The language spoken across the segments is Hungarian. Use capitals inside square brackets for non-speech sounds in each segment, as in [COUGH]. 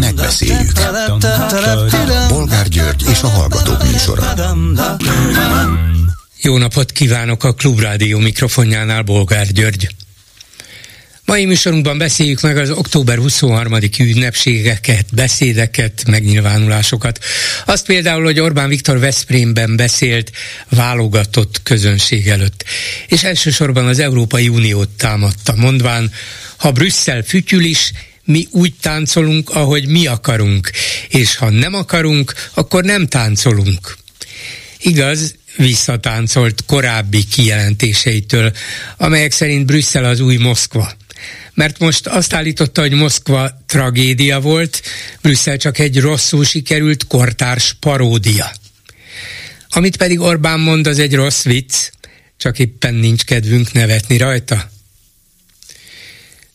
Megbeszéljük. Bolgár György és a Hallgatók műsora. Jó napot kívánok a Klubrádió mikrofonjánál, Bolgár György. Mai műsorunkban beszéljük meg az október 23. ünnepségeket, beszédeket, megnyilvánulásokat. Azt például, hogy Orbán Viktor Veszprémben beszélt válogatott közönség előtt. És elsősorban az Európai Uniót támadta, mondván, ha Brüsszel fütyül is, mi úgy táncolunk, ahogy mi akarunk, és ha nem akarunk, akkor nem táncolunk. Igaz, visszatáncolt korábbi kijelentéseitől, amelyek szerint Brüsszel az új Moszkva mert most azt állította, hogy Moszkva tragédia volt, Brüsszel csak egy rosszul sikerült kortárs paródia. Amit pedig Orbán mond, az egy rossz vicc, csak éppen nincs kedvünk nevetni rajta.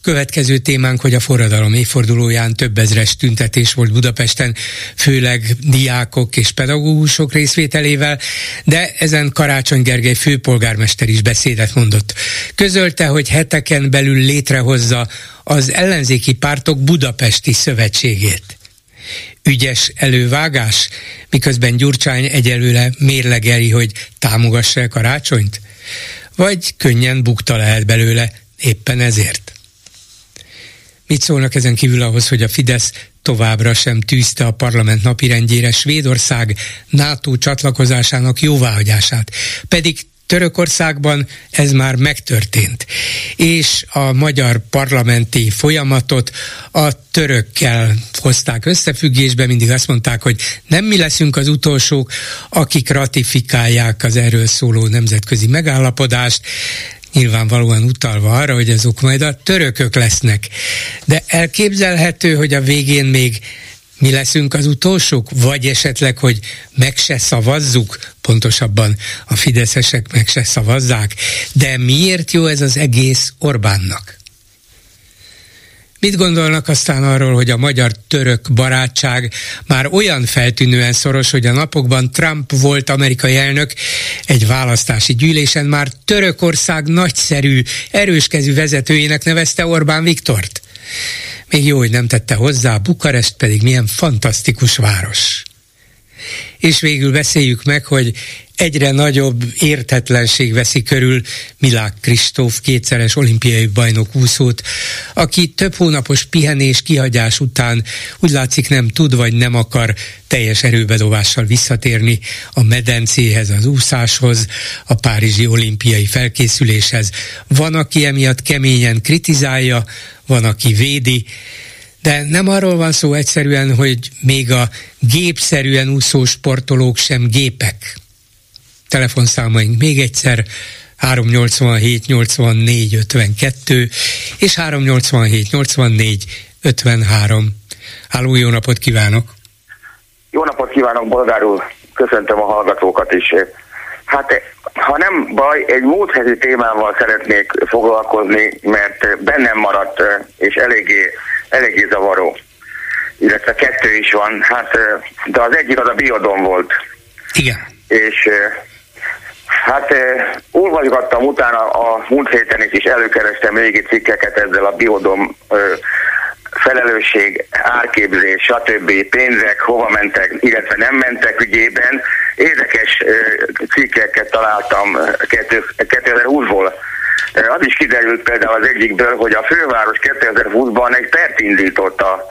Következő témánk, hogy a forradalom évfordulóján több ezres tüntetés volt Budapesten, főleg diákok és pedagógusok részvételével, de ezen Karácsony Gergely főpolgármester is beszédet mondott. Közölte, hogy heteken belül létrehozza az ellenzéki pártok budapesti szövetségét. Ügyes elővágás, miközben Gyurcsány egyelőre mérlegeli, hogy támogassa-e karácsonyt? Vagy könnyen bukta lehet belőle éppen ezért? Mit szólnak ezen kívül ahhoz, hogy a Fidesz továbbra sem tűzte a parlament napirendjére Svédország NATO csatlakozásának jóváhagyását, pedig Törökországban ez már megtörtént, és a magyar parlamenti folyamatot a törökkel hozták összefüggésbe, mindig azt mondták, hogy nem mi leszünk az utolsók, akik ratifikálják az erről szóló nemzetközi megállapodást, nyilvánvalóan utalva arra, hogy azok majd a törökök lesznek. De elképzelhető, hogy a végén még mi leszünk az utolsók, vagy esetleg, hogy meg se szavazzuk, pontosabban a fideszesek meg se szavazzák. De miért jó ez az egész Orbánnak? Mit gondolnak aztán arról, hogy a magyar-török barátság már olyan feltűnően szoros, hogy a napokban Trump volt amerikai elnök egy választási gyűlésen már Törökország nagyszerű, erőskezű vezetőjének nevezte Orbán Viktort? Még jó, hogy nem tette hozzá, Bukarest pedig milyen fantasztikus város. És végül beszéljük meg, hogy egyre nagyobb értetlenség veszi körül Milák Kristóf, kétszeres olimpiai bajnok úszót, aki több hónapos pihenés kihagyás után úgy látszik nem tud vagy nem akar teljes erőbedobással visszatérni a medencéhez, az úszáshoz, a párizsi olimpiai felkészüléshez. Van, aki emiatt keményen kritizálja, van, aki védi, de nem arról van szó egyszerűen, hogy még a gépszerűen úszó sportolók sem gépek telefonszámaink még egyszer 387 84 52 és 387 84 53. Háló, jó napot kívánok! Jó napot kívánok, Bolgár úr! Köszöntöm a hallgatókat is. Hát, ha nem baj, egy múlt heti témával szeretnék foglalkozni, mert bennem maradt, és eléggé, eléggé zavaró. Illetve kettő is van, hát, de az egyik az a biodon volt. Igen. És Hát eh, olvasgattam utána a múlt héten is, és előkerestem régi cikkeket ezzel a biodom eh, felelősség, árképzés, stb. pénzek, hova mentek, illetve nem mentek ügyében. Érdekes eh, cikkeket találtam 2020-ból. Eh, az is kiderült például az egyikből, hogy a főváros 2020-ban egy pert indított a,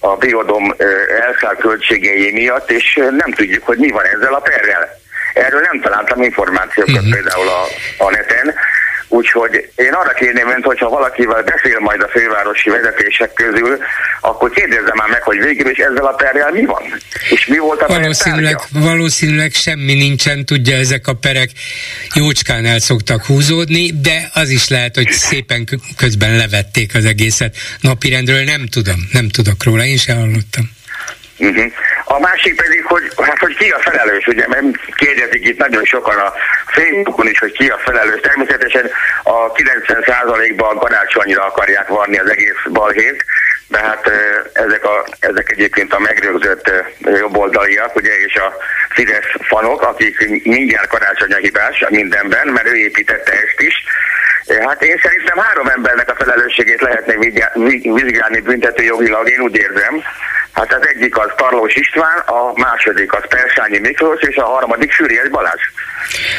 a biodom eh, elszállt költségei miatt, és eh, nem tudjuk, hogy mi van ezzel a perrel. Erről nem találtam információkat uh-huh. például a, a neten, Úgyhogy én arra kérném önt, hogyha valakivel beszél majd a fővárosi vezetések közül, akkor kérdezze már meg, hogy végül is ezzel a perrel mi van? És mi volt a valószínűleg, valószínűleg semmi nincsen, tudja, ezek a perek jócskán el szoktak húzódni, de az is lehet, hogy szépen közben levették az egészet napirendről, nem tudom, nem tudok róla, én sem hallottam. Uh-huh. A másik pedig, hogy, hát, hogy ki a felelős, ugye, mert kérdezik itt nagyon sokan a Facebookon is, hogy ki a felelős. Természetesen a 90%-ban karácsonyra akarják varni az egész balhét, de hát ezek, a, ezek egyébként a megrögzött jobboldaliak, ugye, és a Fidesz fanok, akik mindjárt karácsony a hibás mindenben, mert ő építette ezt is, Hát én szerintem három embernek a felelősségét lehetne vizsgálni büntetőjogilag, én úgy érzem. Hát az egyik az Tarlós István, a második az Persányi Miklós, és a harmadik Sűrjes Balázs.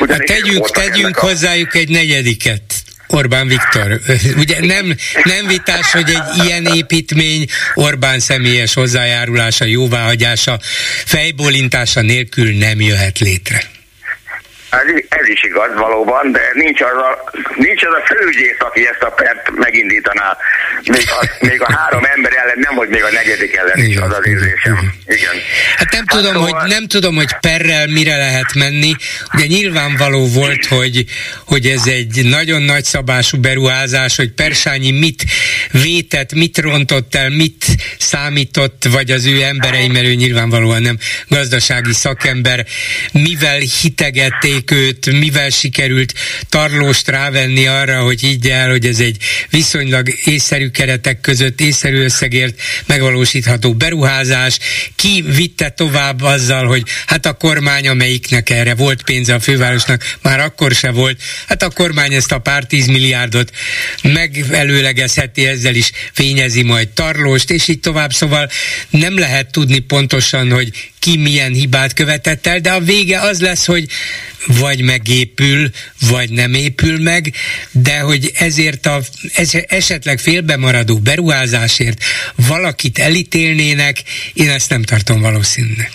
hát tegyünk, tegyünk a... hozzájuk egy negyediket. Orbán Viktor. [LAUGHS] Ugye nem, nem vitás, hogy egy ilyen építmény Orbán személyes hozzájárulása, jóváhagyása, fejbólintása nélkül nem jöhet létre. Ez, ez is igaz valóban, de nincs az a, nincs az a főügyész, aki ezt a pert megindítaná. Még a, még a három ember ellen, nem vagy még a negyedik ellen is az az érzésem. Igen. Hát nem hát tudom, szóval... hogy, nem tudom, hogy perrel mire lehet menni. Ugye nyilvánvaló volt, hogy, hogy ez egy nagyon nagy szabású beruházás, hogy Persányi mit vétett, mit rontott el, mit számított, vagy az ő emberei, mert ő nyilvánvalóan nem gazdasági szakember, mivel hitegették őt, mivel sikerült tarlóst rávenni arra, hogy így el, hogy ez egy viszonylag észszerű keretek között, észszerű összegért megvalósítható beruházás, ki vitte tovább azzal, hogy hát a kormány, amelyiknek erre volt pénze a fővárosnak, már akkor se volt, hát a kormány ezt a pár tíz milliárdot megelőlegezheti, ezzel is fényezi majd tarlóst, és így tovább, szóval nem lehet tudni pontosan, hogy ki milyen hibát követett el, de a vége az lesz, hogy vagy megépül, vagy nem épül meg, de hogy ezért a esetleg félbemaradó beruházásért valakit elítélnének, én ezt nem tartom valószínűnek.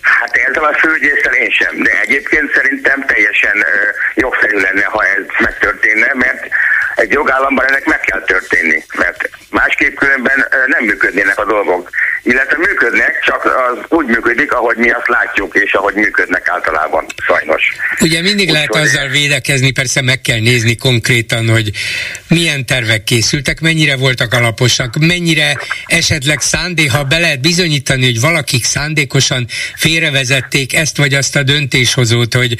Hát ezzel a főügyészsel én sem, de egyébként szerintem teljesen jogszerű lenne, ha ez megtörténne, mert egy jogállamban ennek meg kell történni, mert másképp különben nem működnének a dolgok. Illetve működnek, csak az úgy működik, ahogy mi azt látjuk, és ahogy működnek általában, sajnos. Ugye mindig úgy lehet hogy... azzal védekezni, persze meg kell nézni konkrétan, hogy milyen tervek készültek, mennyire voltak alaposak, mennyire esetleg szándék, ha be lehet bizonyítani, hogy valakik szándékosan félrevezették ezt vagy azt a döntéshozót, hogy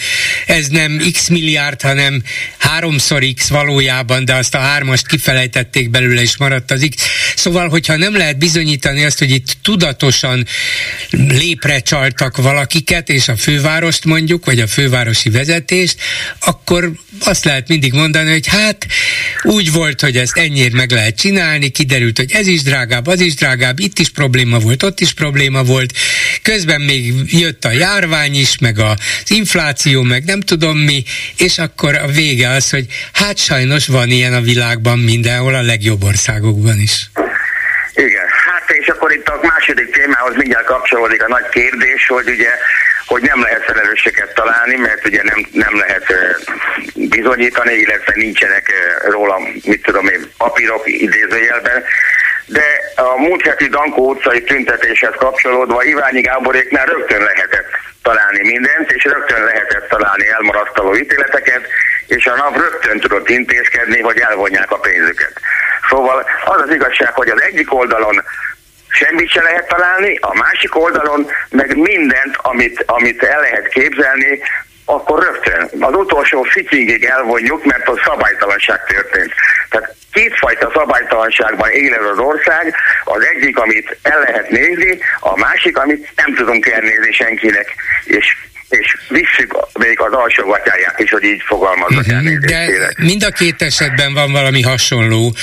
ez nem x milliárd, hanem háromszor x valójában, de azt a hármast kifelejtették belőle, és maradt az X. Szóval, hogyha nem lehet bizonyítani azt, hogy itt tudatosan lépre csaltak valakiket, és a fővárost mondjuk, vagy a fővárosi vezetést, akkor azt lehet mindig mondani, hogy hát úgy volt, hogy ezt ennyire meg lehet csinálni, kiderült, hogy ez is drágább, az is drágább, itt is probléma volt, ott is probléma volt, közben még jött a járvány is, meg az infláció, meg nem tudom mi, és akkor a vége az, hogy hát sajnos van ilyen a világban mindenhol, a legjobb országokban is. Igen, hát és akkor itt a második témához mindjárt kapcsolódik a nagy kérdés, hogy ugye hogy nem lehet felelősséget találni, mert ugye nem, nem lehet bizonyítani, illetve nincsenek róla, mit tudom én, papírok idézőjelben. De a múlt heti Dankó utcai tüntetéshez kapcsolódva Iványi Gáboréknál rögtön lehetett találni mindent, és rögtön lehetett találni elmarasztaló ítéleteket, és a nap rögtön tudott intézkedni, hogy elvonják a pénzüket. Szóval az az igazság, hogy az egyik oldalon semmit se lehet találni, a másik oldalon meg mindent, amit, amit el lehet képzelni, akkor rögtön az utolsó fityingig elvonjuk, mert a szabálytalanság történt. Tehát kétfajta szabálytalanságban él az ország, az egyik, amit el lehet nézni, a másik, amit nem tudunk elnézni senkinek, és és visszük még az alsógatyáját is, hogy így fogalmazok uh-huh, De mind a két esetben van valami hasonló,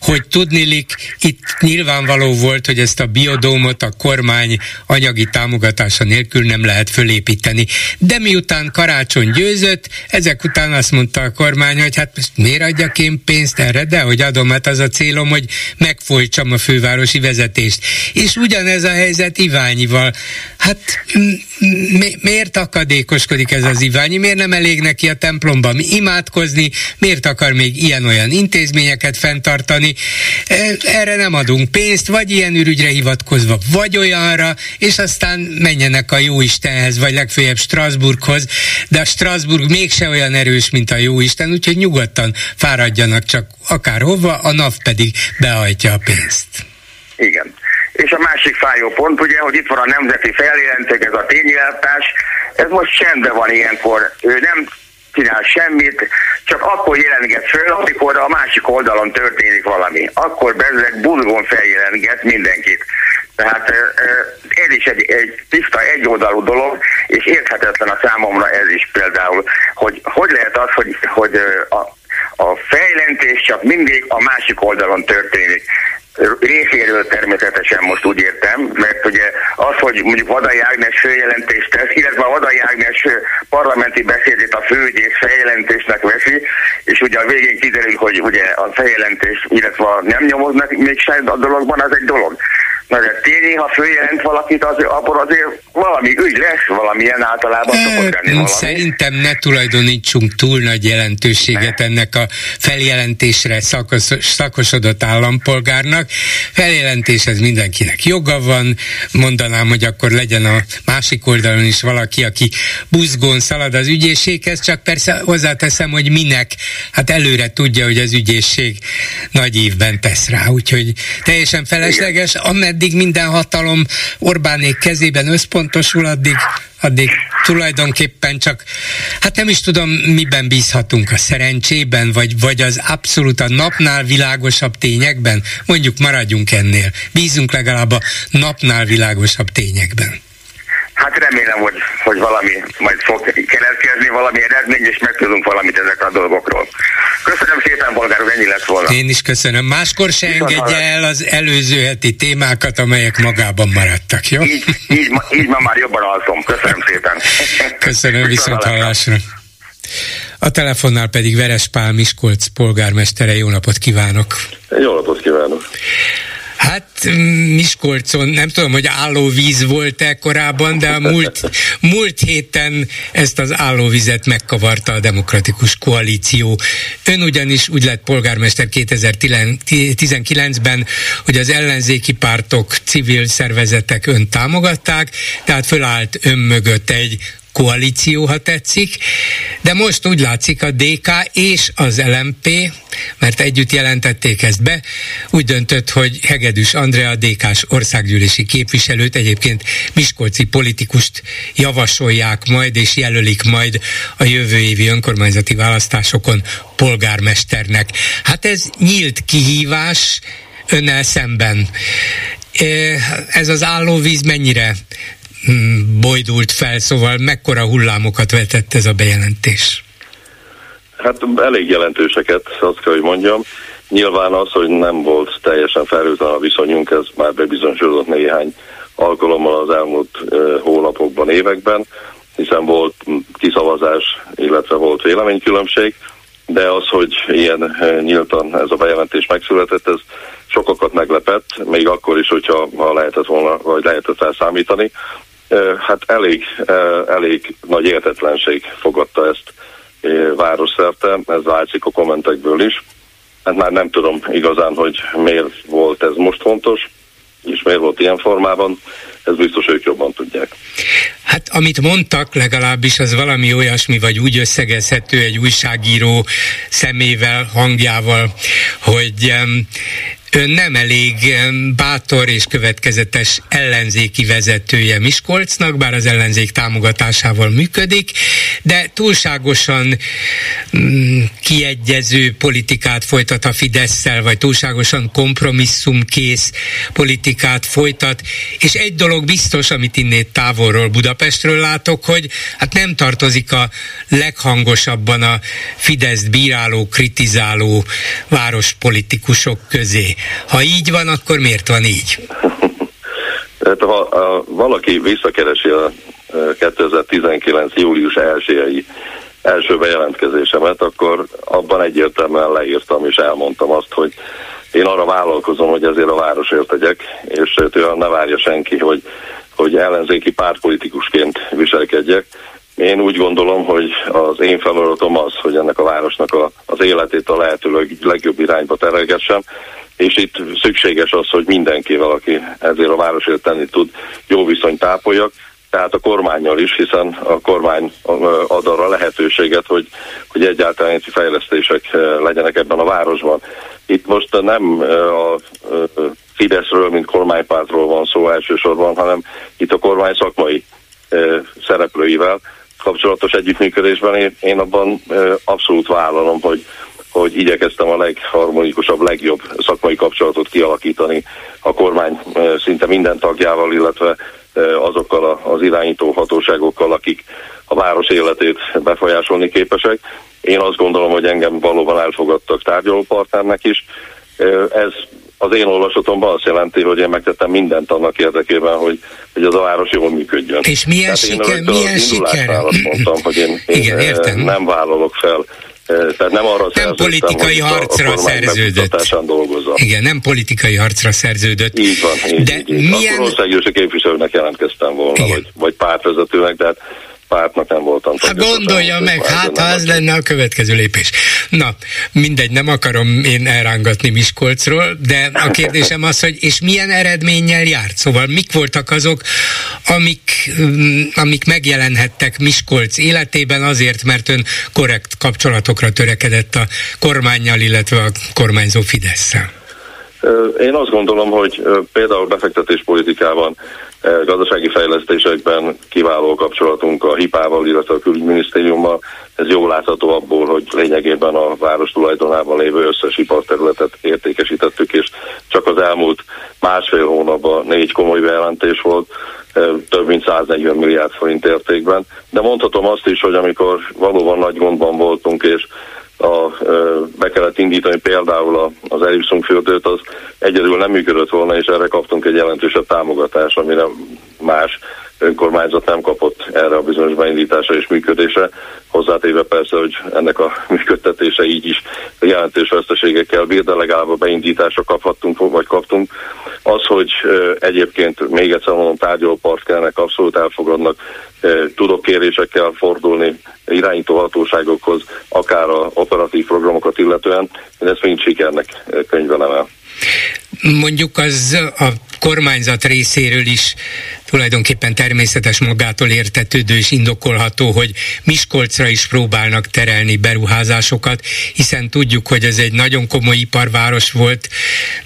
hogy tudnilik, itt nyilvánvaló volt, hogy ezt a biodómot a kormány anyagi támogatása nélkül nem lehet fölépíteni. De miután karácsony győzött, ezek után azt mondta a kormány, hogy hát most miért adjak én pénzt erre, de hogy adom, hát az a célom, hogy megfolytsam a fővárosi vezetést. És ugyanez a helyzet Iványival. Hát mi, miért a szakadékoskodik ez az Iványi, miért nem elég neki a templomban imádkozni, miért akar még ilyen-olyan intézményeket fenntartani, e, erre nem adunk pénzt, vagy ilyen ürügyre hivatkozva, vagy olyanra, és aztán menjenek a Jóistenhez, vagy legfeljebb Strasbourghoz, de a Strasbourg mégse olyan erős, mint a Jóisten, úgyhogy nyugodtan fáradjanak csak akárhova, a NAV pedig behajtja a pénzt. Igen. És a másik fájó pont, ugye, hogy itt van a nemzeti feljelentés, ez a tényjelentás, ez most csendben van ilyenkor. Ő nem csinál semmit, csak akkor jelenget föl, amikor a másik oldalon történik valami. Akkor bezzeg bulgón feljelenget mindenkit. Tehát ez is egy, egy tiszta egyoldalú dolog, és érthetetlen a számomra ez is például, hogy hogy lehet az, hogy, hogy a, a fejlentés csak mindig a másik oldalon történik részéről természetesen most úgy értem, mert ugye az, hogy mondjuk Vadai Ágnes főjelentést tesz, illetve a Vadai Ágnes parlamenti beszédét a főügyész feljelentésnek veszi, és ugye a végén kiderül, hogy ugye a feljelentés, illetve nem nyomoznak még a dologban, az egy dolog. Na de tényleg, ha följelent valakit, az, akkor azért valami ügy lesz, valamilyen általában hát, szokott lenni valami. Szerintem ne tulajdonítsunk túl nagy jelentőséget ne. ennek a feljelentésre szakos, szakosodott állampolgárnak. Feljelentéshez mindenkinek joga van, mondanám, hogy akkor legyen a másik oldalon is valaki, aki buzgón szalad az ügyészséghez, csak persze hozzáteszem, hogy minek, hát előre tudja, hogy az ügyészség nagy évben tesz rá, úgyhogy teljesen felesleges, ameddig ameddig minden hatalom Orbánék kezében összpontosul, addig, addig tulajdonképpen csak, hát nem is tudom, miben bízhatunk a szerencsében, vagy, vagy az abszolút a napnál világosabb tényekben. Mondjuk maradjunk ennél. Bízunk legalább a napnál világosabb tényekben. Hát remélem, hogy, hogy valami majd fog keletkezni, valami eredmény, és megtudunk valamit ezekről a dolgokról. Köszönöm szépen, polgárok, ennyi lett volna. Én is köszönöm. Máskor se Viszont engedje el az előző heti témákat, amelyek magában maradtak, jó? Így, így, ma, így ma már jobban alszom. Köszönöm szépen. Köszönöm, viszont hallásra. A telefonnál pedig Veres Pál Miskolc polgármestere. Jó napot kívánok! Jó napot kívánok! Hát Miskolcon, nem tudom, hogy állóvíz volt-e korábban, de a múlt, múlt héten ezt az állóvizet megkavarta a demokratikus koalíció. Ön ugyanis úgy lett polgármester 2019-ben, hogy az ellenzéki pártok, civil szervezetek ön támogatták, tehát fölállt ön mögött egy koalíció, ha tetszik, de most úgy látszik a DK és az LMP, mert együtt jelentették ezt be, úgy döntött, hogy Hegedűs Andrea DK-s országgyűlési képviselőt, egyébként Miskolci politikust javasolják majd és jelölik majd a jövő évi önkormányzati választásokon polgármesternek. Hát ez nyílt kihívás önnel szemben. Ez az állóvíz mennyire bojdult fel, szóval mekkora hullámokat vetett ez a bejelentés? Hát elég jelentőseket, azt kell, hogy mondjam. Nyilván az, hogy nem volt teljesen felhőtlen a viszonyunk, ez már bebizonyosodott néhány alkalommal az elmúlt hónapokban, években, hiszen volt kiszavazás, illetve volt véleménykülönbség, de az, hogy ilyen nyíltan ez a bejelentés megszületett, ez sokakat meglepett, még akkor is, hogyha ha lehetett volna, vagy lehetett rá számítani hát elég, elég nagy értetlenség fogadta ezt városszerte, ez látszik a kommentekből is. Hát már nem tudom igazán, hogy miért volt ez most fontos, és miért volt ilyen formában, ez biztos ők jobban tudják. Hát amit mondtak legalábbis, az valami olyasmi, vagy úgy összegezhető egy újságíró szemével, hangjával, hogy nem elég bátor és következetes ellenzéki vezetője Miskolcnak, bár az ellenzék támogatásával működik, de túlságosan mm, kiegyező politikát folytat a fidesz vagy túlságosan kompromisszumkész politikát folytat, és egy dolog biztos, amit innét távolról Budapestről látok, hogy hát nem tartozik a leghangosabban a Fidesz bíráló, kritizáló várospolitikusok közé. Ha így van, akkor miért van így? [LAUGHS] hát, ha ha valaki visszakeresi a 2019. július 1 első bejelentkezésemet, akkor abban egyértelműen leírtam és elmondtam azt, hogy én arra vállalkozom, hogy ezért a városért tegyek, és tőle ne várja senki, hogy, hogy ellenzéki pártpolitikusként viselkedjek. Én úgy gondolom, hogy az én feladatom az, hogy ennek a városnak a, az életét a lehető legjobb irányba terelgessem, és itt szükséges az, hogy mindenki, valaki ezért a városért tenni tud, jó viszonyt tápoljak, tehát a kormányjal is, hiszen a kormány ad arra lehetőséget, hogy, hogy egyáltalán fejlesztések legyenek ebben a városban. Itt most nem a Fideszről, mint kormánypártról van szó elsősorban, hanem itt a kormány szakmai szereplőivel kapcsolatos együttműködésben én, én abban abszolút vállalom, hogy hogy igyekeztem a legharmonikusabb, legjobb szakmai kapcsolatot kialakítani a kormány szinte minden tagjával, illetve azokkal az irányító hatóságokkal, akik a város életét befolyásolni képesek. Én azt gondolom, hogy engem valóban elfogadtak tárgyalópartnernek is. Ez az én olvasatomban azt jelenti, hogy én megtettem mindent annak érdekében, hogy, hogy az a város jól működjön. És milyen Tehát siker? Milyen siker? Azt mondtam, hogy én, [LAUGHS] én Igen, értem. nem vállalok fel tehát nem arra nem politikai hogy harcra a, szerződött. dolgozom. Igen, nem politikai harcra szerződött. Így van, így, de így, így. milyen... Akkor országgyűlési képviselőnek jelentkeztem volna, vagy, vagy pártvezetőnek, de hát pártnak nem voltam. Hát gondolja meg, hát ha az lenne a következő lépés. Na, mindegy, nem akarom én elrángatni Miskolcról, de a kérdésem az, hogy és milyen eredménnyel járt? Szóval mik voltak azok, amik, mm, amik megjelenhettek Miskolc életében azért, mert ön korrekt kapcsolatokra törekedett a kormányjal, illetve a kormányzó Fidesz-szel? Én azt gondolom, hogy például befektetéspolitikában gazdasági fejlesztésekben kiváló kapcsolatunk a HIPÁ-val, illetve a külügyminisztériummal. Ez jól látható abból, hogy lényegében a város tulajdonában lévő összes iparterületet értékesítettük, és csak az elmúlt másfél hónapban négy komoly bejelentés volt, több mint 140 milliárd forint értékben. De mondhatom azt is, hogy amikor valóban nagy gondban voltunk, és a, be kellett indítani például az Ericsson fürdőt, az egyedül nem működött volna, és erre kaptunk egy jelentősebb támogatást, amire más önkormányzat nem kapott erre a bizonyos beindításra és működésre. Hozzátéve persze, hogy ennek a működtetése így is jelentős veszteségekkel bír, de legalább a beindításra kaphattunk, vagy kaptunk. Az, hogy egyébként még egyszer mondom, tárgyalópartnernek abszolút elfogadnak, tudok kérésekkel fordulni irányító hatóságokhoz, akár a operatív programokat illetően, én ezt mind sikernek könyvelem el mondjuk az a kormányzat részéről is tulajdonképpen természetes magától értetődő és indokolható, hogy Miskolcra is próbálnak terelni beruházásokat, hiszen tudjuk, hogy ez egy nagyon komoly iparváros volt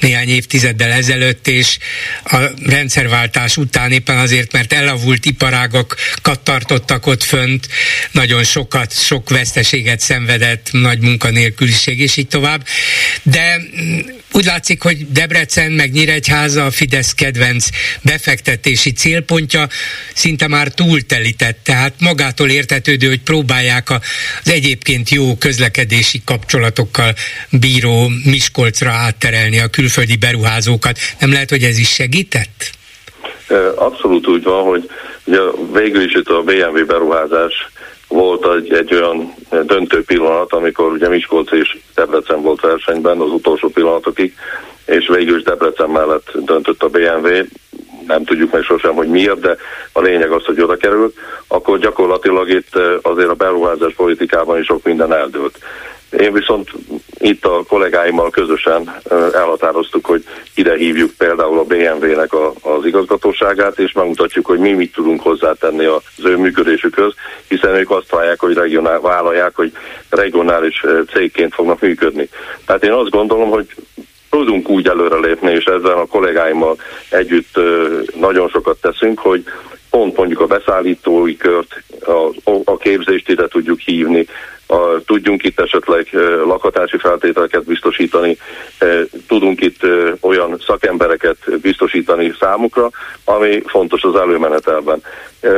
néhány évtizeddel ezelőtt, és a rendszerváltás után éppen azért, mert elavult iparágakat tartottak ott fönt, nagyon sokat, sok veszteséget szenvedett, nagy munkanélküliség, és így tovább. De úgy látszik, hogy Debrecen meg Nyíregyháza a Fidesz kedvenc befektetési célpontja szinte már túltelített, tehát magától értetődő, hogy próbálják az egyébként jó közlekedési kapcsolatokkal bíró Miskolcra átterelni a külföldi beruházókat. Nem lehet, hogy ez is segített? Abszolút úgy van, hogy ugye végül is itt a BMW beruházás volt egy, egy olyan döntő pillanat, amikor ugye Miskolc és Debrecen volt versenyben az utolsó pillanatokig, és végül is Debrecen mellett döntött a BMW, nem tudjuk meg sosem, hogy miért, de a lényeg az, hogy oda került, akkor gyakorlatilag itt azért a beruházás politikában is sok minden eldőlt. Én viszont itt a kollégáimmal közösen elhatároztuk, hogy ide hívjuk például a BMW-nek a, az igazgatóságát, és megmutatjuk, hogy mi mit tudunk hozzátenni az ő működésükhöz, hiszen ők azt várják, hogy regionál, vállalják, hogy regionális cégként fognak működni. Tehát én azt gondolom, hogy tudunk úgy előrelépni, és ezzel a kollégáimmal együtt nagyon sokat teszünk, hogy pont mondjuk a beszállítói kört, a, a képzést ide tudjuk hívni, a, tudjunk itt esetleg lakhatási feltételeket biztosítani, tudunk itt olyan szakembereket biztosítani számukra, ami fontos az előmenetelben.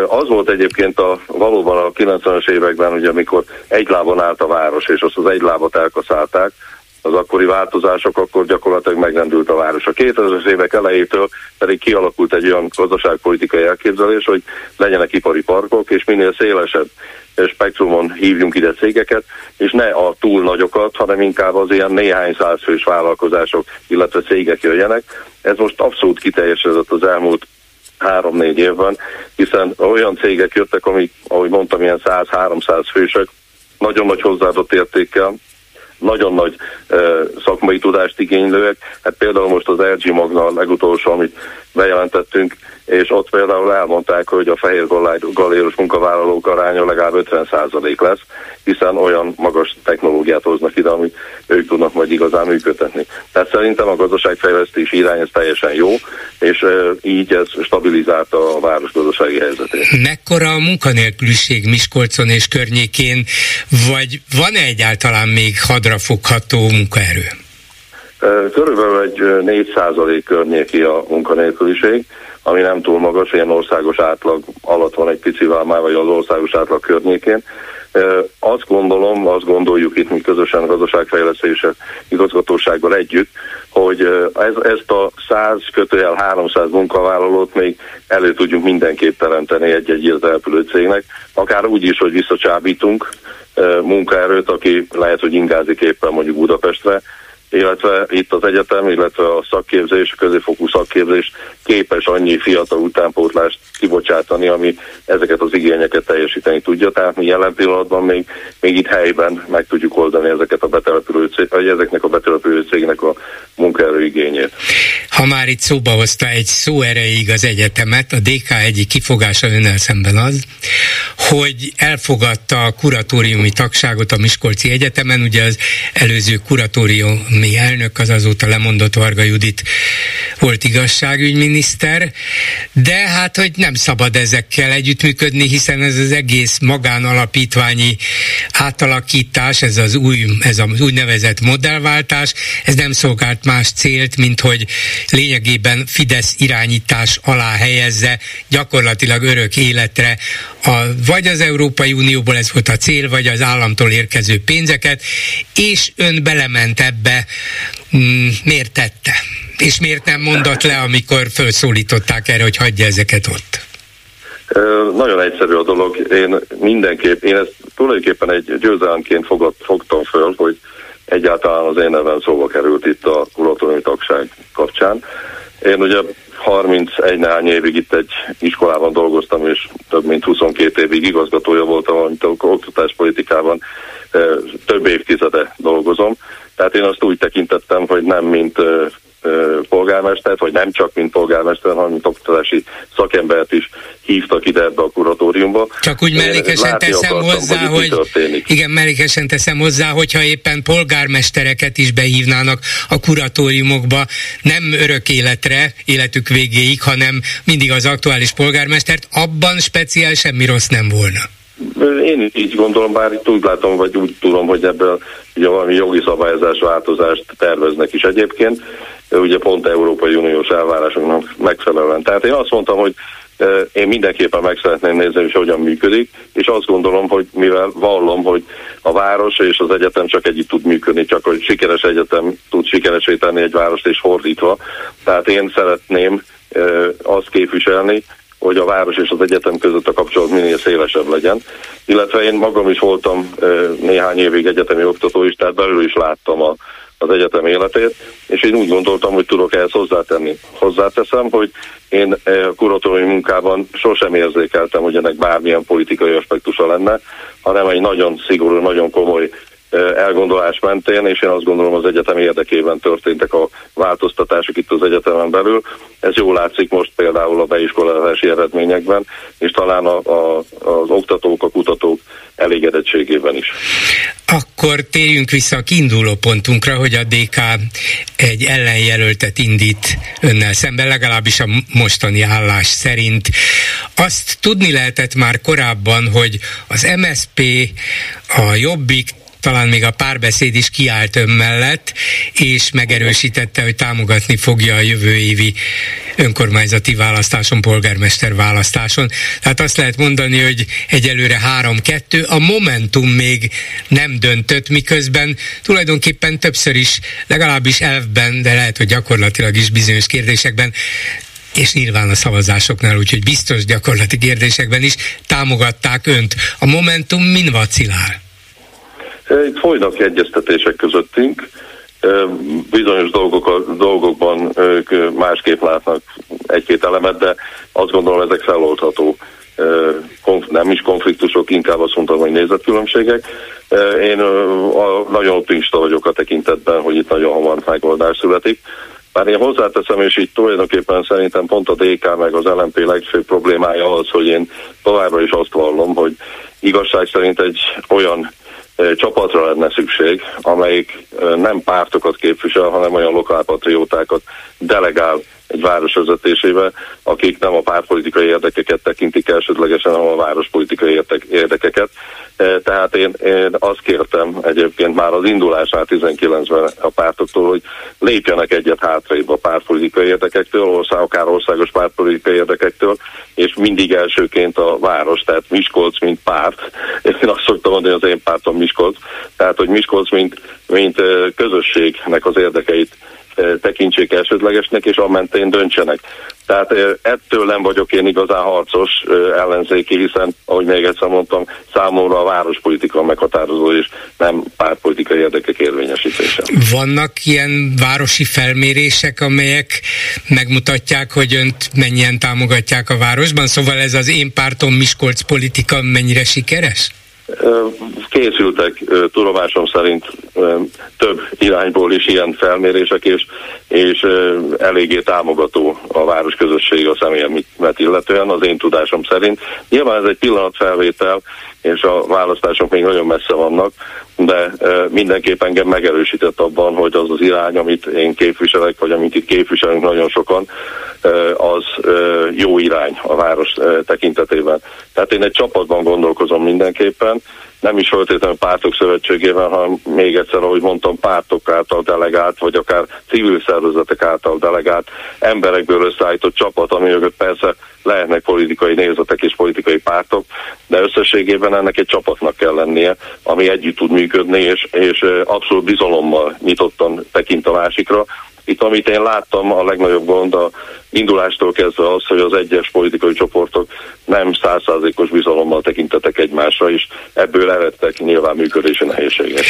Az volt egyébként a, valóban a 90-es években, ugye, amikor egy lábon állt a város, és azt az egy lábat elkaszálták, az akkori változások, akkor gyakorlatilag megrendült a város. A 2000-es évek elejétől pedig kialakult egy olyan gazdaságpolitikai elképzelés, hogy legyenek ipari parkok, és minél szélesebb spektrumon hívjunk ide cégeket, és ne a túl nagyokat, hanem inkább az ilyen néhány százfős vállalkozások, illetve cégek jöjjenek. Ez most abszolút kiteljesedett az elmúlt három-négy évben, hiszen olyan cégek jöttek, amik, ahogy mondtam, ilyen 100-300 fősök, nagyon nagy hozzáadott értékkel, nagyon nagy uh, szakmai tudást igénylőek. Hát például most az LG Magna a legutolsó, amit bejelentettünk, és ott például elmondták, hogy a fehér galéros munkavállalók aránya legalább 50% lesz, hiszen olyan magas technológiát hoznak ide, amit ők tudnak majd igazán működtetni. Tehát szerintem a gazdaságfejlesztés irány ez teljesen jó, és így ez stabilizálta a város gazdasági helyzetét. Mekkora a munkanélküliség Miskolcon és környékén, vagy van-e egyáltalán még hadrafogható munkaerő? Körülbelül egy 4% környéki a munkanélküliség, ami nem túl magas, ilyen országos átlag alatt van egy picivel már, vagy az országos átlag környékén. Azt gondolom, azt gondoljuk itt mi közösen a gazdaságfejlesztése igazgatósággal együtt, hogy ez, ezt a 100 kötőjel 300 munkavállalót még elő tudjuk mindenképp teremteni egy-egy elpülő cégnek, akár úgy is, hogy visszacsábítunk munkaerőt, aki lehet, hogy ingázik éppen mondjuk Budapestre, illetve itt az egyetem, illetve a szakképzés, a középfokú szakképzés képes annyi fiatal utánpótlást kibocsátani, ami ezeket az igényeket teljesíteni tudja. Tehát mi jelen pillanatban még, még itt helyben meg tudjuk oldani ezeket a betelepülő cég, vagy ezeknek a betelepülő cégnek a munkaerőigényét. Ha már itt szóba hozta egy szó erejéig az egyetemet, a DK egyik kifogása önnel szemben az, hogy elfogadta a kuratóriumi tagságot a Miskolci Egyetemen, ugye az előző kuratóriumi elnök az azóta lemondott Varga Judit volt igazságügyminiszter, de hát, hogy nem szabad ezekkel együttműködni, hiszen ez az egész magánalapítványi átalakítás, ez az új, ez az úgynevezett modellváltás, ez nem szolgált más célt, mint hogy lényegében Fidesz irányítás alá helyezze gyakorlatilag örök életre a, vagy az Európai Unióból ez volt a cél, vagy az államtól érkező pénzeket, és ön belement ebbe, miért tette? És miért nem mondott le, amikor felszólították erre, hogy hagyja ezeket ott? Nagyon egyszerű a dolog. Én mindenképp, én ezt tulajdonképpen egy győzelemként fogtam föl, hogy egyáltalán az én nevem szóba került itt a kuratóriumi tagság kapcsán. Én ugye 31 néhány évig itt egy iskolában dolgoztam, és több mint 22 évig igazgatója voltam, amit oktatáspolitikában több évtizede dolgozom. Tehát én azt úgy tekintettem, hogy nem mint polgármestert, vagy nem csak mint polgármester, hanem mint oktatási szakembert is hívtak ide ebbe a kuratóriumba. Csak úgy mellékesen teszem akartam, hozzá, hogy, hogy igen, mellékesen teszem hozzá, hogyha éppen polgármestereket is behívnának a kuratóriumokba, nem örök életre, életük végéig, hanem mindig az aktuális polgármestert, abban speciál semmi rossz nem volna. Én így gondolom, bár itt úgy látom, vagy úgy tudom, hogy ebből ugye valami jogi szabályozás változást terveznek is egyébként, ugye pont Európai Uniós elvárásoknak megfelelően. Tehát én azt mondtam, hogy én mindenképpen meg szeretném nézni, hogy hogyan működik, és azt gondolom, hogy mivel vallom, hogy a város és az egyetem csak együtt tud működni, csak hogy sikeres egyetem tud sikeresé tenni egy várost és fordítva. Tehát én szeretném azt képviselni, hogy a város és az egyetem között a kapcsolat minél szélesebb legyen. Illetve én magam is voltam néhány évig egyetemi oktató is, tehát belül is láttam a, az egyetem életét, és én úgy gondoltam, hogy tudok ehhez hozzátenni. Hozzáteszem, hogy én a kuratóriumi munkában sosem érzékeltem, hogy ennek bármilyen politikai aspektusa lenne, hanem egy nagyon szigorú, nagyon komoly elgondolás mentén, és én azt gondolom az egyetem érdekében történtek a változtatások itt az egyetemen belül. Ez jól látszik most például a beiskolázási eredményekben, és talán a, a, az oktatók, a kutatók elégedettségében is. Akkor térjünk vissza a kiinduló pontunkra, hogy a DK egy ellenjelöltet indít önnel szemben, legalábbis a mostani állás szerint. Azt tudni lehetett már korábban, hogy az MSP, a Jobbik talán még a párbeszéd is kiállt ön mellett, és megerősítette, hogy támogatni fogja a jövő évi önkormányzati választáson, polgármester választáson. Tehát azt lehet mondani, hogy egyelőre 3-2, a Momentum még nem döntött, miközben tulajdonképpen többször is, legalábbis elvben, de lehet, hogy gyakorlatilag is bizonyos kérdésekben és nyilván a szavazásoknál, úgyhogy biztos gyakorlati kérdésekben is támogatták önt. A Momentum min vacilál? Itt folynak egyeztetések közöttünk, bizonyos dolgok, dolgokban ők másképp látnak egy-két elemet, de azt gondolom ezek feloldható nem is konfliktusok, inkább azt mondtam, hogy nézetkülönbségek. Én nagyon optimista vagyok a tekintetben, hogy itt nagyon hamar megoldás születik. Bár én hozzáteszem, és így tulajdonképpen szerintem pont a DK meg az LNP legfőbb problémája az, hogy én továbbra is azt vallom, hogy igazság szerint egy olyan csapatra lenne szükség, amelyik nem pártokat képvisel, hanem olyan lokálpatriótákat delegál egy város vezetésébe, akik nem a pártpolitikai érdekeket tekintik elsődlegesen, hanem a várospolitikai érdekeket. E, tehát én, én azt kértem egyébként már az indulásnál 19-ben a pártoktól, hogy lépjenek egyet hátrébb a pártpolitikai érdekektől, ország, akár országos pártpolitikai érdekektől, és mindig elsőként a város, tehát Miskolc, mint párt. Én azt szoktam mondani, az én pártom Miskolc, tehát hogy Miskolc, mint, mint közösségnek az érdekeit tekintsék elsődlegesnek, és ammentén döntsenek. Tehát ettől nem vagyok én igazán harcos ellenzéki, hiszen, ahogy még egyszer mondtam, számomra a várospolitika meghatározó, és nem pártpolitikai érdekek érvényesítése. Vannak ilyen városi felmérések, amelyek megmutatják, hogy önt mennyien támogatják a városban? Szóval ez az én pártom Miskolc politika mennyire sikeres? Készültek tudomásom szerint több irányból is ilyen felmérések, és, és eléggé támogató a városközösség a személyemet illetően, az én tudásom szerint. Nyilván ez egy pillanatfelvétel, és a választások még nagyon messze vannak, de mindenképp engem megerősített abban, hogy az az irány, amit én képviselek, vagy amit itt képviselünk nagyon sokan, az jó irány a város tekintetében. Tehát én egy csapatban gondolkozom mindenképpen, nem is feltétlenül pártok szövetségében, hanem még egyszer, ahogy mondtam, pártok által delegált, vagy akár civil szervezetek által delegált emberekből összeállított csapat, ami mögött persze lehetnek politikai nézetek és politikai pártok, de összességében ennek egy csapatnak kell lennie, ami együtt tud működni, és, és abszolút bizalommal nyitottan tekint a másikra, itt, amit én láttam, a legnagyobb gond a indulástól kezdve az, hogy az egyes politikai csoportok nem százszázalékos bizalommal tekintetek egymásra, és ebből eredtek nyilván működési nehézségek.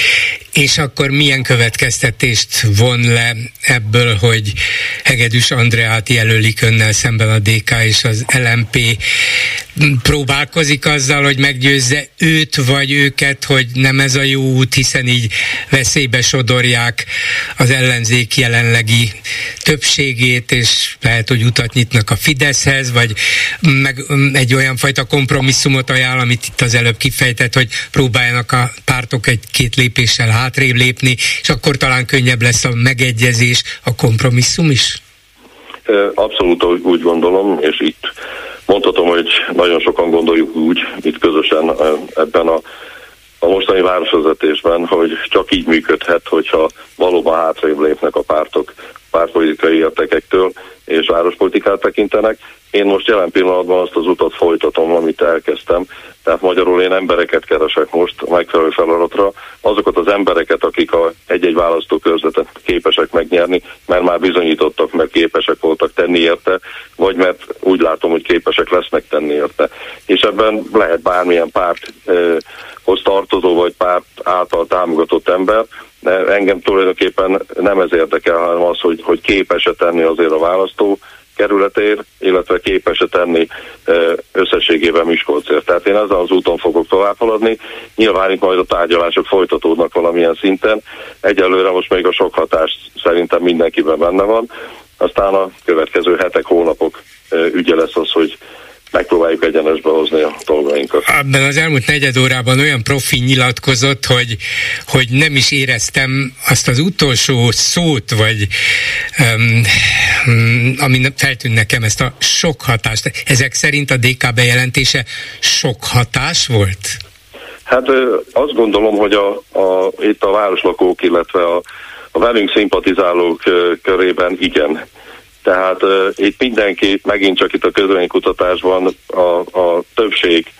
És akkor milyen következtetést von le ebből, hogy Hegedűs Andreát jelölik önnel szemben a DK és az LMP próbálkozik azzal, hogy meggyőzze őt vagy őket, hogy nem ez a jó út, hiszen így veszélybe sodorják az ellenzék jelenlegi többségét, és lehet, hogy utat nyitnak a Fideszhez, vagy meg egy olyan fajta kompromisszumot ajánl, amit itt az előbb kifejtett, hogy próbáljanak a pártok egy-két lépéssel hátrébb lépni, és akkor talán könnyebb lesz a megegyezés, a kompromisszum is? Abszolút úgy gondolom, és itt Mondhatom, hogy nagyon sokan gondoljuk úgy, itt közösen ebben a, a mostani városvezetésben, hogy csak így működhet, hogyha valóban hátrébb lépnek a pártok pártpolitikai értekektől, és várospolitikát tekintenek. Én most jelen pillanatban azt az utat folytatom, amit elkezdtem. Tehát magyarul én embereket keresek most a megfelelő feladatra, azokat az embereket, akik a egy-egy választókörzetet képesek megnyerni, mert már bizonyítottak, mert képesek voltak tenni érte, vagy mert úgy látom, hogy képesek lesznek tenni érte. És ebben lehet bármilyen párthoz tartozó, vagy párt által támogatott ember, de engem tulajdonképpen nem ez érdekel, hanem az, hogy, hogy képes-e tenni azért a választó kerületér, illetve képes-e tenni összességében Miskolcért. Tehát én ezzel az úton fogok tovább haladni. Nyilván itt majd a tárgyalások folytatódnak valamilyen szinten. Egyelőre most még a sok hatás szerintem mindenkiben benne van. Aztán a következő hetek, hónapok ügye lesz az, hogy megpróbáljuk egyenesbe hozni a dolgainkat. Abban az elmúlt negyed órában olyan profi nyilatkozott, hogy, hogy nem is éreztem azt az utolsó szót, vagy um, ami feltűnt nekem ezt a sok hatást. Ezek szerint a DK bejelentése sok hatás volt? Hát azt gondolom, hogy a, a, itt a városlakók, illetve a, a velünk szimpatizálók körében igen tehát uh, itt mindenki, megint csak itt a közvénykutatásban a, a többség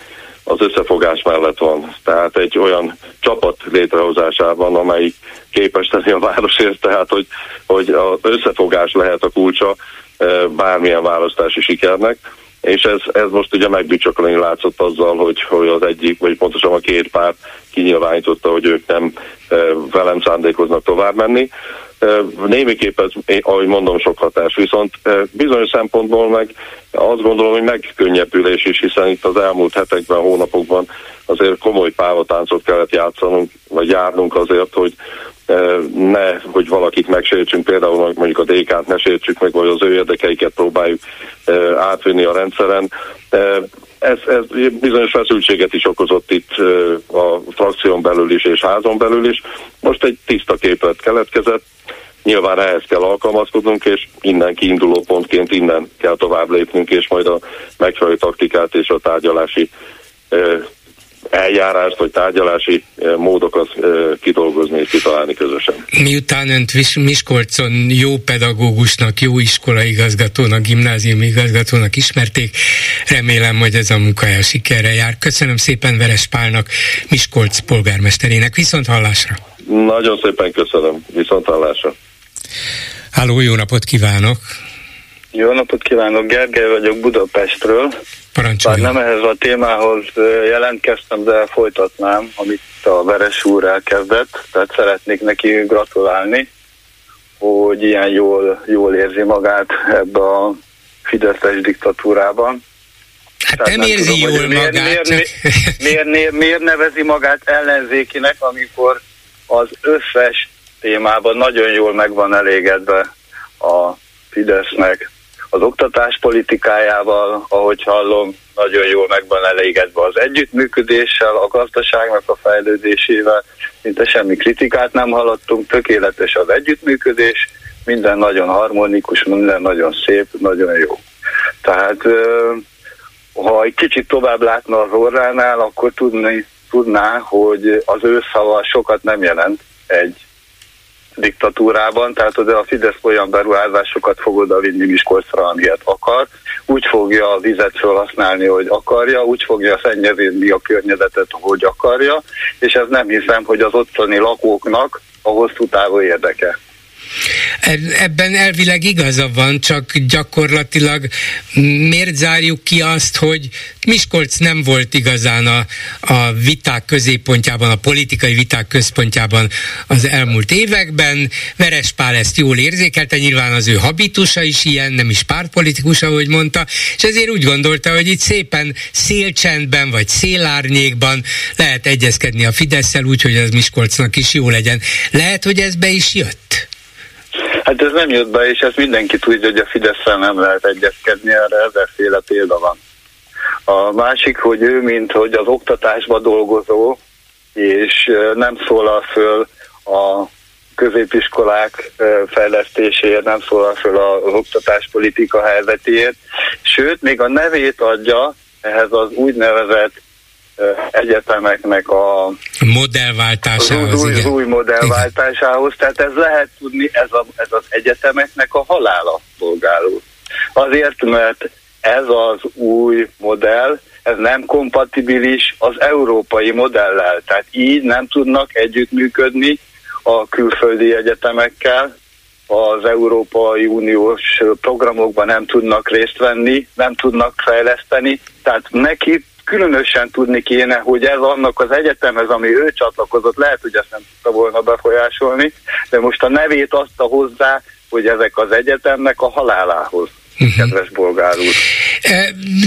az összefogás mellett van. Tehát egy olyan csapat létrehozásában, amely képes tenni a városért, tehát hogy, hogy az összefogás lehet a kulcsa bármilyen választási sikernek és ez, ez most ugye megbicsakolni látszott azzal, hogy, hogy az egyik, vagy pontosan a két párt kinyilvánította, hogy ők nem velem szándékoznak tovább menni. Némiképp ez, ahogy mondom, sok hatás, viszont bizonyos szempontból meg azt gondolom, hogy megkönnyebbülés is, hiszen itt az elmúlt hetekben, hónapokban azért komoly pávatáncot kellett játszanunk, vagy járnunk azért, hogy ne, hogy valakit megsértsünk, például mondjuk a DK-t ne sértsük meg, vagy az ő érdekeiket próbáljuk átvinni a rendszeren. Ez, ez bizonyos feszültséget is okozott itt a frakción belül is és házon belül is. Most egy tiszta képet keletkezett, nyilván ehhez kell alkalmazkodnunk, és innen kiinduló pontként innen kell tovább lépnünk, és majd a megfelelő taktikát és a tárgyalási eljárást vagy tárgyalási módokat kidolgozni és kitalálni közösen. Miután önt Miskolcon jó pedagógusnak, jó iskolaigazgatónak, gimnáziumi igazgatónak ismerték, remélem, hogy ez a munkája sikerre jár. Köszönöm szépen Veres Pálnak, Miskolc polgármesterének. Viszont hallásra! Nagyon szépen köszönöm. Viszont hallásra! Háló, jó napot kívánok! Jó napot kívánok, Gergely vagyok Budapestről. Parancsoljon. Bár nem ehhez a témához jelentkeztem, de folytatnám, amit a Veres úr elkezdett, tehát szeretnék neki gratulálni, hogy ilyen jól, jól érzi magát ebbe a Fideszes diktatúrában. Hát tehát nem, nem érzi tudom, jól miért, magát. Miért, csak... miért, miért, miért nevezi magát ellenzékinek, amikor az összes témában nagyon jól meg van elégedve a Fidesznek az oktatás politikájával, ahogy hallom, nagyon jól meg van elégedve az együttműködéssel, a gazdaságnak a fejlődésével, szinte semmi kritikát nem hallottunk, tökéletes az együttműködés, minden nagyon harmonikus, minden nagyon szép, nagyon jó. Tehát ha egy kicsit tovább látna az orránál, akkor tudni, tudná, hogy az ő szava sokat nem jelent egy diktatúrában, tehát a Fidesz olyan beruházásokat fog oda vinni Miskolcra, amilyet akar, úgy fogja a vizet felhasználni, hogy akarja, úgy fogja szennyezni a környezetet, hogy akarja, és ez nem hiszem, hogy az ottani lakóknak a hosszú távú érdeke. Ebben elvileg igaza van, csak gyakorlatilag miért zárjuk ki azt, hogy Miskolc nem volt igazán a, a viták középpontjában, a politikai viták központjában az elmúlt években. Verespál ezt jól érzékelte, nyilván az ő habitusa is ilyen, nem is pártpolitikus, ahogy mondta, és ezért úgy gondolta, hogy itt szépen szélcsendben vagy szélárnyékban lehet egyezkedni a fidesz úgy, hogy az Miskolcnak is jó legyen. Lehet, hogy ez be is jött? Hát ez nem jött be, és ezt mindenki tudja, hogy a fidesz nem lehet egyezkedni, erre ezerféle példa van. A másik, hogy ő, mint hogy az oktatásba dolgozó, és nem szólal föl a középiskolák fejlesztéséért, nem szólal föl az oktatáspolitika helyzetéért, sőt, még a nevét adja ehhez az úgynevezett egyetemeknek a modellváltásához, az új, igen. új modellváltásához, tehát ez lehet tudni, ez, a, ez az egyetemeknek a halála polgárul. Azért, mert ez az új modell, ez nem kompatibilis az európai modellel, tehát így nem tudnak együttműködni a külföldi egyetemekkel, az Európai Uniós programokban nem tudnak részt venni, nem tudnak fejleszteni, tehát neki különösen tudni kéne, hogy ez annak az egyetemhez, ami ő csatlakozott, lehet, hogy ezt nem tudta volna befolyásolni, de most a nevét adta hozzá, hogy ezek az egyetemnek a halálához uh-huh. kedves bolgár úr.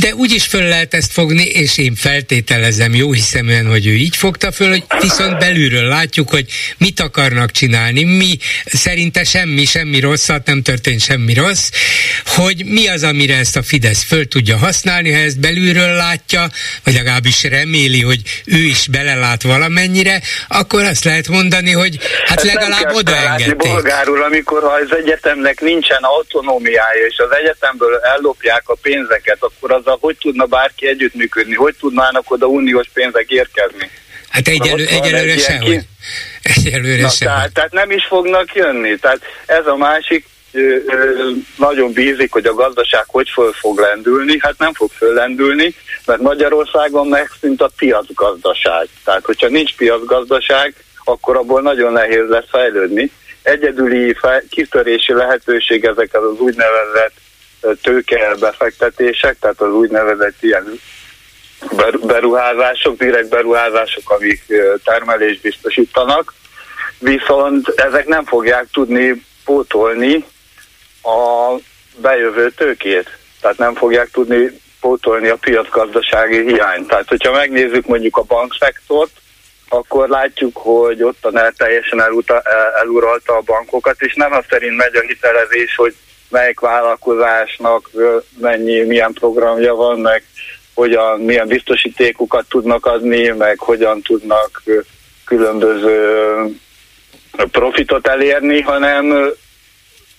De úgy is föl lehet ezt fogni, és én feltételezem jó hiszeműen, hogy ő így fogta föl, hogy viszont belülről látjuk, hogy mit akarnak csinálni, mi szerinte semmi, semmi rosszat, nem történt semmi rossz, hogy mi az, amire ezt a Fidesz föl tudja használni, ha ezt belülről látja, vagy legalábbis reméli, hogy ő is belelát valamennyire, akkor azt lehet mondani, hogy hát ezt legalább odaengedték. Bolgárul, amikor ha az egyetemnek nincsen autonómiája, és az egyetem egyetemből ellopják a pénzeket, akkor azzal hogy tudna bárki együttműködni? Hogy tudnának oda uniós pénzek érkezni? Hát egyelő, egyelőre sem. Ki... Egyelőre sem. Tehát, tehát nem is fognak jönni. Tehát ez a másik, ö, ö, nagyon bízik, hogy a gazdaság hogy föl fog lendülni, hát nem fog föllendülni, mert Magyarországon meg szint a piacgazdaság. Tehát, hogyha nincs piacgazdaság, akkor abból nagyon nehéz lesz fejlődni. Egyedüli kitörési lehetőség ezek az úgynevezett tőke befektetések, tehát az úgynevezett ilyen beruházások, direkt beruházások, amik termelést biztosítanak, viszont ezek nem fogják tudni pótolni a bejövő tőkét. Tehát nem fogják tudni pótolni a piacgazdasági hiányt. Tehát, hogyha megnézzük mondjuk a bankszektort, akkor látjuk, hogy ott a teljesen eluta, eluralta a bankokat, és nem az szerint megy a hitelezés, hogy melyik vállalkozásnak mennyi, milyen programja van, meg hogyan, milyen biztosítékokat tudnak adni, meg hogyan tudnak különböző profitot elérni, hanem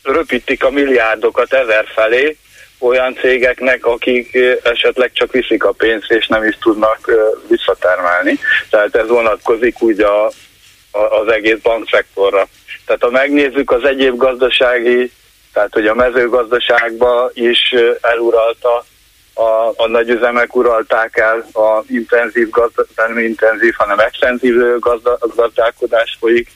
röpítik a milliárdokat ezer felé olyan cégeknek, akik esetleg csak viszik a pénzt, és nem is tudnak visszatermelni. Tehát ez vonatkozik úgy a, a, az egész bankszektorra. Tehát ha megnézzük az egyéb gazdasági, tehát hogy a mezőgazdaságba is eluralta a, a nagyüzemek uralták el a intenzív, gazda, nem intenzív, hanem extenzív gazda, gazdálkodás folyik.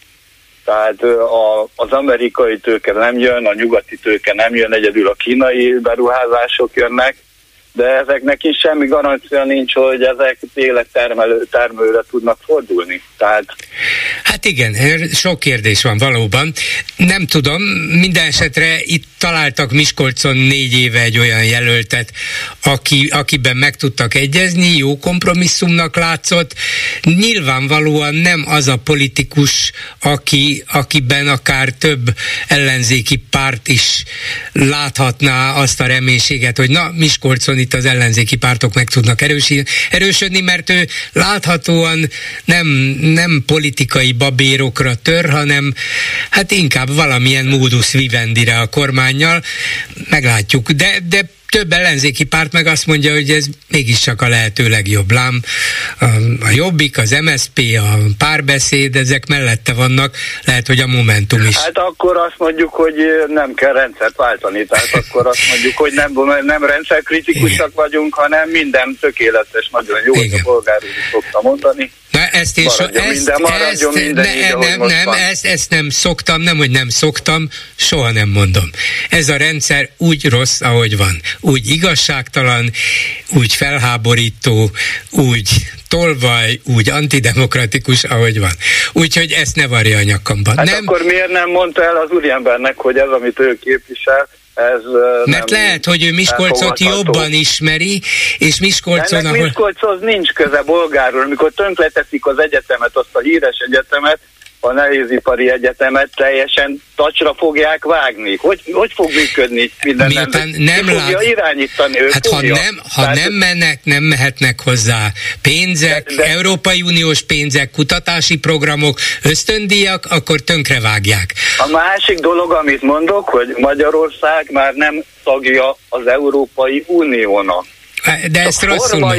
Tehát a, az amerikai tőke nem jön, a nyugati tőke nem jön, egyedül a kínai beruházások jönnek, de ezeknek is semmi garancia nincs, hogy ezek tényleg termelő, termelőre tudnak fordulni. Tehát... Hát igen, sok kérdés van valóban. Nem tudom, minden esetre itt találtak Miskolcon négy éve egy olyan jelöltet, aki, akiben meg tudtak egyezni, jó kompromisszumnak látszott. Nyilvánvalóan nem az a politikus, aki, akiben akár több ellenzéki párt is láthatná azt a reménységet, hogy na, Miskolcon itt az ellenzéki pártok meg tudnak erősödni, mert ő láthatóan nem, nem politikai babérokra tör, hanem hát inkább valamilyen módusz vivendire a kormányjal. Meglátjuk. De, de több ellenzéki párt meg azt mondja, hogy ez mégiscsak a lehető legjobb lám. A, a Jobbik, az MSP, a párbeszéd, ezek mellette vannak, lehet, hogy a Momentum is. Hát akkor azt mondjuk, hogy nem kell rendszert váltani, tehát akkor azt mondjuk, hogy nem, nem rendszerkritikusak vagyunk, hanem minden tökéletes, nagyon jó, Igen. a polgár úr szokta mondani. Na ezt maradjon ezt, minden, maradjon ezt, minden ne, így, nem, nem, ezt, ezt nem szoktam, nem, hogy nem szoktam, soha nem mondom. Ez a rendszer úgy rossz, ahogy van. Úgy igazságtalan, úgy felháborító, úgy tolvaj, úgy antidemokratikus, ahogy van. Úgyhogy ezt ne varja a nyakamba. Hát nem... akkor miért nem mondta el az úriembernek, hogy ez, amit ő képvisel, ez Mert lehet, hogy ő Miskolcot jobban ismeri, és Miskolcon, ahol... Miskolchoz nincs köze bolgáról, amikor tönkleteszik az egyetemet, azt a híres egyetemet, a nehézipari egyetemet teljesen tacsra fogják vágni. Hogy, hogy fog működni minden Miután nem lát... fogja irányítani? Ő hát fogja. ha, nem, ha Tehát... nem mennek, nem mehetnek hozzá pénzek, de, de... Európai Uniós pénzek, kutatási programok, ösztöndíjak, akkor tönkre vágják. A másik dolog, amit mondok, hogy Magyarország már nem tagja az Európai Uniónak. De ezt rosszul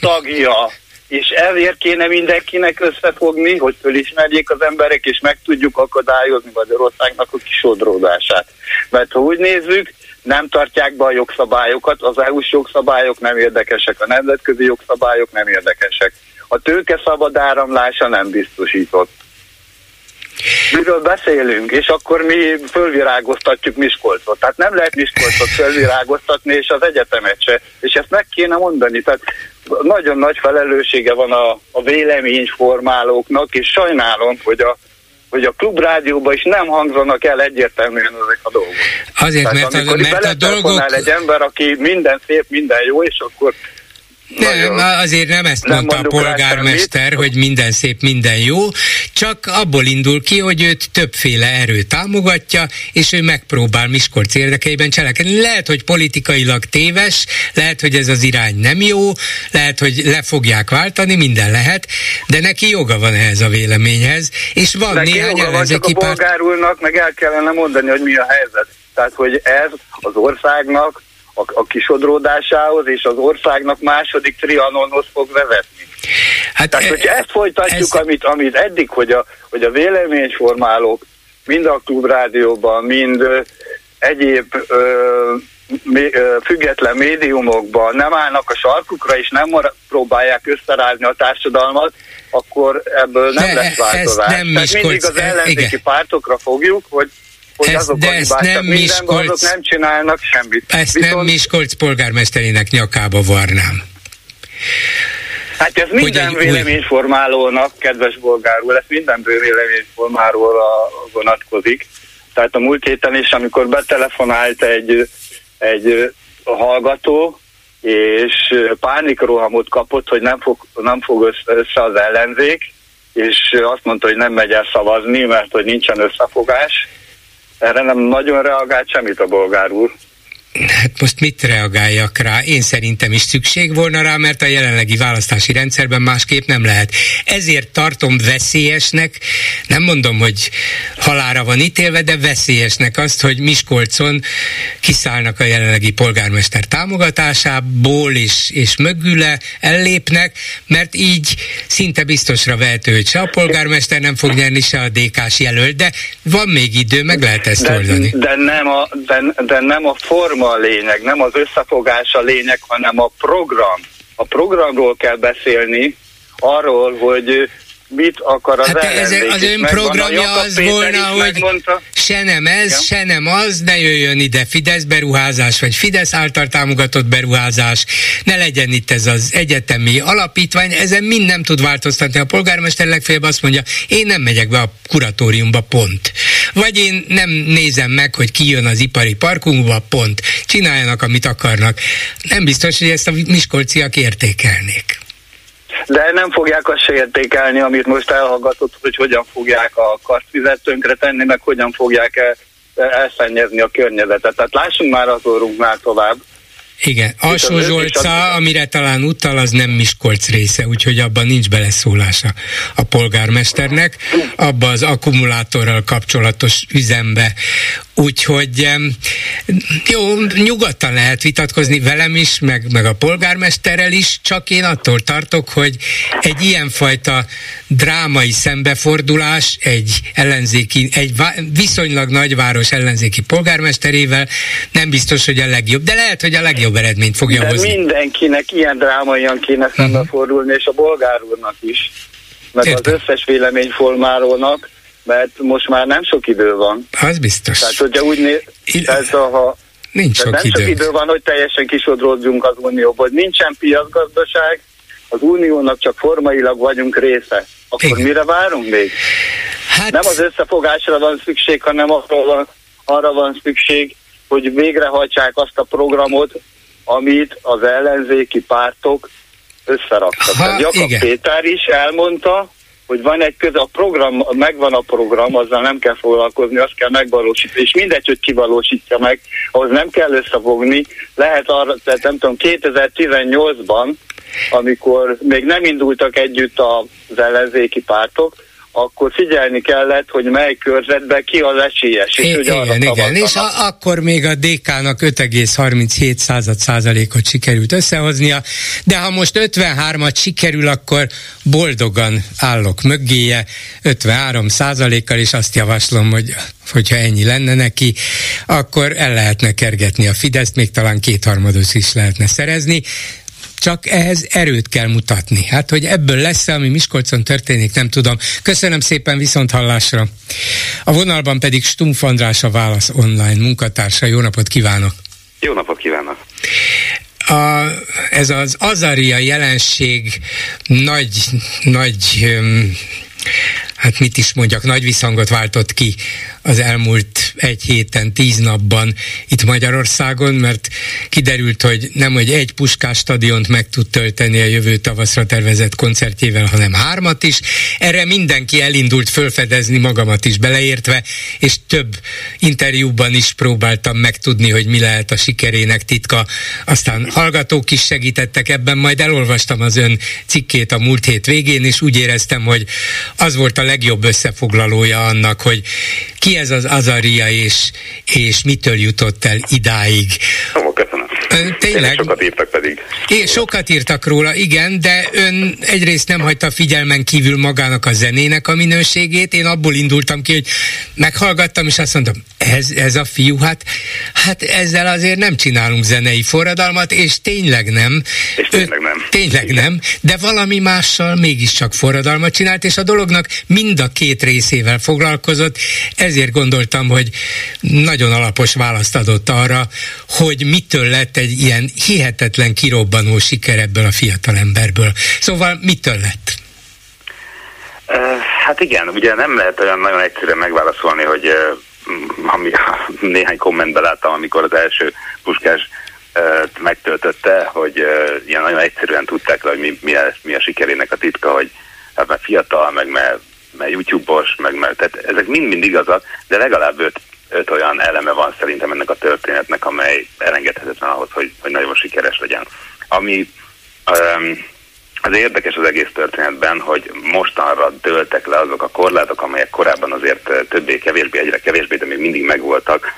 tagja és ezért kéne mindenkinek összefogni, hogy fölismerjék az emberek, és meg tudjuk akadályozni Magyarországnak a kisodródását. Mert ha úgy nézzük, nem tartják be a jogszabályokat, az EU-s jogszabályok nem érdekesek, a nemzetközi jogszabályok nem érdekesek. A tőke szabad áramlása nem biztosított. Miről beszélünk, és akkor mi fölvirágoztatjuk Miskolcot. Tehát nem lehet Miskolcot fölvirágoztatni, és az egyetemet se. És ezt meg kéne mondani. Tehát nagyon nagy felelőssége van a, a véleményformálóknak, és sajnálom, hogy a hogy a klubrádióban is nem hangzanak el egyértelműen ezek a dolgok. Azért, Tehát mert, a, mert a dolgok... egy ember, aki minden szép, minden jó, és akkor nem, azért nem ezt nem mondta a polgármester, hogy minden szép, minden jó, csak abból indul ki, hogy őt többféle erő támogatja, és ő megpróbál Miskolc érdekeiben cselekedni. Lehet, hogy politikailag téves, lehet, hogy ez az irány nem jó, lehet, hogy le fogják váltani, minden lehet, de neki joga van ehhez a véleményhez, és van neki néhány ellenzéki párt... a polgár úrnak meg el kellene mondani, hogy mi a helyzet. Tehát, hogy ez az országnak a, a kisodródásához, és az országnak második trianonhoz fog vezetni. Hát Tehát, e, hogyha ezt folytatjuk, ez... amit, amit eddig, hogy a, hogy a véleményformálók mind a klubrádióban, mind ö, egyéb ö, mé, ö, független médiumokban nem állnak a sarkukra, és nem próbálják összerázni a társadalmat, akkor ebből nem ne, lesz változás. Nem Tehát mindig az ellenzéki igen. pártokra fogjuk, hogy hogy ez, azok de ezt nem Miskolc, azok nem csinálnak semmit. Ezt Viszont, nem Miskolc polgármesterének nyakába varnám. Hát ez minden hogy, véleményformálónak, kedves bolgár úr, ez minden véleményformálóra vonatkozik. Tehát a múlt héten is, amikor betelefonált egy, egy hallgató, és pánikrohamot kapott, hogy nem fog, nem fog össze az ellenzék, és azt mondta, hogy nem megy el szavazni, mert hogy nincsen összefogás, erre nem nagyon reagált semmit a bolgár úr. Hát most mit reagáljak rá? Én szerintem is szükség volna rá, mert a jelenlegi választási rendszerben másképp nem lehet. Ezért tartom veszélyesnek, nem mondom, hogy halára van ítélve, de veszélyesnek azt, hogy Miskolcon kiszállnak a jelenlegi polgármester támogatásából, és, és mögüle ellépnek, mert így szinte biztosra vehető, hogy se a polgármester nem fog nyerni, se a DK-s jelölt, de van még idő, meg lehet ezt de, oldani. De nem, a, de, de nem a forma a lényeg, nem az összefogás a lényeg, hanem a program. A programról kell beszélni, arról, hogy mit akar az hát ez az ön programja az Péter volna, hogy megmondta. se nem ez, Igen. se nem az, ne jöjjön ide Fidesz beruházás, vagy Fidesz által támogatott beruházás, ne legyen itt ez az egyetemi alapítvány, ezen mind nem tud változtatni. A polgármester legfeljebb azt mondja, én nem megyek be a kuratóriumba, pont. Vagy én nem nézem meg, hogy ki jön az ipari parkunkba, pont. Csináljanak, amit akarnak. Nem biztos, hogy ezt a miskolciak értékelnék. De nem fogják azt se értékelni, amit most elhallgatott, hogy hogyan fogják a kartvizet tönkre tenni, meg hogyan fogják el, elszennyezni a környezetet. Tehát lássunk már az orrunknál tovább. Igen, Alsó Zsolca, amire talán utal, az nem Miskolc része, úgyhogy abban nincs beleszólása a polgármesternek, abba az akkumulátorral kapcsolatos üzembe. Úgyhogy jó, nyugodtan lehet vitatkozni velem is, meg, meg a polgármesterrel is, csak én attól tartok, hogy egy ilyenfajta drámai szembefordulás egy ellenzéki, egy viszonylag nagyváros ellenzéki polgármesterével nem biztos, hogy a legjobb, de lehet, hogy a legjobb eredményt fogja de hozni. mindenkinek ilyen drámaian kéne mhm. szembefordulni, és a bolgár úrnak is, meg Értem. az összes véleményformárónak, mert most már nem sok idő van. Az biztos. Tehát, hogyha úgy néz, Il... tehát, ha, Nincs sok nem idő. sok idő van, hogy teljesen kisodródjunk az unióból. Nincsen piacgazdaság, az uniónak csak formailag vagyunk része. Akkor Igen. mire várunk még? Hát... Nem az összefogásra van szükség, hanem arra van, arra van szükség, hogy végrehajtsák azt a programot, amit az ellenzéki pártok összeraktak. Ha, Jakab igen. Péter is elmondta, hogy van egy köze, a program, megvan a program, azzal nem kell foglalkozni, azt kell megvalósítani, és mindegy, hogy kivalósítja meg, ahhoz nem kell összefogni, lehet arra, tehát nem tudom, 2018-ban, amikor még nem indultak együtt az ellenzéki pártok, akkor figyelni kellett, hogy mely körzetben ki az esélyes. És I- igen, igen, és a, akkor még a DK-nak 5,37 század százalékot sikerült összehoznia, de ha most 53-at sikerül, akkor boldogan állok mögéje, 53 százalékkal, és azt javaslom, hogy hogyha ennyi lenne neki, akkor el lehetne kergetni a Fideszt, még talán kétharmados is lehetne szerezni, csak ehhez erőt kell mutatni. Hát, hogy ebből lesz ami Miskolcon történik, nem tudom. Köszönöm szépen viszont hallásra. A vonalban pedig Stumpf András a Válasz Online munkatársa. Jó napot kívánok! Jó napot kívánok! A, ez az azaria jelenség nagy, nagy hát mit is mondjak, nagy visszhangot váltott ki az elmúlt egy héten, tíz napban itt Magyarországon, mert kiderült, hogy nem, hogy egy puskás stadiont meg tud tölteni a jövő tavaszra tervezett koncertjével, hanem hármat is. Erre mindenki elindult fölfedezni magamat is beleértve, és több interjúban is próbáltam megtudni, hogy mi lehet a sikerének titka. Aztán hallgatók is segítettek ebben, majd elolvastam az ön cikkét a múlt hét végén, és úgy éreztem, hogy az volt a legjobb összefoglalója annak, hogy ki ez az Azaria, és, és mitől jutott el idáig. Tényleg? sokat írtak pedig. É, sokat írtak róla, igen, de ön egyrészt nem hagyta figyelmen kívül magának a zenének a minőségét. Én abból indultam ki, hogy meghallgattam, és azt mondtam, ez, ez a fiú, hát, hát ezzel azért nem csinálunk zenei forradalmat, és tényleg nem. És tényleg nem. Tényleg igen. nem, de valami mással mégiscsak forradalmat csinált, és a dolognak mind a két részével foglalkozott, ezért gondoltam, hogy nagyon alapos választ adott arra, hogy mitől lett egy ilyen hihetetlen kirobbanó siker ebből a fiatal emberből. Szóval mitől lett? Hát igen, ugye nem lehet olyan nagyon egyszerűen megválaszolni, hogy ami, [LAUGHS] néhány kommentben láttam, amikor az első puskás megtöltötte, hogy ilyen nagyon egyszerűen tudták le, hogy mi, mi, a, mi a sikerének a titka, hogy hát mert fiatal, meg mert, mert YouTube-os, meg mert, tehát ezek mind-mind igazak, de legalább öt öt olyan eleme van szerintem ennek a történetnek, amely elengedhetetlen ahhoz, hogy, hogy nagyon sikeres legyen. Ami um, az érdekes az egész történetben, hogy mostanra dőltek le azok a korlátok, amelyek korábban azért többé-kevésbé, egyre kevésbé, de még mindig megvoltak,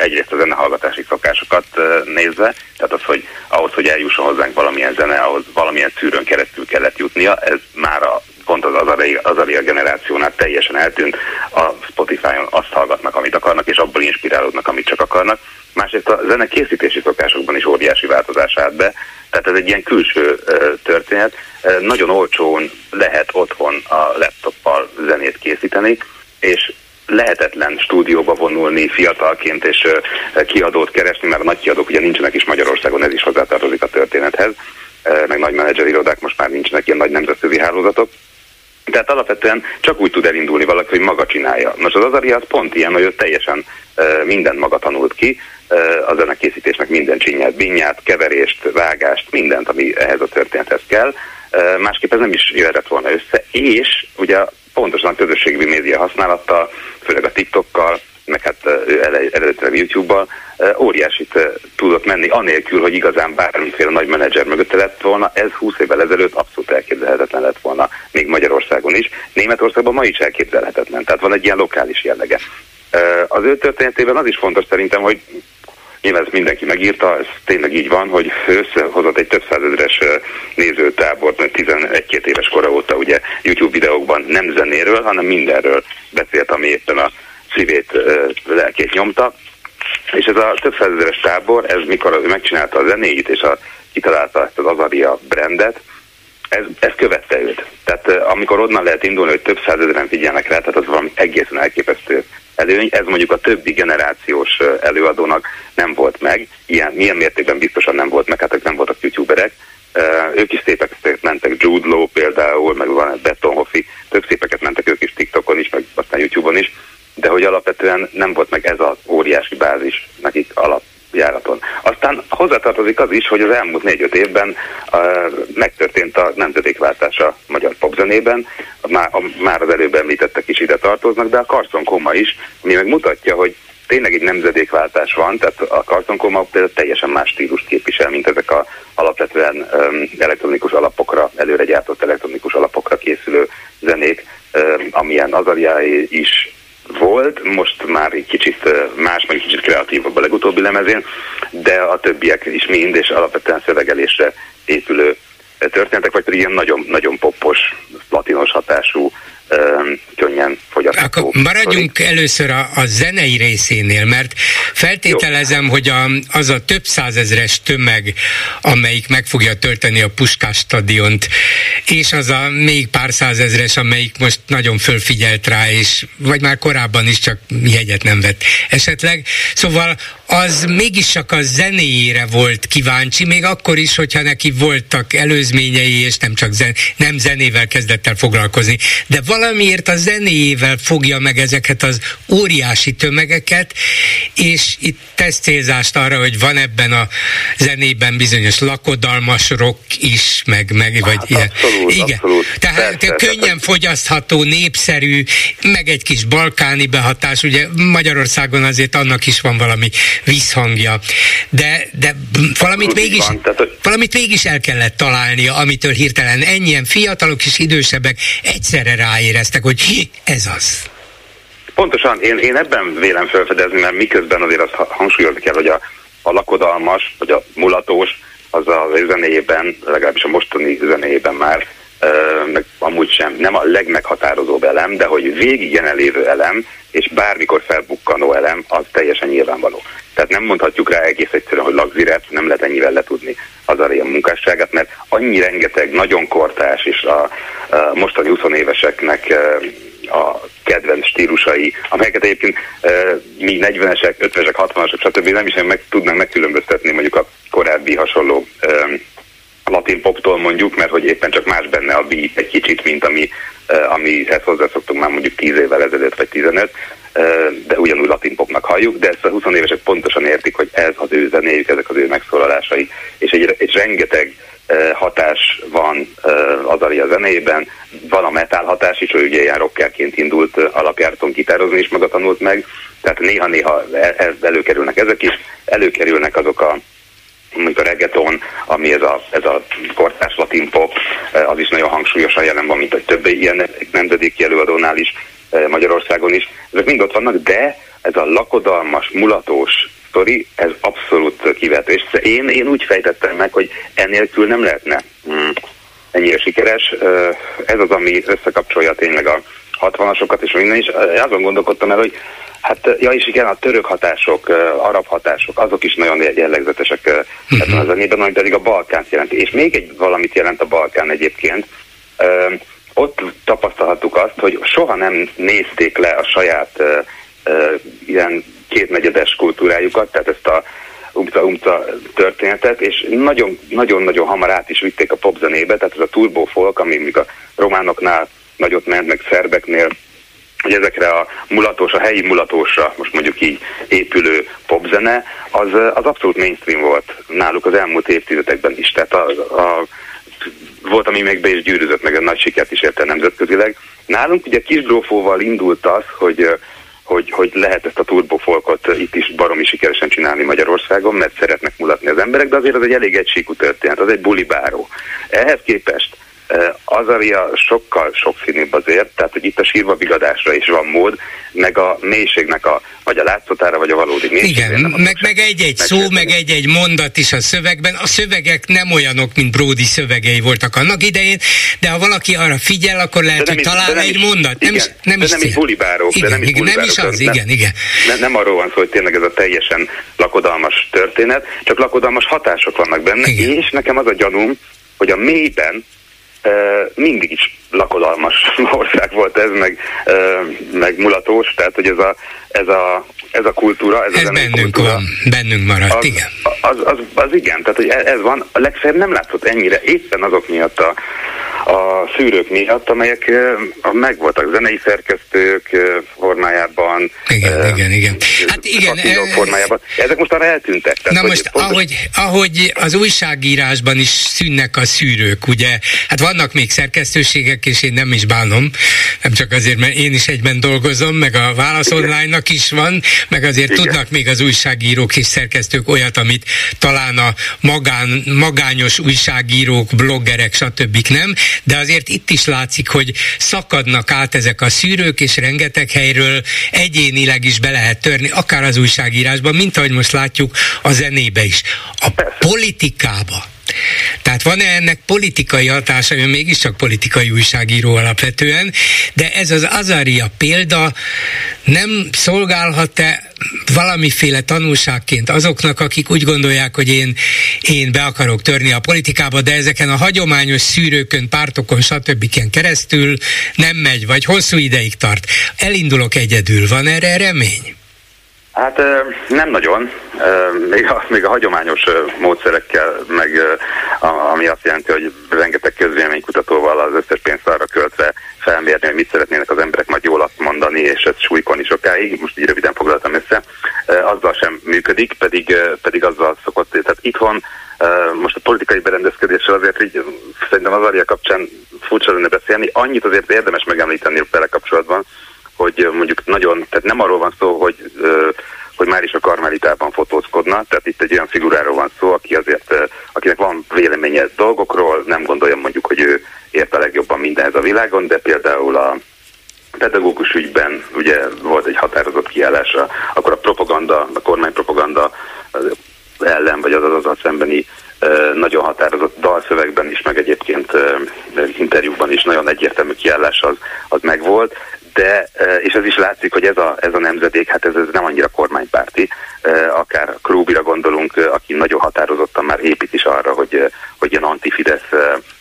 egyrészt a zenehallgatási szokásokat nézve, tehát az, hogy ahhoz, hogy eljusson hozzánk valamilyen zene, ahhoz valamilyen szűrőn keresztül kellett jutnia, ez már a, pont az Azaria, Azaria generációnál teljesen eltűnt. A Spotify-on azt hallgatnak, amit akarnak, és abból inspirálódnak, amit csak akarnak. Másrészt a zene készítési szokásokban is óriási változás állt be, tehát ez egy ilyen külső történet. Nagyon olcsón lehet otthon a laptoppal zenét készíteni, és lehetetlen stúdióba vonulni fiatalként és kiadót keresni, mert a nagy kiadók ugye nincsenek is Magyarországon, ez is hozzátartozik a történethez, meg nagy menedzser irodák most már nincsenek ilyen nagy nemzetközi hálózatok. Tehát alapvetően csak úgy tud elindulni valaki, hogy maga csinálja. Most az Azaria az pont ilyen, hogy ő teljesen mindent maga tanult ki, a zenekészítésnek minden csinyát, binyát, keverést, vágást, mindent, ami ehhez a történethez kell. Másképp ez nem is jöhetett volna össze, és ugye pontosan a közösségi média használattal, főleg a TikTokkal, meg hát eredetileg YouTube-bal óriásit tudott menni, anélkül, hogy igazán bármiféle nagy menedzser mögötte lett volna. Ez 20 évvel ezelőtt abszolút elképzelhetetlen lett volna, még Magyarországon is. Németországban ma is elképzelhetetlen, tehát van egy ilyen lokális jellege. Az ő történetében az is fontos szerintem, hogy Nyilván ezt mindenki megírta, ez tényleg így van, hogy összehozott egy több százezres nézőtábort, 11-2 éves kora óta ugye YouTube videókban nem zenéről, hanem mindenről beszélt, ami éppen a szívét, lelkét nyomta. És ez a több százezeres tábor, ez mikor ő megcsinálta a zenéit, és a, kitalálta ezt az Azaria brandet, ez, ez követte őt. Tehát amikor onnan lehet indulni, hogy több százezeren figyelnek rá, tehát az valami egészen elképesztő előny, ez mondjuk a többi generációs előadónak nem volt meg, ilyen, milyen mértékben biztosan nem volt meg, hát ők nem voltak youtuberek, ők is szépek mentek, Jude Law például, meg van Beton Hoffi, tök szépeket mentek ők is TikTokon is, meg aztán YouTube-on is, de hogy alapvetően nem volt meg ez az óriási bázis nekik alap járaton. Aztán hozzátartozik az is, hogy az elmúlt négy-öt évben uh, megtörtént a nemzedékváltás a magyar popzenében, már, a, már az előbb említettek is ide tartoznak, de a Carson Koma is, ami meg mutatja, hogy tényleg egy nemzedékváltás van, tehát a Carson Koma például teljesen más stílust képvisel, mint ezek a alapvetően um, elektronikus alapokra, előre gyártott elektronikus alapokra készülő zenék, um, amilyen Azariáé is volt, most már egy kicsit más, meg egy kicsit kreatívabb a legutóbbi lemezén, de a többiek is mind, és alapvetően szövegelésre épülő történetek, vagy pedig ilyen nagyon, nagyon poppos, platinos hatású könnyen fogyasztható. Akkor maradjunk Sorry. először a, a zenei részénél, mert feltételezem, Jó. hogy a, az a több százezres tömeg, amelyik meg fogja tölteni a Puskás stadiont, és az a még pár százezres, amelyik most nagyon fölfigyelt rá, és vagy már korábban is csak jegyet nem vett esetleg. Szóval az mégis csak a zenéjére volt kíváncsi, még akkor is, hogyha neki voltak előzményei, és nem csak zen, nem zenével kezdett el foglalkozni. De valamiért a zenéjével fogja meg ezeket az óriási tömegeket, és itt tesz célzást arra, hogy van ebben a zenében bizonyos lakodalmas rock is, meg, meg vagy hát, ilyen. Abszolút, Igen. Abszolút. Tehát persze, könnyen fogyasztható, népszerű, meg egy kis balkáni behatás, ugye Magyarországon azért annak is van valami visszhangja, de, de valamit mégis, van, tehát, hogy... valamit mégis el kellett találnia, amitől hirtelen ennyien fiatalok és idősebbek egyszerre ráéreztek, hogy ez az. Pontosan, én, én ebben vélem felfedezni, mert miközben azért azt hangsúlyozni kell, hogy a, a lakodalmas, vagy a mulatós, az a zenéjében, legalábbis a mostani zenéjében már, meg amúgy sem, nem a legmeghatározóbb elem, de hogy végig jelenlévő elem, és bármikor felbukkanó elem, az teljesen nyilvánvaló. Tehát nem mondhatjuk rá egész egyszerűen, hogy lagziret, nem lehet ennyivel letudni az a munkásságát, mert annyi rengeteg, nagyon kortás, és a, a mostani 20 éveseknek a kedvenc stílusai, amelyeket egyébként mi 40-esek, 50-esek, 60-asok, stb. nem is meg tudnánk megkülönböztetni mondjuk a korábbi hasonló latin poptól mondjuk, mert hogy éppen csak más benne a beat egy kicsit, mint ami, amihez hozzászoktunk már mondjuk 10 évvel ezelőtt, vagy 15, de ugyanúgy latin popnak halljuk, de ezt a 20 évesek pontosan értik, hogy ez az ő zenéjük, ezek az ő megszólalásai, és egy, egy rengeteg hatás van az a zenében, van a metal hatás is, hogy ugye ilyen rockerként indult alapjáraton gitározni is maga tanult meg, Tehát néha-néha előkerülnek ezek is, előkerülnek azok a mondjuk a reggaeton, ami ez a, ez a kortárs latin pop, az is nagyon hangsúlyosan jelen van, mint a többi ilyen nemzedéki előadónál is, Magyarországon is. Ezek mind ott vannak, de ez a lakodalmas, mulatós sztori, ez abszolút kivető. És én, én úgy fejtettem meg, hogy enélkül nem lehetne hmm, ennyire sikeres. Ez az, ami összekapcsolja tényleg a 60-asokat és minden is. Azon gondolkodtam el, hogy Hát, ja és igen, a török hatások, arab hatások, azok is nagyon jellegzetesek uh-huh. ebben a zenében, ami pedig a Balkánt jelenti. És még egy valamit jelent a Balkán egyébként. Ott tapasztalhattuk azt, hogy soha nem nézték le a saját ilyen kétnegyedes kultúrájukat, tehát ezt a umca-umca történetet, és nagyon-nagyon hamar át is vitték a popzenébe, tehát ez a turbo folk, ami még a románoknál nagyot ment, meg szerbeknél, hogy ezekre a mulatos, a helyi mulatósra, most mondjuk így épülő popzene, az, az abszolút mainstream volt náluk az elmúlt évtizedekben is. Tehát a, a, volt, ami még be is gyűrűzött, meg a nagy sikert is érte nemzetközileg. Nálunk ugye kisbrófóval indult az, hogy hogy, hogy lehet ezt a turbofolkot itt is baromi sikeresen csinálni Magyarországon, mert szeretnek mulatni az emberek, de azért az egy elég egysíkú történet, az egy bulibáró. Ehhez képest az a sokkal sokszínűbb azért, tehát hogy itt a sírva bigadásra is van mód, meg a mélységnek a, vagy a látszatára, vagy a valódi mélység. Igen, meg, meg egy-egy szó, meg egy-egy mondat is a szövegben. A szövegek nem olyanok, mint Brody szövegei voltak annak idején, de ha valaki arra figyel, akkor lehet, hogy talál egy is, mondat. Nem is, nem de is, nem is bulibárók. Igen, de nem is, igen, nem is az, nem, igen, igen. Nem, nem arról van szó, hogy tényleg ez a teljesen lakodalmas történet, csak lakodalmas hatások vannak benne, igen. és nekem az a gyanúm, hogy a mélyben mindig is lakodalmas [LAUGHS] ország volt ez, meg, meg mulatós, tehát hogy ez a, ez a, ez a kultúra, ez, ez a bennünk kultúra, van, bennünk maradt, az, igen. Az, az, az, igen, tehát hogy e, ez van, a legfeljebb nem látszott ennyire, éppen azok miatt a, a szűrők miatt, amelyek megvoltak zenei szerkesztők formájában. Igen, uh, igen, igen. Hát igen. formájában. Ezek most arra eltűntek. Tehát, na most, fontos... ahogy, ahogy az újságírásban is szűnnek a szűrők, ugye, hát vannak még szerkesztőségek, és én nem is bánom, nem csak azért, mert én is egyben dolgozom, meg a Válasz Online-nak is van, meg azért igen. tudnak még az újságírók és szerkesztők olyat, amit talán a magán, magányos újságírók, bloggerek, stb. nem, de azért itt is látszik, hogy szakadnak át ezek a szűrők, és rengeteg helyről egyénileg is be lehet törni, akár az újságírásban, mint ahogy most látjuk a zenébe is. A politikába tehát van-e ennek politikai hatása, ő mégiscsak politikai újságíró alapvetően, de ez az Azaria példa nem szolgálhat-e valamiféle tanulságként azoknak, akik úgy gondolják, hogy én, én be akarok törni a politikába, de ezeken a hagyományos szűrőkön, pártokon, stb. keresztül nem megy, vagy hosszú ideig tart. Elindulok egyedül. Van erre remény? Hát nem nagyon, még a, még a hagyományos módszerekkel, meg ami azt jelenti, hogy rengeteg közvéleménykutatóval az összes pénzt arra költve felmérni, hogy mit szeretnének az emberek majd jól azt mondani, és ezt súlykolni sokáig, most így röviden foglaltam össze, azzal sem működik, pedig, pedig azzal szokott, tehát itthon most a politikai berendezkedéssel azért így szerintem az Aria kapcsán furcsa lenne beszélni, annyit azért érdemes megemlíteni vele kapcsolatban, hogy mondjuk nagyon, tehát nem arról van szó, hogy hogy már is a karmelitában fotózkodna, tehát itt egy olyan figuráról van szó, aki azért, akinek van véleménye dolgokról, nem gondolja mondjuk, hogy ő ért a legjobban mindenhez a világon, de például a pedagógus ügyben ugye volt egy határozott kiállása, akkor a propaganda, a kormánypropaganda ellen, vagy az az, az szembeni nagyon határozott dalszövegben is, meg egyébként interjúban is nagyon egyértelmű kiállás az, az megvolt, de, és ez is látszik, hogy ez a, ez a nemzedék, hát ez, ez nem annyira kormánypárti, akár Krúbira gondolunk, aki nagyon határozottan már épít is arra, hogy, hogy ilyen antifidesz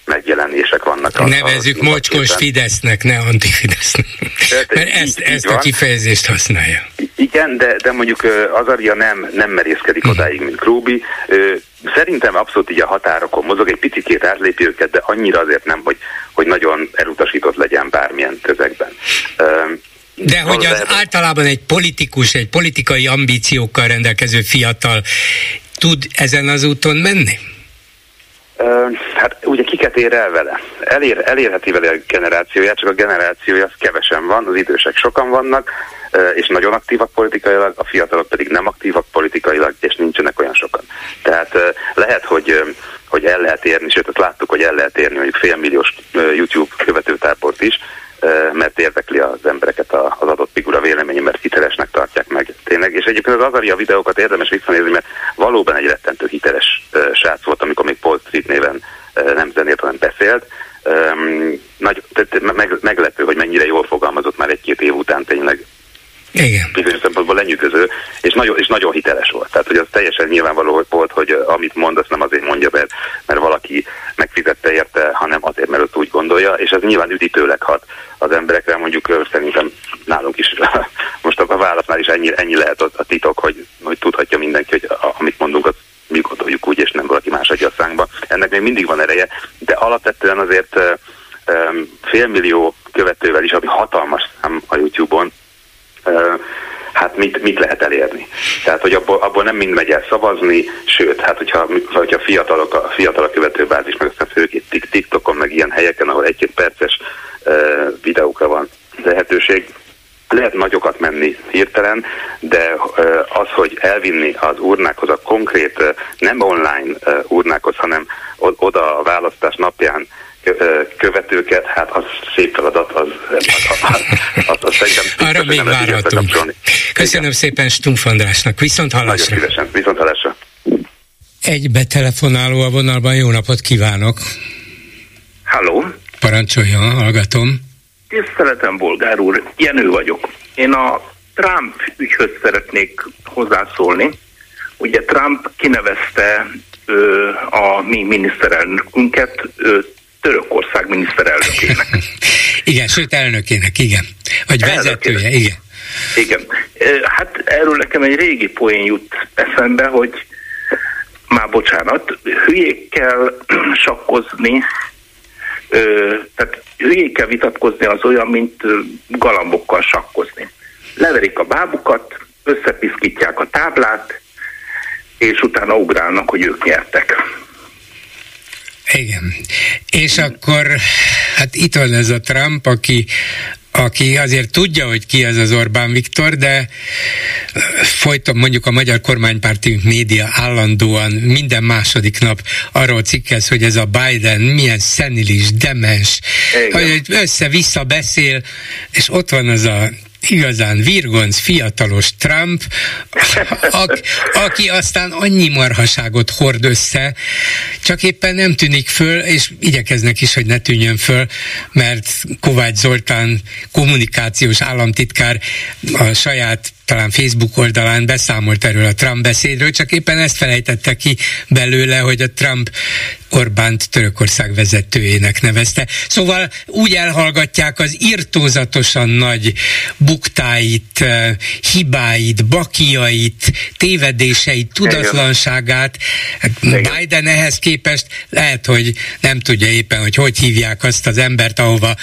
megjelenések vannak. Nevezzük a, mocskos Fidesznek, ne antifidesznek. Mert ezt, így, ezt így a kifejezést használja. Igen, de, de mondjuk Azaria nem, nem merészkedik hmm. odáig, mint Krúbi. Szerintem abszolút így a határokon mozog, egy picit átlépi őket, de annyira azért nem, hogy, hogy nagyon elutasított legyen bármilyen közegben. De hogy az általában egy politikus, egy politikai ambíciókkal rendelkező fiatal tud ezen az úton menni? Hát ugye kiket ér el vele? Elér, elérheti vele a generációját, csak a generációja az kevesen van, az idősek sokan vannak, és nagyon aktívak politikailag, a fiatalok pedig nem aktívak politikailag, és nincsenek olyan sokan. Tehát lehet, hogy hogy el lehet érni, sőt, azt láttuk, hogy el lehet érni mondjuk félmilliós YouTube követőtábort is, mert érdekli az embereket az adott figura véleménye, mert hitelesnek tartják meg tényleg. És egyébként az Azaria videókat érdemes visszanézni, mert valóban egy rettentő hiteles srác volt, amikor még Paul Street néven nem zenélt, hanem beszélt. Nagy, meg, meglepő, hogy mennyire jól fogalmazott már egy-két év után tényleg igen. bizonyos szempontból lenyűgöző, és nagyon, és nagyon hiteles volt. Tehát, hogy az teljesen nyilvánvaló volt, hogy amit mond, azt nem azért mondja, mert, mert valaki megfizette érte, hanem azért, mert ott úgy gondolja, és ez nyilván üdítőleg hat az emberekre, mondjuk szerintem nálunk is, [LAUGHS] most a válasznál is ennyi, ennyi lehet a, titok, hogy, hogy tudhatja mindenki, hogy amit mondunk, azt mi gondoljuk úgy, és nem valaki más adja a szánkba. Ennek még mindig van ereje, de alapvetően azért félmillió követővel is, ami hatalmas szám a YouTube-on, hát mit, mit lehet elérni. Tehát, hogy abból, abból nem mind megy el szavazni, sőt, hát hogyha, hogyha fiatalok, a fiatal a követőbázis, meg aztán főként TikTokon, meg ilyen helyeken, ahol egy-két perces uh, videókra van lehetőség, lehet nagyokat menni hirtelen, de az, hogy elvinni az urnákhoz a konkrét, nem online urnákhoz, hanem oda a választás napján követőket, hát az szép feladat, az, az, az, az, az szerintem Arra még várhatunk. Köszönöm Igen. szépen Stumpf Andrásnak, viszont hallásra. Nagyon szívesen, viszont hallásra. Egy betelefonáló a vonalban, jó napot kívánok! Halló! Parancsoljon, hallgatom. Tiszteletem, bolgár úr, Jenő vagyok. Én a Trump ügyhöz szeretnék hozzászólni. Ugye Trump kinevezte ö, a mi miniszterelnökünket ö, Törökország miniszterelnökének. [LAUGHS] igen, sőt elnökének, igen. Vagy vezetője, igen. Igen. Hát erről nekem egy régi poén jut eszembe, hogy már bocsánat, hülyékkel [CLEARS THROAT] sakkozni, tehát hülyékkel vitatkozni az olyan, mint galambokkal sakkozni. Leverik a bábukat, összepiszkítják a táblát, és utána ugrálnak, hogy ők nyertek. Igen. És akkor, hát itt van ez a Trump, aki aki azért tudja, hogy ki ez az Orbán Viktor, de folyton mondjuk a magyar kormánypárti média állandóan minden második nap arról cikkez, hogy ez a Biden milyen szenilis, demens, Igen. hogy össze-vissza beszél, és ott van az a igazán virgonc, fiatalos Trump, a, aki aztán annyi marhaságot hord össze, csak éppen nem tűnik föl, és igyekeznek is, hogy ne tűnjön föl, mert Kovács Zoltán kommunikációs államtitkár a saját talán Facebook oldalán beszámolt erről a Trump beszédről, csak éppen ezt felejtette ki belőle, hogy a Trump Orbánt Törökország vezetőjének nevezte. Szóval úgy elhallgatják az irtózatosan nagy buktáit, eh, hibáit, bakiait, tévedéseit, tudatlanságát. Hát Biden ehhez képest lehet, hogy nem tudja éppen, hogy hogy hívják azt az embert, ahova,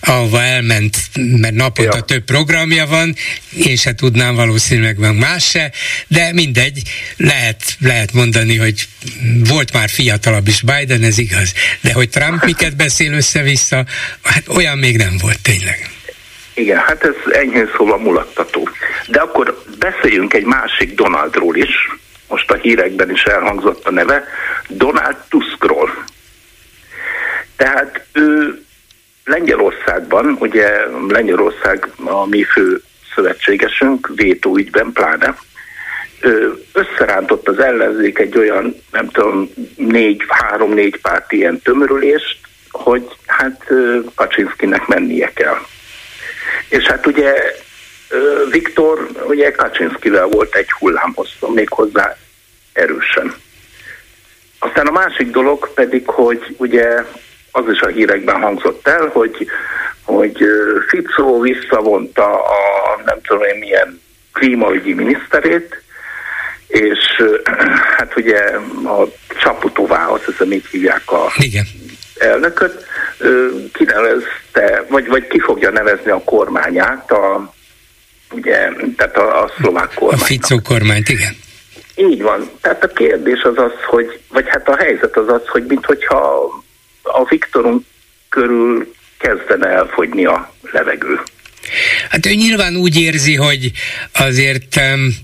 ahova elment, mert naponta ja. több programja van, én se tudnám valószínűleg meg más se, de mindegy, lehet, lehet mondani, hogy volt már fiatalabb is Biden, ez igaz. De hogy Trump miket beszél össze-vissza, hát olyan még nem volt tényleg. Igen, hát ez enyhén szóval mulattató. De akkor beszéljünk egy másik Donaldról is, most a hírekben is elhangzott a neve, Donald Tuskról. Tehát ő Lengyelországban, ugye Lengyelország a mi fő szövetségesünk, vétóügyben pláne, összerántott az ellenzék egy olyan, nem tudom, négy, három-négy párt ilyen tömörülést, hogy hát Kaczynszkinek mennie kell. És hát ugye Viktor ugye Kaczynszkivel volt egy hullámhosszon, még hozzá erősen. Aztán a másik dolog pedig, hogy ugye az is a hírekben hangzott el, hogy, hogy Ficó visszavonta a nem tudom én milyen klímaügyi miniszterét, és [CLEARS THROAT] hát ugye a Csaputová, azt hiszem így hívják a Igen. elnököt, kinevezte, vagy, vagy ki fogja nevezni a kormányát, a, ugye, tehát a, a szlovák kormányt. A Ficó kormányt, igen. Így van. Tehát a kérdés az az, hogy, vagy hát a helyzet az az, hogy minthogyha a Viktorunk körül kezdene elfogyni a levegő. Hát ő nyilván úgy érzi, hogy azért um,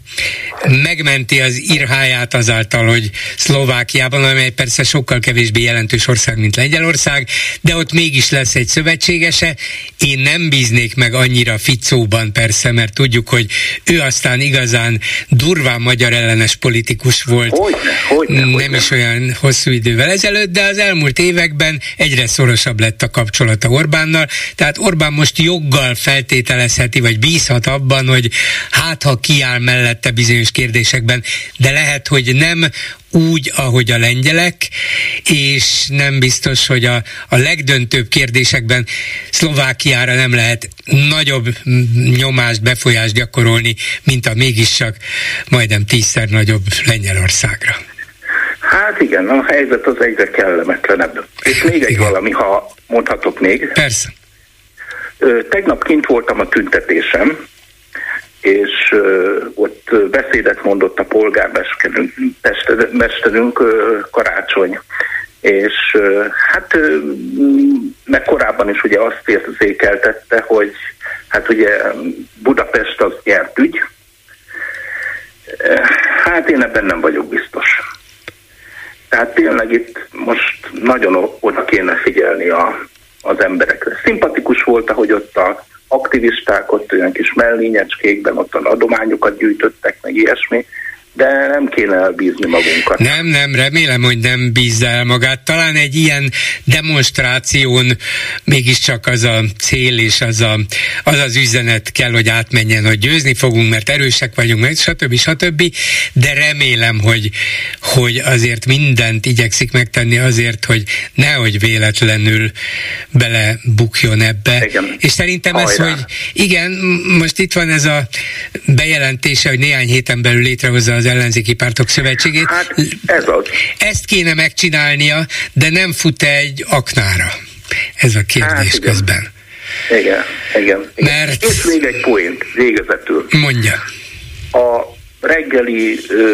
megmenti az irháját azáltal, hogy Szlovákiában, amely persze sokkal kevésbé jelentős ország, mint Lengyelország, de ott mégis lesz egy szövetségese. Én nem bíznék meg annyira Ficóban persze, mert tudjuk, hogy ő aztán igazán durván magyar ellenes politikus volt. Hogyne, hogyne, nem hogyne. is olyan hosszú idővel ezelőtt, de az elmúlt években egyre szorosabb lett a kapcsolata Orbánnal. Tehát Orbán most joggal feltételezheti, vagy bízhat abban, hogy hát ha kiáll mellette bizonyos kérdésekben, de lehet, hogy nem úgy, ahogy a lengyelek, és nem biztos, hogy a, a legdöntőbb kérdésekben Szlovákiára nem lehet nagyobb nyomást, befolyást gyakorolni, mint a mégiscsak majdnem tízszer nagyobb Lengyelországra. Hát igen, a helyzet az egyre kellemetlenebb. És még egy Igen. valami, ha mondhatok még. Persze. Tegnap kint voltam a tüntetésem, és ott beszédet mondott a polgármesterünk, mesterünk, Karácsony. És hát meg korábban is ugye azt érzékeltette, hogy hát ugye Budapest az nyert ügy. Hát én ebben nem vagyok biztos. Tehát tényleg itt most nagyon oda kéne figyelni a, az emberekre. Szimpatikus volt, ahogy ott a aktivisták ott olyan kis mellényecskékben, ott adományokat gyűjtöttek, meg ilyesmi, de nem kéne elbízni magunkat. Nem, nem, remélem, hogy nem bízza el magát. Talán egy ilyen demonstráción mégiscsak az a cél és az, a, az az üzenet kell, hogy átmenjen, hogy győzni fogunk, mert erősek vagyunk, meg stb. stb. De remélem, hogy, hogy azért mindent igyekszik megtenni azért, hogy nehogy véletlenül belebukjon ebbe. Igen. És szerintem ez, Hajrá. hogy igen, most itt van ez a bejelentése, hogy néhány héten belül létrehozza az ellenzéki pártok szövetségét. Hát ez az. Ezt kéne megcsinálnia, de nem fut egy aknára. Ez a kérdés Hát igen. közben. Igen, igen. igen. Mert- És még egy poént végezetül. Mondja. A reggeli, ö,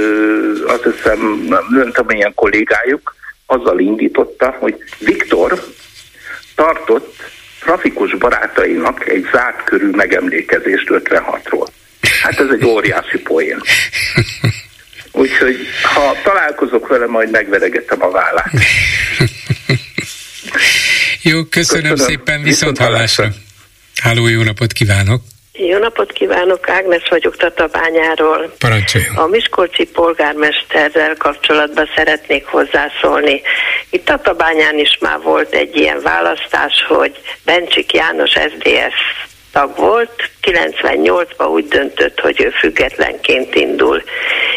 azt hiszem, nem tudom, milyen kollégájuk azzal indította, hogy Viktor tartott trafikus barátainak egy zárt körű megemlékezést 56-ról. Hát ez egy óriási poén. [LAUGHS] Úgyhogy ha találkozok vele, majd megveregetem a vállát. [LAUGHS] Jó, köszönöm, Köszönöm. szépen, viszont hallásra. Háló, jó napot kívánok. Jó napot kívánok, Ágnes vagyok Tatabányáról. Parancsoljon. A Miskolci polgármesterrel kapcsolatban szeretnék hozzászólni. Itt Tatabányán is már volt egy ilyen választás, hogy Bencsik János SZDSZ tag volt, 98-ban úgy döntött, hogy ő függetlenként indul.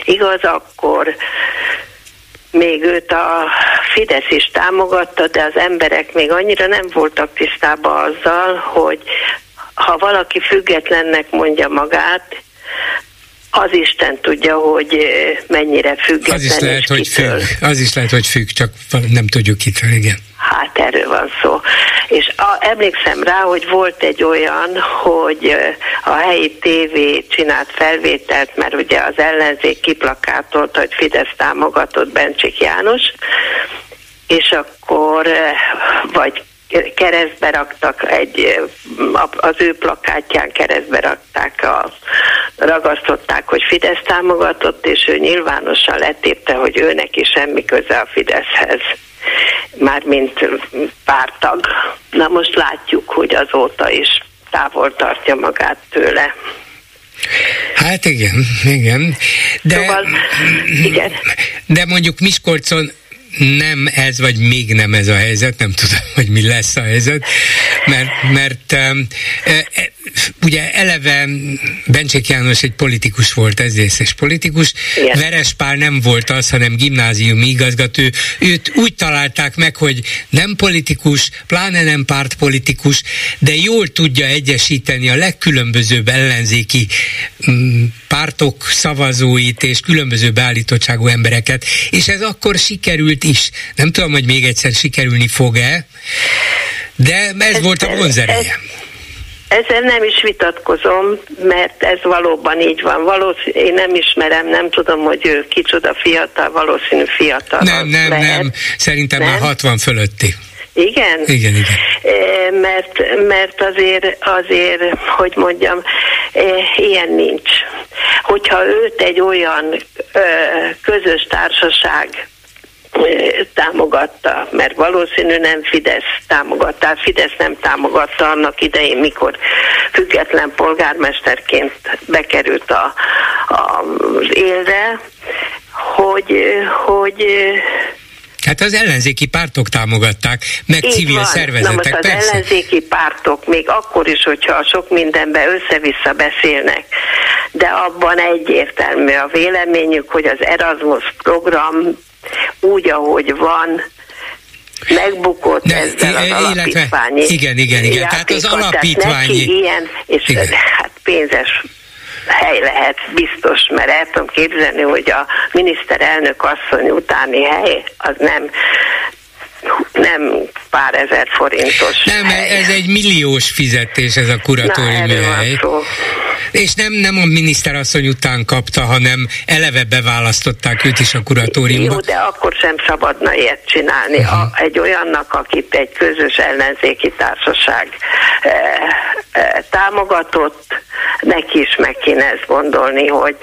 Igaz, akkor még őt a Fidesz is támogatta, de az emberek még annyira nem voltak tisztában azzal, hogy ha valaki függetlennek mondja magát, az Isten tudja, hogy eh, mennyire független Az is lehet, hogy függ. Az is lehet, hogy függ, csak nem tudjuk kitől, igen. Hát erről van szó. És a, emlékszem rá, hogy volt egy olyan, hogy eh, a helyi tévé csinált felvételt, mert ugye az ellenzék kiplakátolt, hogy Fidesz támogatott Bencsik János, és akkor eh, vagy keresztbe raktak egy, az ő plakátján keresztbe rakták, a, ragasztották, hogy Fidesz támogatott, és ő nyilvánosan letépte, hogy ő neki semmi köze a Fideszhez mármint pártag. Na most látjuk, hogy azóta is távol tartja magát tőle. Hát igen, igen. De, Szóval, igen. de mondjuk Miskolcon nem ez, vagy még nem ez a helyzet, nem tudom, [LAUGHS] hogy mi lesz a helyzet, mert, mert e, e, ugye eleve Bencsik János egy politikus volt, ezészes politikus, Igen. Verespál nem volt az, hanem gimnáziumi igazgató. Őt úgy találták meg, hogy nem politikus, pláne nem pártpolitikus, de jól tudja egyesíteni a legkülönbözőbb ellenzéki mm, pártok szavazóit és különböző beállítottságú embereket, és ez akkor sikerült is. Nem tudom, hogy még egyszer sikerülni fog-e, de ez, Ez- volt a vonzereje. ez- Ezzel nem is vitatkozom, mert ez valóban így van. Valószínű, én nem ismerem, nem tudom, hogy ő kicsoda fiatal, valószínű fiatal. Nem, nem, lehet. nem. Szerintem nem? már 60 fölötti. Igen? Igen, igen. Mert, mert azért, azért, hogy mondjam, ilyen nincs. Hogyha őt egy olyan közös társaság támogatta, mert valószínű nem Fidesz támogatta, Fidesz nem támogatta annak idején, mikor független polgármesterként bekerült a, a, az élre, hogy, hogy Hát az ellenzéki pártok támogatták, meg Így civil van. szervezetek, Na most az persze. ellenzéki pártok, még akkor is, hogyha sok mindenben össze-vissza beszélnek, de abban egyértelmű a véleményük, hogy az Erasmus program úgy, ahogy van, megbukott De, ezzel az alapítványi Igen, igen, igen. Tehát az alapítványi... Tehát ilyen, és igen. hát pénzes hely lehet biztos, mert el tudom képzelni, hogy a miniszterelnök asszony utáni hely az nem nem pár ezer forintos. Nem, hely. ez egy milliós fizetés ez a kuratóriumi hely. És nem, nem a miniszterasszony után kapta, hanem eleve beválasztották őt is a kuratóriumba. Jó, de akkor sem szabadna ilyet csinálni. Uh-huh. A, egy olyannak, akit egy közös ellenzéki társaság e, e, támogatott, neki is meg kéne ezt gondolni, hogy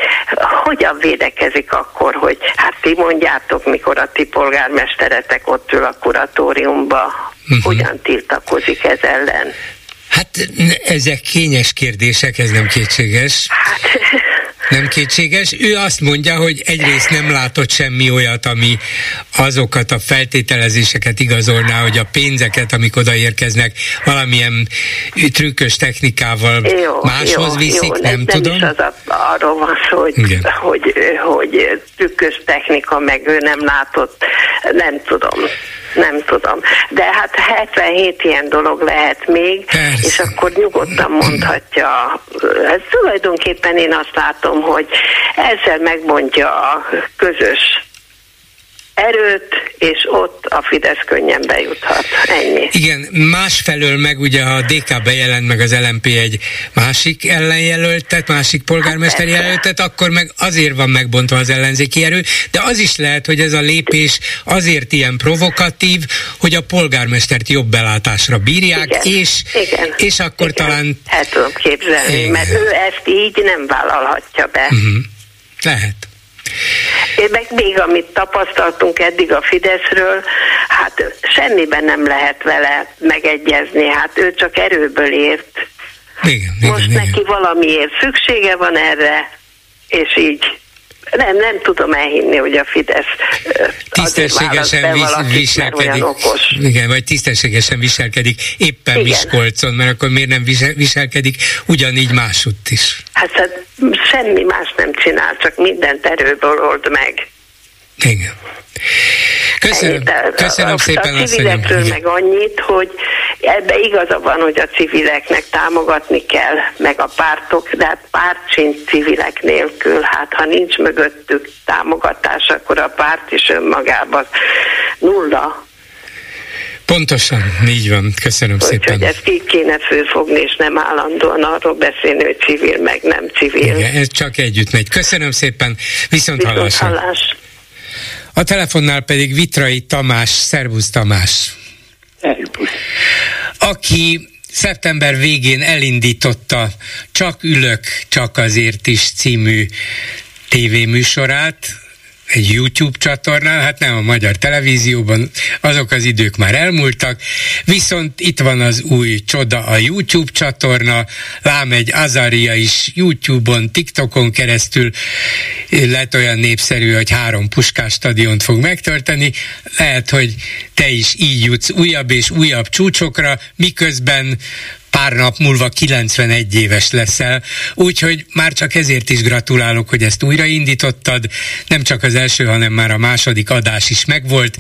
hogyan védekezik akkor, hogy hát ti mondjátok, mikor a ti polgármesteretek ott ül a kuratóriumba, uh-huh. hogyan tiltakozik ez ellen. Hát ezek kényes kérdések, ez nem kétséges. Hát. Nem kétséges. Ő azt mondja, hogy egyrészt nem látott semmi olyat, ami azokat a feltételezéseket igazolná, hogy a pénzeket, amik odaérkeznek, valamilyen trükkös technikával jó, máshoz jó, viszik, jó, nem, nem tudom. Is az a, arról van szó, hogy, hogy, hogy, hogy trükkös technika, meg ő nem látott, nem tudom nem tudom. De hát 77 ilyen dolog lehet még, Persze. és akkor nyugodtan mondhatja. Ez tulajdonképpen én azt látom, hogy ezzel megmondja a közös erőt, és ott a Fidesz könnyen bejuthat. Ennyi. Igen, másfelől meg ugye a DK bejelent meg az LMP egy másik ellenjelöltet, másik polgármester hát jelöltet, akkor meg azért van megbontva az ellenzéki erő, de az is lehet, hogy ez a lépés azért ilyen provokatív, hogy a polgármestert jobb belátásra bírják, igen, és, igen, és akkor igen, talán... El tudom képzelni, igen. mert ő ezt így nem vállalhatja be. Uh-huh. Lehet. Én meg még amit tapasztaltunk eddig a Fideszről, hát semmiben nem lehet vele megegyezni, hát ő csak erőből ért. Igen, Most igen, neki igen. valamiért szüksége van erre, és így nem, nem tudom elhinni, hogy a Fidesz tisztességesen vis- viselkedik. Igen, vagy tisztességesen viselkedik éppen Igen. Miskolcon, mert akkor miért nem viselkedik ugyanígy másutt is? Hát, hát semmi más nem csinál, csak mindent erőből old meg. Igen. Köszönöm, köszönöm a, szépen a civilekről meg annyit, hogy ebbe igaza van, hogy a civileknek támogatni kell, meg a pártok, de hát párt sincs civilek nélkül. Hát ha nincs mögöttük támogatás, akkor a párt is önmagában nulla. Pontosan, így van. Köszönöm hogy, szépen. Hogy ezt így kéne főfogni, és nem állandóan arról beszélni, hogy civil, meg nem civil. Igen, ez csak együtt megy. Köszönöm szépen, viszont, viszont hallásra. hallás. A telefonnál pedig Vitrai Tamás, Szervusz Tamás. Szervusz. Aki szeptember végén elindította Csak ülök, csak azért is című tévéműsorát, egy YouTube csatornán, hát nem a magyar televízióban, azok az idők már elmúltak, viszont itt van az új csoda a YouTube csatorna, lám egy Azaria is YouTube-on, TikTokon keresztül lett olyan népszerű, hogy három puskás stadiont fog megtölteni, lehet, hogy te is így jutsz újabb és újabb csúcsokra, miközben pár nap múlva 91 éves leszel, úgyhogy már csak ezért is gratulálok, hogy ezt újraindítottad, nem csak az első, hanem már a második adás is megvolt.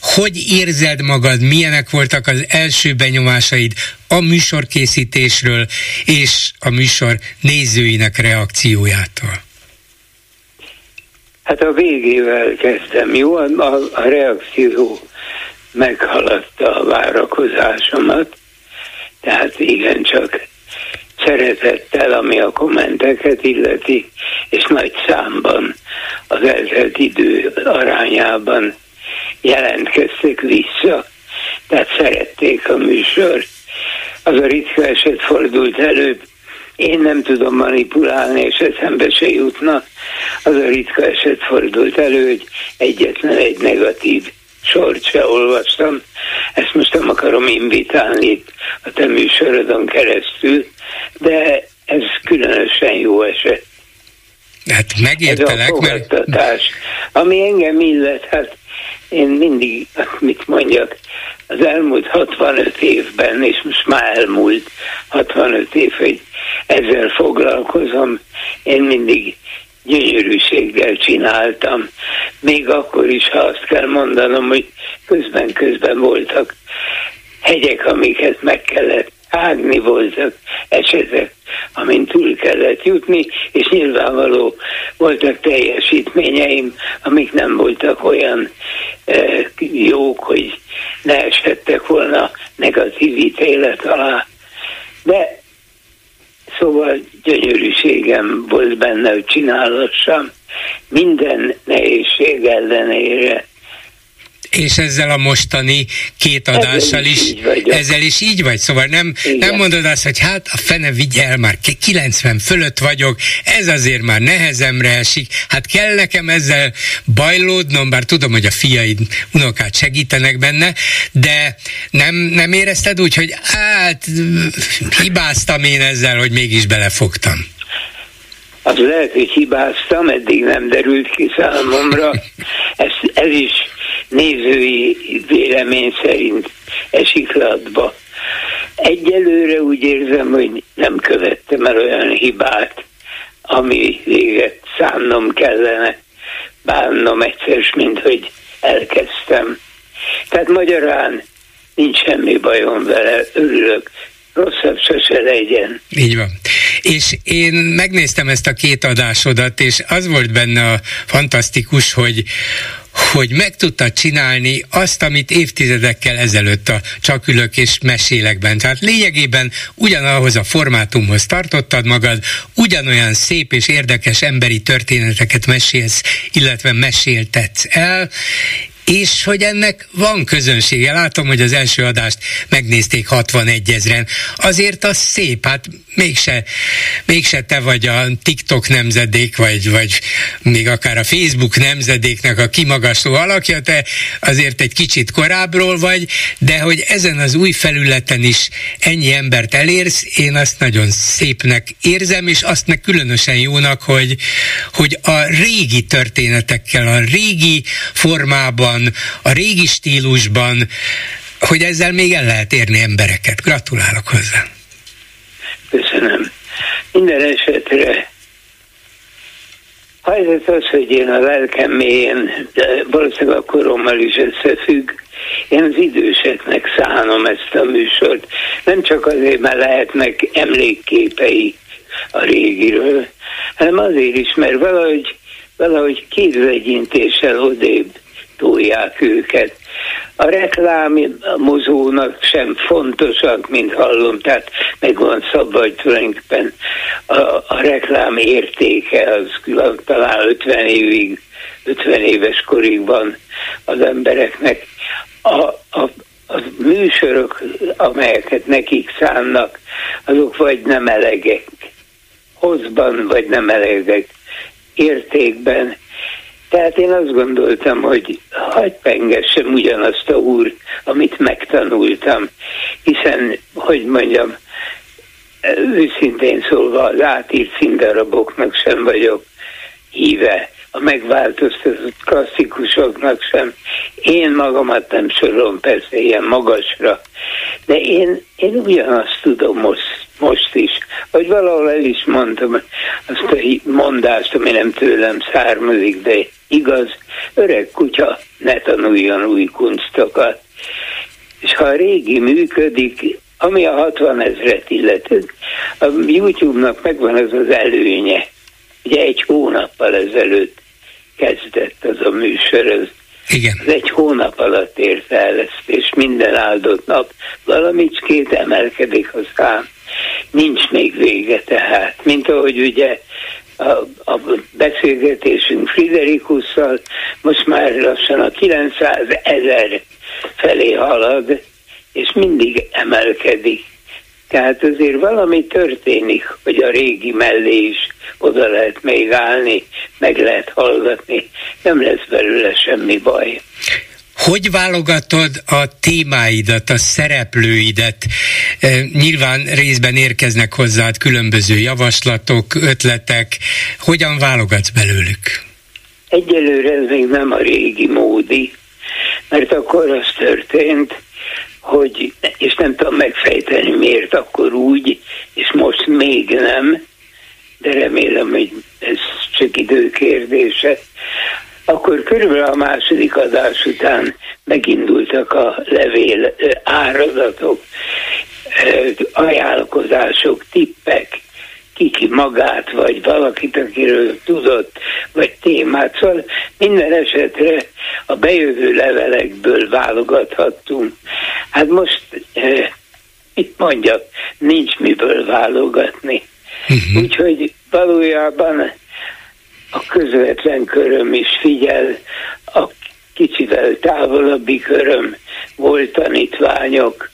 Hogy érzed magad, milyenek voltak az első benyomásaid a műsorkészítésről és a műsor nézőinek reakciójától? Hát a végével kezdtem, jó? A, a reakció meghaladta a várakozásomat tehát igen, csak szeretettel, ami a kommenteket illeti, és nagy számban az eltelt idő arányában jelentkeztek vissza, tehát szerették a műsort. Az a ritka eset fordult elő, én nem tudom manipulálni, és eszembe se jutna. Az a ritka eset fordult elő, hogy egyetlen egy negatív sort se olvastam. Ezt most nem akarom invitálni a te műsorodon keresztül, de ez különösen jó eset. Hát megértelek, ez a mert... Ami engem illet, hát én mindig, mit mondjak, az elmúlt 65 évben, és most már elmúlt 65 év, hogy ezzel foglalkozom, én mindig gyönyörűséggel csináltam. Még akkor is, ha azt kell mondanom, hogy közben-közben voltak hegyek, amiket meg kellett ágni, voltak esetek, amin túl kellett jutni, és nyilvánvaló voltak teljesítményeim, amik nem voltak olyan e, jók, hogy ne esettek volna negatív ítélet alá. De Szóval gyönyörűségem volt benne, hogy csinálassam. Minden nehézség ellenére és ezzel a mostani két adással is, is ezzel is így vagy, szóval nem, nem mondod azt, hogy hát a fene vigye el, már 90 fölött vagyok, ez azért már nehezemre esik, hát kell nekem ezzel bajlódnom, bár tudom, hogy a fiaid, unokát segítenek benne, de nem, nem érezted úgy, hogy hát hibáztam én ezzel, hogy mégis belefogtam. Az lehet, hogy hibáztam, eddig nem derült ki számomra. [LAUGHS] Ez, ez is nézői vélemény szerint esik latba. Egyelőre úgy érzem, hogy nem követtem el olyan hibát, ami véget szánnom kellene, bánnom egyszer, mint hogy elkezdtem. Tehát magyarán nincs semmi bajom vele, örülök, rosszabb sose legyen. Így van. És én megnéztem ezt a két adásodat, és az volt benne a fantasztikus, hogy, hogy meg tudta csinálni azt, amit évtizedekkel ezelőtt a csak ülök és mesélekben. Tehát lényegében ugyanahoz a formátumhoz tartottad magad, ugyanolyan szép és érdekes emberi történeteket mesélsz, illetve meséltetsz el, és hogy ennek van közönsége. Látom, hogy az első adást megnézték 61 ezeren. Azért az szép, hát mégse, mégse te vagy a TikTok nemzedék, vagy, vagy még akár a Facebook nemzedéknek a kimagasló alakja, te azért egy kicsit korábbról vagy, de hogy ezen az új felületen is ennyi embert elérsz, én azt nagyon szépnek érzem, és azt meg különösen jónak, hogy, hogy a régi történetekkel, a régi formában, a régi stílusban, hogy ezzel még el lehet érni embereket. Gratulálok hozzá! Köszönöm. Minden esetre helyzet az, hogy én a lelkem mélyén, de valószínűleg a korommal is összefügg, én az időseknek szánom ezt a műsort. Nem csak azért, mert lehetnek emlékképei a régiről, hanem azért is, mert valahogy, valahogy kézvegyintéssel odébb tolják őket. A reklám mozónak sem fontosak, mint hallom, tehát megvan szabva, hogy tulajdonképpen a, a reklám értéke az talán 50 évig, 50 éves korig van az embereknek. A, a, a műsorok, amelyeket nekik szánnak, azok vagy nem elegek. Hozban, vagy nem elegek. Értékben, tehát én azt gondoltam, hogy hagyd pengessem ugyanazt a úr, amit megtanultam, hiszen, hogy mondjam, őszintén szólva az átírt színdaraboknak sem vagyok híve, a megváltoztatott klasszikusoknak sem. Én magamat nem sorolom persze ilyen magasra, de én, én ugyanazt tudom most, most is. Vagy valahol el is mondtam azt a mondást, ami nem tőlem származik, de igaz, öreg kutya ne tanuljon új kunstokat. És ha a régi működik, ami a 60 ezret illető, a YouTube-nak megvan az az előnye. Ugye egy hónappal ezelőtt kezdett az a műsor, az, Igen. az egy hónap alatt ért el ezt, és minden áldott nap valamicskét emelkedik a szám. nincs még vége tehát. Mint ahogy ugye a, a beszélgetésünk Friderikusszal most már lassan a 900 ezer felé halad, és mindig emelkedik. Tehát azért valami történik, hogy a régi mellé is oda lehet még állni, meg lehet hallgatni, nem lesz belőle semmi baj. Hogy válogatod a témáidat, a szereplőidet? E, nyilván részben érkeznek hozzád különböző javaslatok, ötletek. Hogyan válogatsz belőlük? Egyelőre ez még nem a régi módi, mert akkor az történt, hogy, és nem tudom megfejteni miért akkor úgy, és most még nem, de remélem, hogy ez csak idő kérdése. Akkor körülbelül a második adás után megindultak a levél árazatok, ajánlkozások, tippek, kiki magát, vagy valakit, akiről tudott, vagy témát. Szóval minden esetre a bejövő levelekből válogathattunk. Hát most, eh, mit mondjak, nincs miből válogatni. Uh-huh. Úgyhogy valójában a közvetlen köröm is figyel, a kicsivel távolabbi köröm volt tanítványok,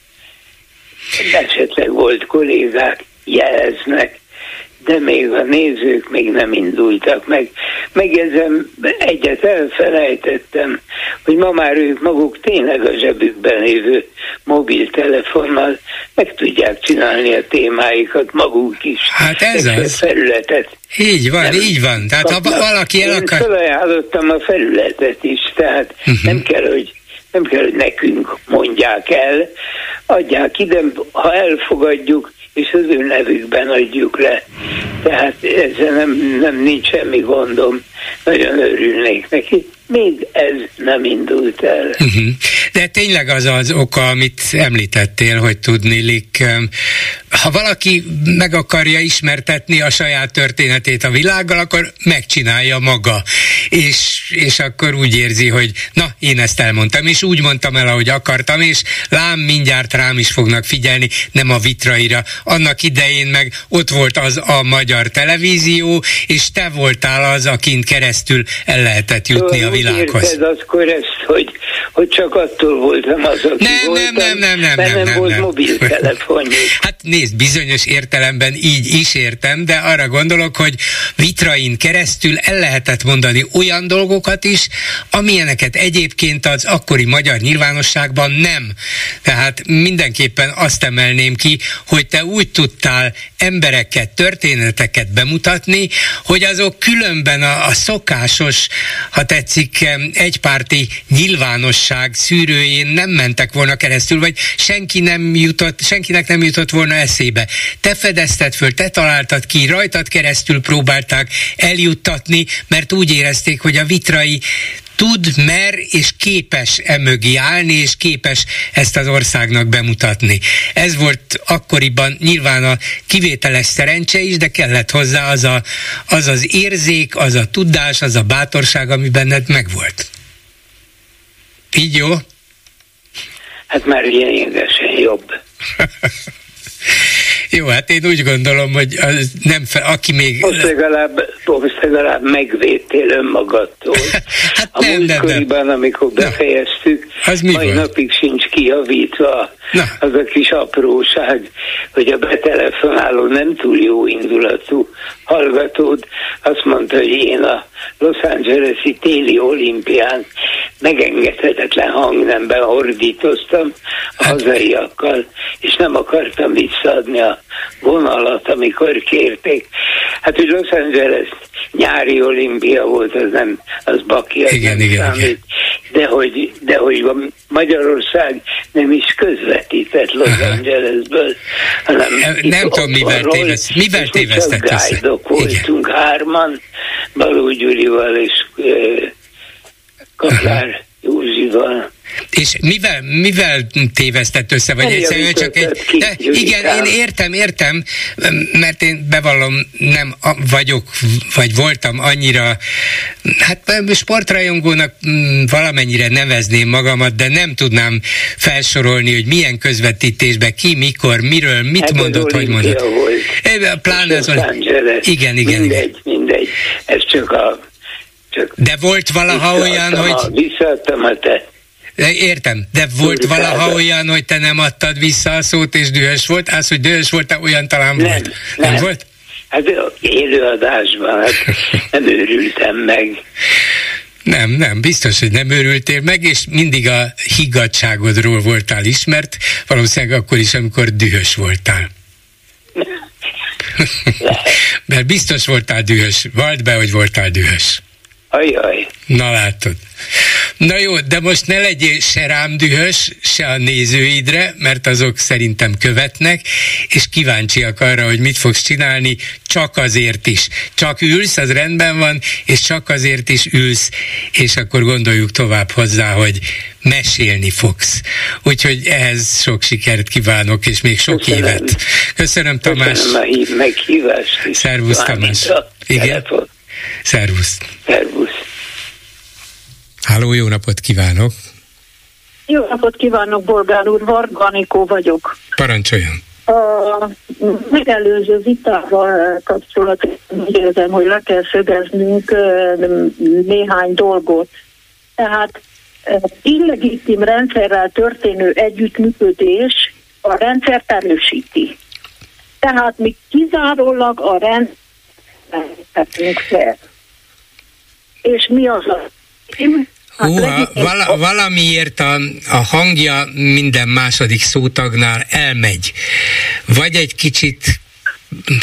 esetleg volt kollégák, jeleznek, de még a nézők még nem indultak meg. Megjegyzem, egyet elfelejtettem, hogy ma már ők maguk tényleg a zsebükben lévő mobiltelefonnal meg tudják csinálni a témáikat maguk is. Hát ez az. felületet. Így van, nem így van. Tehát ha valaki el akar... Én felajánlottam a felületet is, tehát uh-huh. nem kell, hogy nem kell, hogy nekünk mondják el, adják ide, ha elfogadjuk, és az ő nevükben adjuk le. Tehát ezzel nem, nem nincs semmi gondom. Nagyon örülnék neki még ez nem indult el. Uh-huh. De tényleg az az oka, amit említettél, hogy tudnélik, ha valaki meg akarja ismertetni a saját történetét a világgal, akkor megcsinálja maga. És, és akkor úgy érzi, hogy na, én ezt elmondtam, és úgy mondtam el, ahogy akartam, és lám, mindjárt rám is fognak figyelni, nem a vitraira. Annak idején meg ott volt az a magyar televízió, és te voltál az, akin keresztül el lehetett jutni a világhoz. Érted akkor ezt, hogy, hogy csak attól voltam az, aki nem, voltam, nem, nem, nem, nem, nem, nem, nem, volt nem. mobiltelefon. Hát nézd, bizonyos értelemben így is értem, de arra gondolok, hogy vitrain keresztül el lehetett mondani olyan dolgokat is, amilyeneket egyébként az akkori magyar nyilvánosságban nem. Tehát mindenképpen azt emelném ki, hogy te úgy tudtál embereket, történeteket bemutatni, hogy azok különben a, a szokásos, ha tetszik, egypárti nyilvánosság szűrőjén nem mentek volna keresztül, vagy senki nem jutott, senkinek nem jutott volna eszébe. Te fedezted föl, te találtad ki, rajtad keresztül próbálták eljuttatni, mert úgy érezték, hogy a vitrai tud, mer és képes emögé állni, és képes ezt az országnak bemutatni. Ez volt akkoriban nyilván a kivételes szerencse is, de kellett hozzá az a, az, az érzék, az a tudás, az a bátorság, ami benned megvolt. Így jó? Hát már lényegesen jobb. [LAUGHS] Jó, hát én úgy gondolom, hogy az nem fel, aki még... Most legalább, most legalább megvédtél önmagadtól. [LAUGHS] hát a nem, nem, nem. amikor befejeztük, az mi mai volt? napig sincs kijavítva Na. az a kis apróság, hogy a betelefonáló nem túl jó indulatú hallgatód azt mondta, hogy én a Los Angeles-i téli olimpián megengedhetetlen hangnemben ordítoztam a Hát- hazaiakkal, és nem akartam visszaadni a vonalat, amikor kérték. Hát, hogy Los Angeles nyári olimpia volt, az nem, az baki, az Igen, nem igen, számít. igen. De hogy, de hogy Magyarország nem is közvetített Los Aha. Angelesből, hanem Nem tudom, mivel otthonról, tévesz- mivel tévesztett össze. voltunk hárman, Baló Gyurival és Kaplár Józsival. És mivel, mivel tévesztett össze, vagy egyszerűen csak egy... De, igen, én értem, értem, mert én bevallom, nem vagyok, vagy voltam annyira, hát sportrajongónak mm, valamennyire nevezném magamat, de nem tudnám felsorolni, hogy milyen közvetítésben, ki, mikor, miről, mit Hát az mondott, hogy mondott. volt. Pláne Los Angeles. Igen, igen, mindegy, igen. mindegy. Ez csak a... Csak De volt valaha olyan, hogy... Visszaadtam a te De Értem, de volt Fölkára. valaha olyan, hogy te nem adtad vissza a szót, és dühös volt? Az, hogy dühös volt, olyan talán Nem, volt. Nem, nem. volt? Hát élőadásban, hát nem őrültem meg. Nem, nem, biztos, hogy nem örültél meg, és mindig a higgadságodról voltál ismert, valószínűleg akkor is, amikor dühös voltál. Mert biztos voltál dühös. Vald be, hogy voltál dühös. Ajaj. Na látod. Na jó, de most ne legyél se rám dühös, se a nézőidre, mert azok szerintem követnek, és kíváncsiak arra, hogy mit fogsz csinálni, csak azért is. Csak ülsz, az rendben van, és csak azért is ülsz, és akkor gondoljuk tovább hozzá, hogy mesélni fogsz. Úgyhogy ehhez sok sikert kívánok, és még sok Köszönöm. évet. Köszönöm, Tamás. Köszönöm a hív, meghívást. Szervusz, Tamás. Igen? telefon. Szervusz. Szervusz. Háló, jó napot kívánok. Jó napot kívánok, Bolgár úr, Varga Anikó vagyok. Parancsoljon. A megelőző vitával kapcsolatban úgy érzem, hogy le kell szögeznünk néhány dolgot. Tehát illegitim rendszerrel történő együttműködés a rendszert erősíti. Tehát mi kizárólag a fel. És mi az a Hát Húha, vala, valamiért a, a hangja minden második szótagnál elmegy. Vagy egy kicsit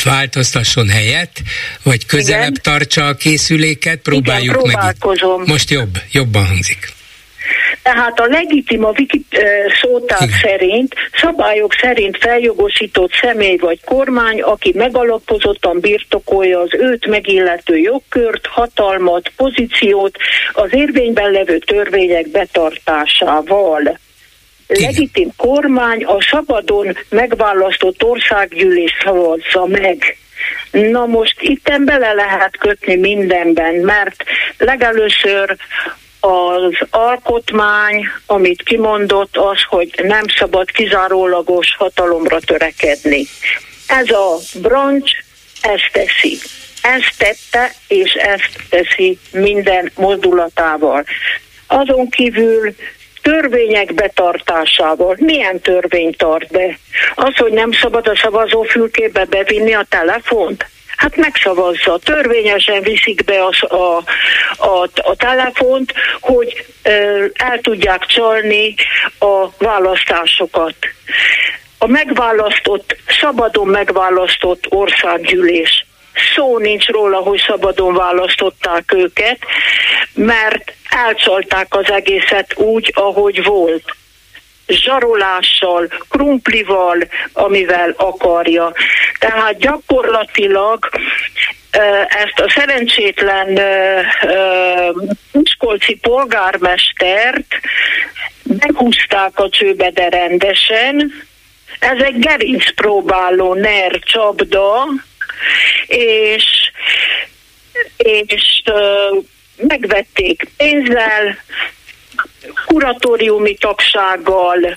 változtasson helyet, vagy közelebb Igen. tartsa a készüléket, próbáljuk Igen, meg. Most jobb, jobban hangzik. Tehát a legitim a wiki szótár szerint, szabályok szerint feljogosított személy vagy kormány, aki megalapozottan birtokolja az őt megillető jogkört, hatalmat, pozíciót az érvényben levő törvények betartásával. Legitim kormány a szabadon megválasztott országgyűlés szavazza meg. Na most itten bele lehet kötni mindenben, mert legelőször az alkotmány, amit kimondott, az, hogy nem szabad kizárólagos hatalomra törekedni. Ez a brancs ezt teszi. Ezt tette, és ezt teszi minden mozdulatával. Azon kívül törvények betartásával. Milyen törvény tart be? Az, hogy nem szabad a szavazófülkébe bevinni a telefont? Hát megszavazza, törvényesen viszik be a, a, a, a telefont, hogy el tudják csalni a választásokat. A megválasztott, szabadon megválasztott országgyűlés. Szó nincs róla, hogy szabadon választották őket, mert elcsalták az egészet úgy, ahogy volt zsarolással, krumplival, amivel akarja. Tehát gyakorlatilag ezt a szerencsétlen Miskolci polgármestert meghúzták a csőbe, de rendesen. Ez egy gerincpróbáló NER csapda, és, és megvették pénzzel, kuratóriumi tagsággal,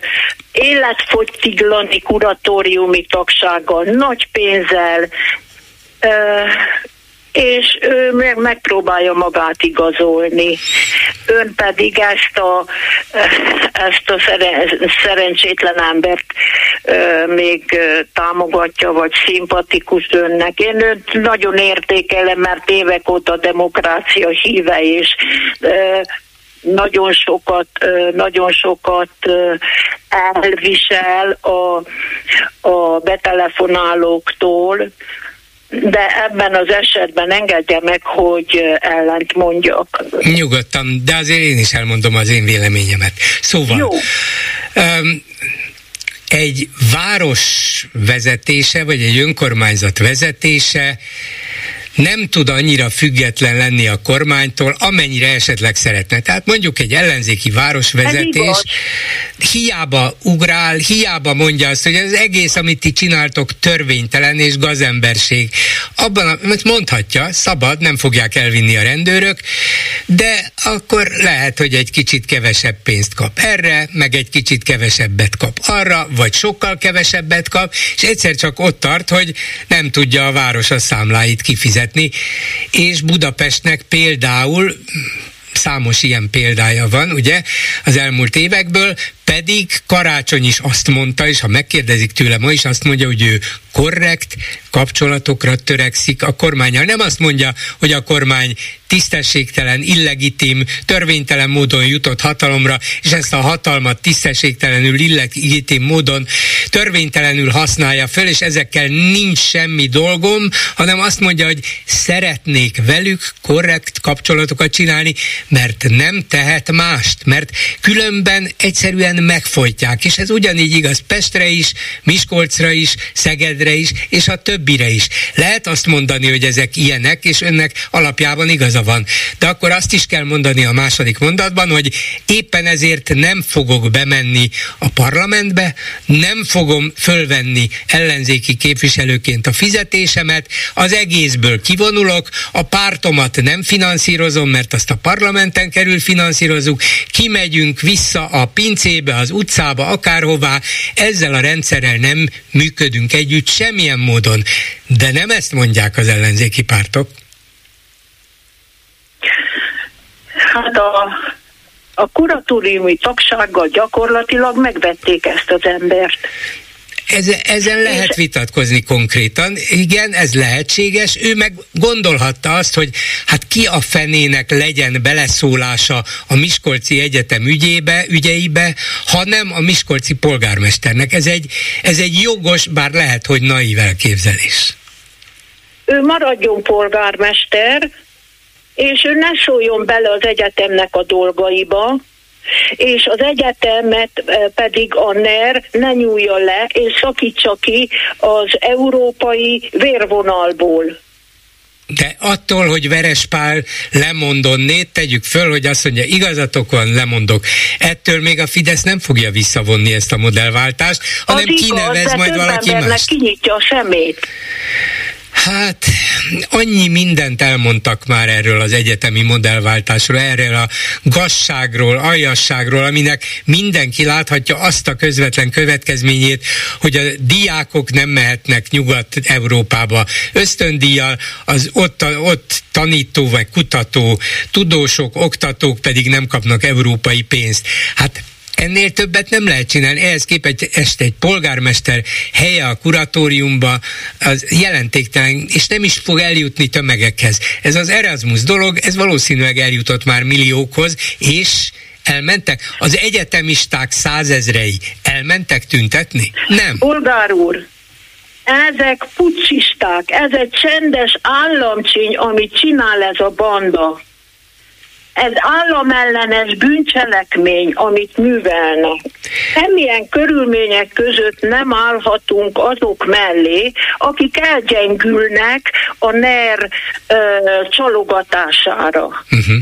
életfogytiglani kuratóriumi tagsággal, nagy pénzzel, és ő meg megpróbálja magát igazolni. Ön pedig ezt a, ezt a szeren, szerencsétlen embert még támogatja, vagy szimpatikus önnek. Én őt nagyon értékelem, mert évek óta demokrácia híve, és nagyon sokat, nagyon sokat elvisel a, a betelefonálóktól, de ebben az esetben engedje meg, hogy ellent mondjak. Nyugodtan, de azért én is elmondom az én véleményemet. Szóval, Jó. Um, egy város vezetése, vagy egy önkormányzat vezetése nem tud annyira független lenni a kormánytól, amennyire esetleg szeretne. Tehát mondjuk egy ellenzéki városvezetés hiába ugrál, hiába mondja azt, hogy az egész, amit ti csináltok, törvénytelen és gazemberség. Abban, amit mondhatja, szabad, nem fogják elvinni a rendőrök, de akkor lehet, hogy egy kicsit kevesebb pénzt kap erre, meg egy kicsit kevesebbet kap arra, vagy sokkal kevesebbet kap, és egyszer csak ott tart, hogy nem tudja a város a számláit kifizetni, és Budapestnek például számos ilyen példája van, ugye, az elmúlt évekből, pedig Karácsony is azt mondta, és ha megkérdezik tőle ma is, azt mondja, hogy ő korrekt kapcsolatokra törekszik a kormányal. Nem azt mondja, hogy a kormány tisztességtelen, illegitim, törvénytelen módon jutott hatalomra, és ezt a hatalmat tisztességtelenül, illegitim módon törvénytelenül használja föl, és ezekkel nincs semmi dolgom, hanem azt mondja, hogy szeretnék velük korrekt kapcsolatokat csinálni, mert nem tehet mást, mert különben egyszerűen megfojtják, és ez ugyanígy igaz Pestre is, Miskolcra is, Szegedre is, és a többire is. Lehet azt mondani, hogy ezek ilyenek, és önnek alapjában igaza van. De akkor azt is kell mondani a második mondatban, hogy éppen ezért nem fogok bemenni a parlamentbe, nem fogom fölvenni ellenzéki képviselőként a fizetésemet, az egészből kivonulok, a pártomat nem finanszírozom, mert azt a parlamenten kerül finanszírozunk, kimegyünk vissza a pincébe, be az utcába, akárhová, ezzel a rendszerrel nem működünk együtt semmilyen módon. De nem ezt mondják az ellenzéki pártok. Hát a, a kuratóriumi tagsággal gyakorlatilag megvették ezt az embert. Ezen, ezen lehet vitatkozni konkrétan. Igen, ez lehetséges. Ő meg gondolhatta azt, hogy hát ki a fenének legyen beleszólása a Miskolci Egyetem ügyébe, ügyeibe, ha nem a Miskolci polgármesternek. Ez egy, ez egy jogos, bár lehet, hogy naív elképzelés. Ő maradjon polgármester, és ő ne szóljon bele az egyetemnek a dolgaiba, és az egyetemet pedig a NER ne nyúlja le, és szakítsa ki az európai vérvonalból. De attól, hogy Verespál lemondon nét, tegyük föl, hogy azt mondja, igazatok van, lemondok. Ettől még a Fidesz nem fogja visszavonni ezt a modellváltást, hanem az kinevez igaz, majd valaki más. kinyitja a szemét. Hát annyi mindent elmondtak már erről az egyetemi modellváltásról, erről a gazságról, aljasságról, aminek mindenki láthatja azt a közvetlen következményét, hogy a diákok nem mehetnek Nyugat-Európába ösztöndíjjal, az ott, ott tanító vagy kutató, tudósok, oktatók pedig nem kapnak európai pénzt. Hát Ennél többet nem lehet csinálni. Ehhez képest egy polgármester helye a kuratóriumba az jelentéktelen, és nem is fog eljutni tömegekhez. Ez az Erasmus dolog, ez valószínűleg eljutott már milliókhoz, és elmentek? Az egyetemisták százezrei elmentek tüntetni? Nem. Polgár úr, ezek pucsisták, ez egy csendes államcsíny, amit csinál ez a banda ez államellenes bűncselekmény, amit művelnek. Semmilyen körülmények között nem állhatunk azok mellé, akik elgyengülnek a NER ö, csalogatására. Uh-huh.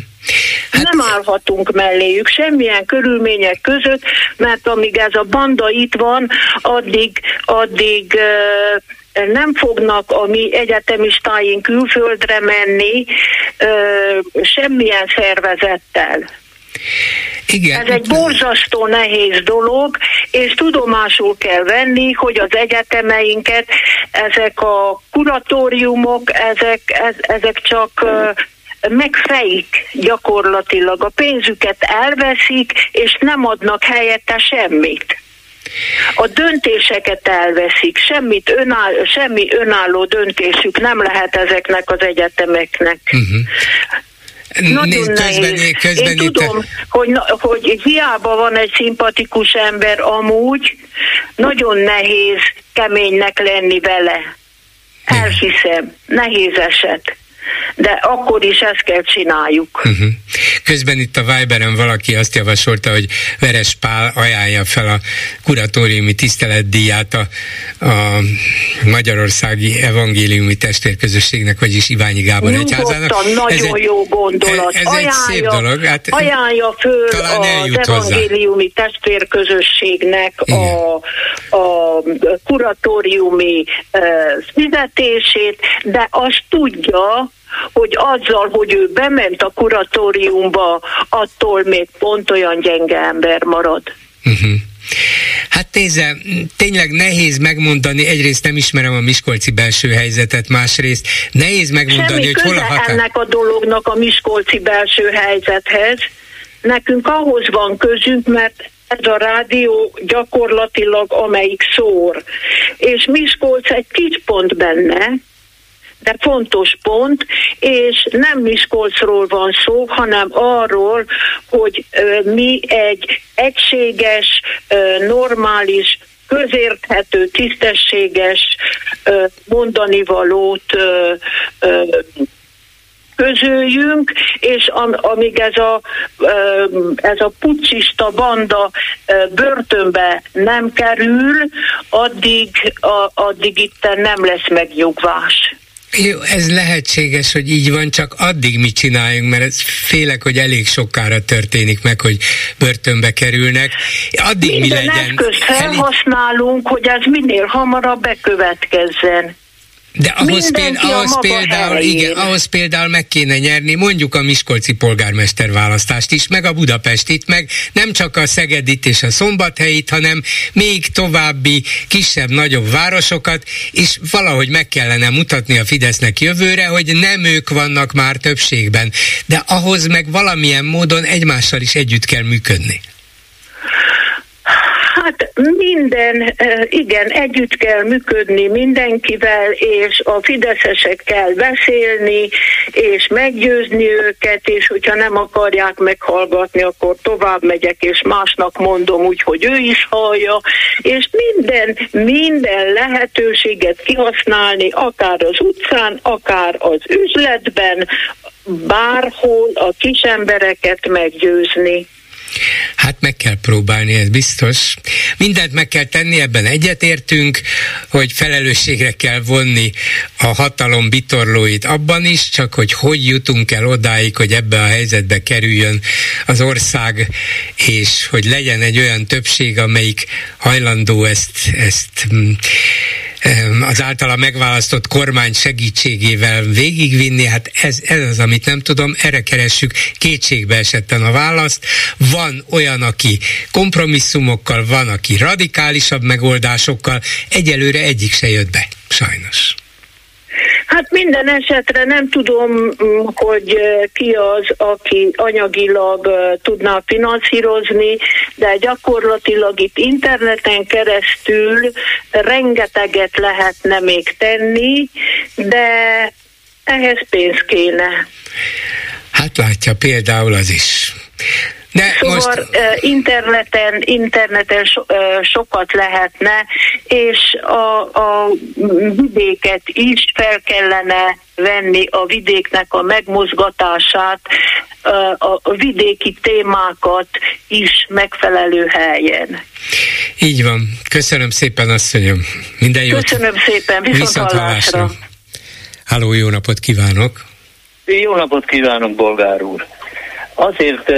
Hát... Nem állhatunk melléjük semmilyen körülmények között, mert amíg ez a banda itt van, addig, addig uh, nem fognak a mi egyetemistáink külföldre menni ö, semmilyen szervezettel. Igen. Ez egy borzasztó nehéz dolog, és tudomásul kell venni, hogy az egyetemeinket ezek a kuratóriumok, ezek, ez, ezek csak megfejik gyakorlatilag. A pénzüket elveszik, és nem adnak helyette semmit. A döntéseket elveszik, semmit önáll, semmi önálló döntésük nem lehet ezeknek az egyetemeknek. Uh-huh. Nagyon közben, nehéz. Közben Én tudom, te... hogy, hogy hiába van egy szimpatikus ember amúgy, nagyon nehéz keménynek lenni vele. Elhiszem, nehéz eset. De akkor is ezt kell csináljuk. Uh-huh. Közben itt a Viberen valaki azt javasolta, hogy Veres Pál ajánlja fel a kuratóriumi tiszteletdíját a, a Magyarországi Evangéliumi Testvérközösségnek, vagyis Iványi Gábor egyházának. nagyon ez egy, jó gondolat. Ez ajánlja, egy szép dolog. Hát, ajánlja föl az Evangéliumi hozzá. Testvérközösségnek a, a kuratóriumi uh, fizetését, de azt tudja, hogy azzal, hogy ő bement a kuratóriumba, attól még pont olyan gyenge ember marad. Uh-huh. Hát nézze, tényleg nehéz megmondani, egyrészt nem ismerem a Miskolci belső helyzetet, másrészt nehéz megmondani, Semmi hogy hol a határ. ennek a dolognak a Miskolci belső helyzethez. Nekünk ahhoz van közünk, mert ez a rádió gyakorlatilag amelyik szór. És Miskolc egy kis pont benne, de fontos pont, és nem Miskolcról van szó, hanem arról, hogy mi egy egységes, normális, közérthető, tisztességes mondani valót közöljünk, és am, amíg ez a, ez a pucsista banda börtönbe nem kerül, addig, addig itt nem lesz megnyugvás. Jó, ez lehetséges, hogy így van, csak addig mit csináljunk, mert ez félek, hogy elég sokára történik meg, hogy börtönbe kerülnek. Addig Minden mi legyen? eszközt felhasználunk, hogy ez minél hamarabb bekövetkezzen. De ahhoz, péld, ahhoz, például, igen, ahhoz például meg kéne nyerni mondjuk a Miskolci polgármester választást is, meg a Budapestit, meg nem csak a Szegedit és a Szombathelyit, hanem még további kisebb-nagyobb városokat, és valahogy meg kellene mutatni a Fidesznek jövőre, hogy nem ők vannak már többségben. De ahhoz meg valamilyen módon egymással is együtt kell működni. Hát minden, igen, együtt kell működni mindenkivel, és a fideszesekkel beszélni, és meggyőzni őket, és hogyha nem akarják meghallgatni, akkor tovább megyek, és másnak mondom úgy, hogy ő is hallja, és minden, minden lehetőséget kihasználni, akár az utcán, akár az üzletben, bárhol a kisembereket meggyőzni. Hát meg kell próbálni, ez biztos. Mindent meg kell tenni, ebben egyetértünk, hogy felelősségre kell vonni a hatalom bitorlóit abban is, csak hogy hogy jutunk el odáig, hogy ebbe a helyzetbe kerüljön az ország, és hogy legyen egy olyan többség, amelyik hajlandó ezt, ezt mm, az általa megválasztott kormány segítségével végigvinni, hát ez, ez az, amit nem tudom, erre keressük kétségbe esetten a választ. Van olyan, aki kompromisszumokkal, van, aki radikálisabb megoldásokkal, egyelőre egyik se jött be, sajnos. Hát minden esetre nem tudom, mm, hogy ki az, aki anyagilag tudná finanszírozni, de gyakorlatilag itt interneten keresztül rengeteget lehetne még tenni, de ehhez pénz kéne. Hát látja például az is. De szóval most... interneten, interneten so, sokat lehetne, és a, a vidéket is fel kellene venni a vidéknek a megmozgatását, a vidéki témákat is megfelelő helyen. Így van. Köszönöm szépen, asszonyom. Minden jót. Köszönöm szépen, viszont, viszont hallásra. hallásra. Háló, jó napot kívánok! Jó napot kívánok, bolgár úr! Azért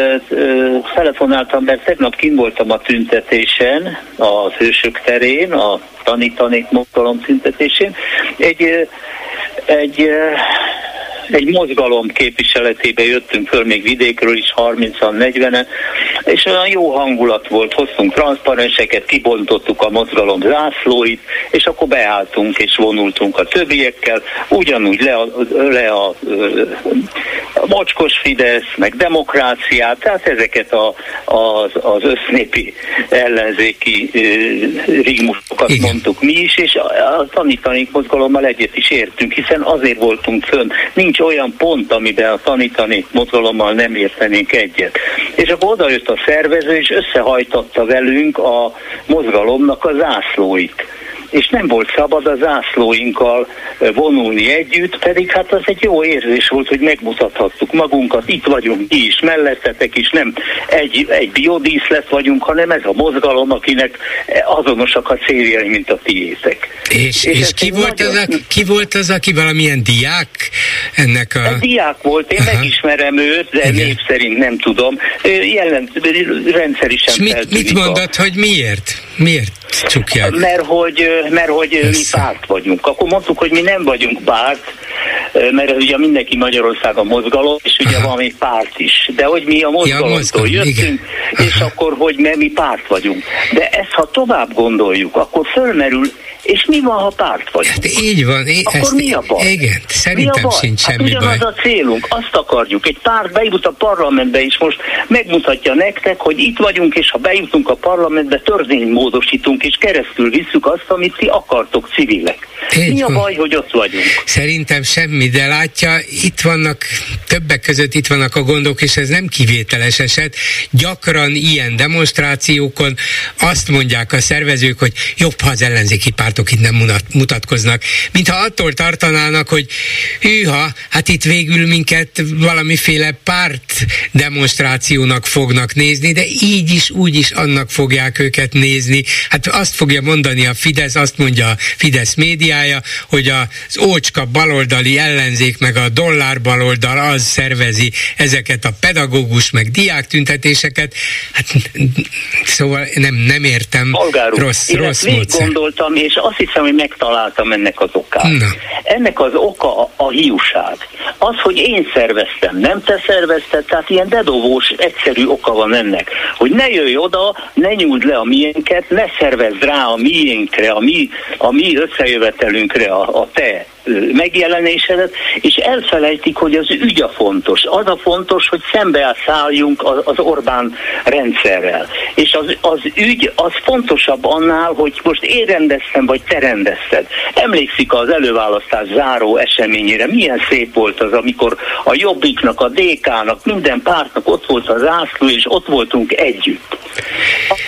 telefonáltam, mert tegnap kim voltam a tüntetésen, a Hősök terén, a tanítanék mozgalom tüntetésén. Egy, egy egy mozgalom képviseletébe jöttünk föl, még vidékről is 30-an, 40-en, és olyan jó hangulat volt, hoztunk transzparenseket, kibontottuk a mozgalom zászlóit, és akkor beálltunk és vonultunk a többiekkel, ugyanúgy le a, le a, a mocskos Fidesz, meg demokráciát, tehát ezeket a, az, az össznépi ellenzéki rigmusokat mondtuk mi is, és a, a tanítanék mozgalommal egyet is értünk, hiszen azért voltunk fönn. Nincs nincs olyan pont, amiben a tanítani mozgalommal nem értenénk egyet. És akkor oda jött a szervező, és összehajtotta velünk a mozgalomnak a zászlóit és nem volt szabad a zászlóinkkal vonulni együtt, pedig hát az egy jó érzés volt, hogy megmutathattuk magunkat, itt vagyunk mi is, mellettetek is, nem egy, egy biodíszlet vagyunk, hanem ez a mozgalom, akinek azonosak a céljai, mint a tiétek. És, és, és ki, volt nagyon... az, a, ki volt az, aki valamilyen diák ennek a... Egy diák volt, én Aha. megismerem őt, de Igen. név szerint nem tudom. Jelent, rendszeresen mit, mit mondott, a... hogy miért? Miért csukják? Mert hogy, mert hogy mi párt vagyunk. Akkor mondtuk, hogy mi nem vagyunk párt, mert ugye mindenki Magyarország a mozgalom, és ugye Aha. van még párt is. De hogy mi a mozgalomtól ja, mozgalom, jöttünk, igen. és akkor, hogy mi párt vagyunk. De ezt, ha tovább gondoljuk, akkor fölmerül és mi van, ha párt vagy? Hát így van. Én Akkor ezt, mi a baj? Igen, szerintem mi a baj? sincs hát semmi hát ugyanaz baj. a célunk, azt akarjuk. Egy párt bejut a parlamentbe, és most megmutatja nektek, hogy itt vagyunk, és ha bejutunk a parlamentbe, törvénymódosítunk, és keresztül visszük azt, amit ti akartok civilek. Így mi a baj, hogy ott vagyunk? Szerintem semmi, de látja, itt vannak, többek között itt vannak a gondok, és ez nem kivételes eset. Gyakran ilyen demonstrációkon azt mondják a szervezők, hogy jobb, ha az ellenzéki párt pártok itt nem mutatkoznak, mintha attól tartanának, hogy hűha, hát itt végül minket valamiféle párt demonstrációnak fognak nézni, de így is, úgy is annak fogják őket nézni. Hát azt fogja mondani a Fidesz, azt mondja a Fidesz médiája, hogy az ócska baloldali ellenzék meg a dollár baloldal az szervezi ezeket a pedagógus meg diák tüntetéseket. Hát szóval nem, nem értem. Polgár rossz, rossz módszer. gondoltam, és azt hiszem, hogy megtaláltam ennek az okát. Na. Ennek az oka a, a hiúság. Az, hogy én szerveztem, nem te szervezted, tehát ilyen dedovós, egyszerű oka van ennek. Hogy ne jöjj oda, ne nyújt le a miénket, ne szervezd rá a miénkre, a mi, a mi összejövetelünkre a, a te megjelenésedet, és elfelejtik, hogy az ügy a fontos. Az a fontos, hogy szálljunk az Orbán rendszerrel. És az, az ügy az fontosabb annál, hogy most én rendeztem, vagy te rendezted. Emlékszik az előválasztás záró eseményére, milyen szép volt az, amikor a Jobbiknak, a DK-nak, minden pártnak ott volt az ászló, és ott voltunk együtt.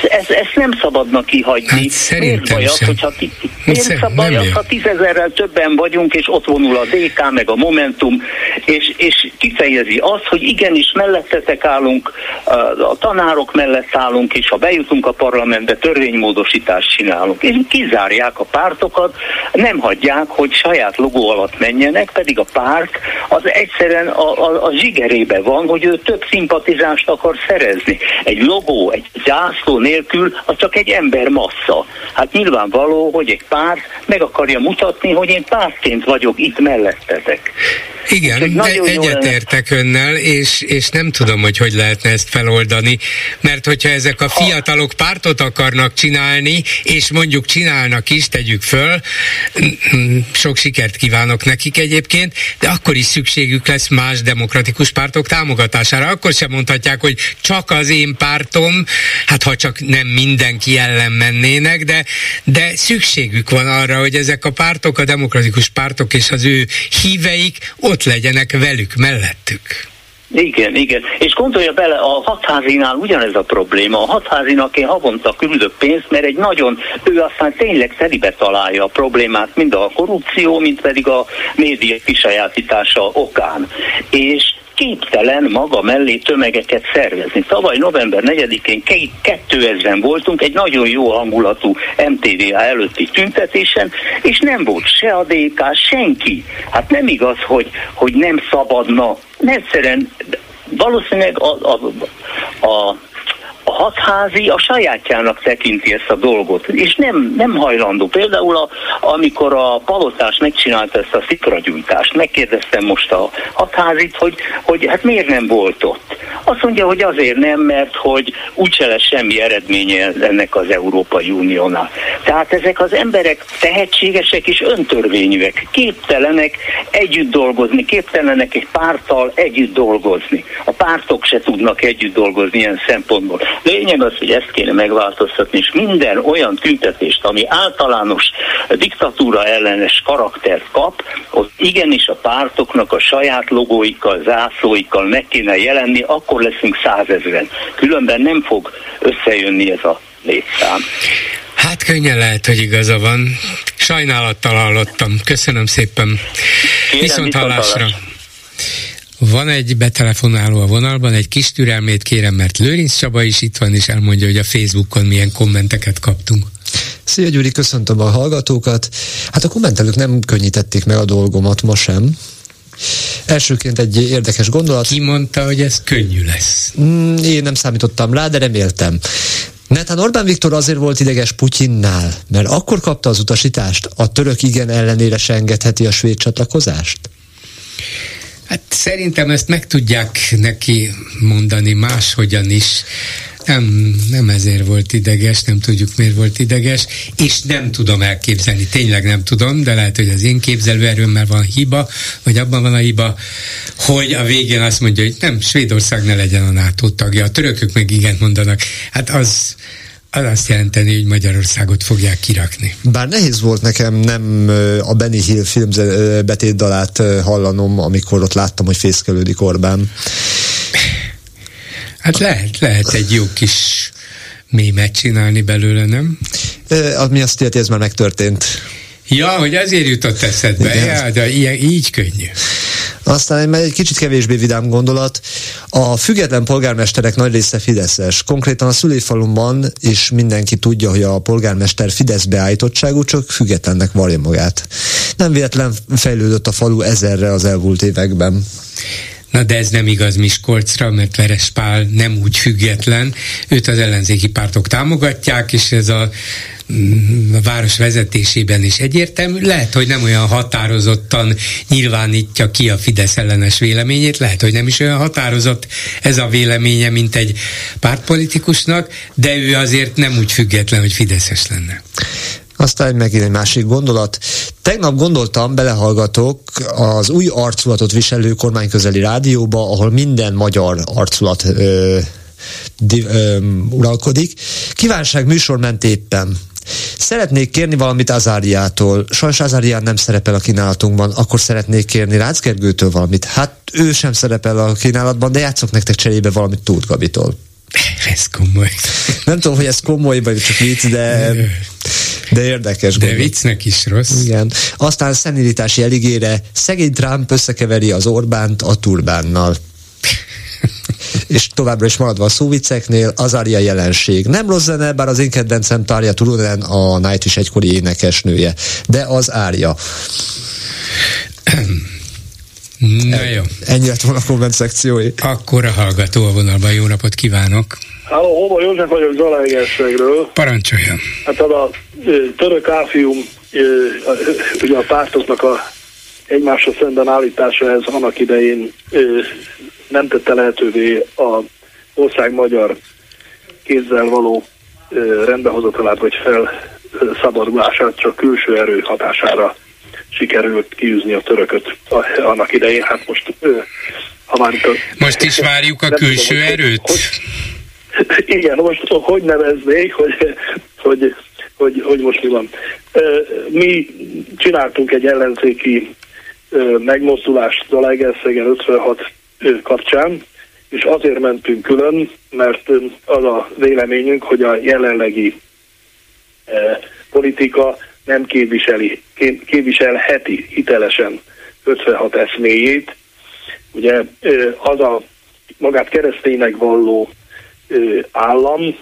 Ezt, ezt nem szabadna kihagyni. Hát miért baj az, hogyha ti, miért szabad az, ha tízezerrel többen vagyunk, és ott vonul a DK, meg a Momentum, és, és kifejezi azt, hogy igenis mellettetek állunk, a tanárok mellett állunk, és ha bejutunk a parlamentbe, törvénymódosítást csinálunk. És kizárják a pártokat, nem hagyják, hogy saját logó alatt menjenek, pedig a párt az egyszerűen a, a, a zsigerébe van, hogy ő több szimpatizást akar szerezni. Egy logó, egy zászló nélkül az csak egy ember massza. Hát nyilvánvaló, hogy egy párt meg akarja mutatni, hogy én pártként vagyok itt mellettetek. Igen, de egyetértek önnel, és, és nem tudom, hogy hogy lehetne ezt feloldani, mert hogyha ezek a fiatalok pártot akarnak csinálni, és mondjuk csinálnak is, tegyük föl, sok sikert kívánok nekik egyébként, de akkor is szükségük lesz más demokratikus pártok támogatására. Akkor sem mondhatják, hogy csak az én pártom, hát ha csak nem mindenki ellen mennének, de, de szükségük van arra, hogy ezek a pártok, a demokratikus pártok és az ő híveik ott legyenek velük, mellettük. Igen, igen. És gondolja bele, a hatházinál ugyanez a probléma. A hatházinak én havonta küldök pénzt, mert egy nagyon, ő aztán tényleg telibe találja a problémát, mind a korrupció, mind pedig a média kisajátítása okán. És képtelen maga mellé tömegeket szervezni. Tavaly november 4-én 2000-en voltunk egy nagyon jó hangulatú MTVA előtti tüntetésen, és nem volt se a DK, senki. Hát nem igaz, hogy, hogy nem szabadna. Egyszerűen valószínűleg a, a, a a hatházi a sajátjának tekinti ezt a dolgot, és nem, nem hajlandó. Például a, amikor a palotás megcsinálta ezt a szikragyújtást, megkérdeztem most a hatházit, hogy, hogy hát miért nem volt ott. Azt mondja, hogy azért nem, mert hogy úgyse lesz semmi eredménye ennek az Európai Uniónál. Tehát ezek az emberek tehetségesek és öntörvényűek, képtelenek együtt dolgozni, képtelenek egy párttal együtt dolgozni. A pártok se tudnak együtt dolgozni ilyen szempontból. Lényeg az, hogy ezt kéne megváltoztatni, és minden olyan tüntetést, ami általános diktatúra ellenes karaktert kap, ott igenis a pártoknak a saját logóikkal, zászlóikkal meg kéne jelenni, akkor leszünk százezren. Különben nem fog összejönni ez a létszám. Hát könnyen lehet, hogy igaza van. Sajnálattal hallottam. Köszönöm szépen. Kérem, viszont hallásra. Van egy betelefonáló a vonalban, egy kis türelmét kérem, mert Lőrinc Csaba is itt van, és elmondja, hogy a Facebookon milyen kommenteket kaptunk. Szia Gyuri, köszöntöm a hallgatókat. Hát a kommentelők nem könnyítették meg a dolgomat ma sem. Elsőként egy érdekes gondolat. Ki mondta, hogy ez könnyű lesz? Mm, én nem számítottam rá, de reméltem. Netán Orbán Viktor azért volt ideges Putyinnál, mert akkor kapta az utasítást, a török igen ellenére se engedheti a svéd csatlakozást? Hát szerintem ezt meg tudják neki mondani máshogyan is. Nem, nem ezért volt ideges, nem tudjuk miért volt ideges, és nem tudom elképzelni, tényleg nem tudom, de lehet, hogy az én képzelőerőmmel van hiba, vagy abban van a hiba, hogy a végén azt mondja, hogy nem, Svédország ne legyen a NATO tagja, a törökök meg igent mondanak. Hát az, az azt jelenteni, hogy Magyarországot fogják kirakni. Bár nehéz volt nekem nem a Benny Hill film betétdalát hallanom, amikor ott láttam, hogy fészkelődik Orbán. Hát lehet, lehet egy jó kis mémet csinálni belőle, nem? E, mi azt jelenti, ez már megtörtént. Ja, hogy azért jutott eszedbe, ja, de ilyen, így könnyű. Aztán egy, egy kicsit kevésbé vidám gondolat. A független polgármesterek nagy része Fideszes. Konkrétan a szülőfalumban is mindenki tudja, hogy a polgármester Fidesz beállítottságú, csak függetlennek valja magát. Nem véletlen fejlődött a falu ezerre az elmúlt években. Na de ez nem igaz Miskolcra, mert Veres Pál nem úgy független, őt az ellenzéki pártok támogatják, és ez a mm, a város vezetésében is egyértelmű. Lehet, hogy nem olyan határozottan nyilvánítja ki a Fidesz ellenes véleményét, lehet, hogy nem is olyan határozott ez a véleménye, mint egy pártpolitikusnak, de ő azért nem úgy független, hogy Fideszes lenne. Aztán megint egy másik gondolat. Tegnap gondoltam, belehallgatok az új arculatot viselő kormányközeli rádióba, ahol minden magyar arculat ö, di, ö, uralkodik. Kívánság műsor ment éppen. Szeretnék kérni valamit Azáriától. Sajnos Azárián nem szerepel a kínálatunkban, akkor szeretnék kérni Rácz Gergőtől valamit. Hát ő sem szerepel a kínálatban, de játszok nektek cserébe valamit Tóth Gabitól. Ez komoly. Nem tudom, hogy ez komoly, vagy csak vicc, de, de érdekes. De gondol. viccnek is rossz. Igen. Aztán szenilitási eligére szegény Trump összekeveri az Orbánt a turbánnal. [LAUGHS] és továbbra is maradva a szóviceknél, az Aria jelenség. Nem rossz zene, bár az én kedvencem Tarja Turunen, a Night is egykori énekesnője, de az Ária. [CLEARS THROAT] Na jó. Ennyi lett volna a komment szekciói. Akkor a hallgató a vonalban. Jó napot kívánok! Háló, Hova József vagyok Zalaegerszegről. Parancsoljon. Hát az a török áfium, ugye a pártoknak a egymásra szemben állítása ez annak idején nem tette lehetővé a ország magyar kézzel való rendbehozatalát vagy felszabadulását csak külső erő hatására sikerült kiűzni a törököt annak idején. Hát most, ha már itt a, Most is várjuk a külső tudom, erőt? Hogy, hogy, igen, most hogy neveznék, hogy, hogy, hogy, hogy most mi van. Mi csináltunk egy ellenzéki megmozdulást Zalaegerszegen 56 kapcsán, és azért mentünk külön, mert az a véleményünk, hogy a jelenlegi politika nem képviseli, képviselheti hitelesen 56 eszméjét. Ugye az a magát kereszténynek valló állam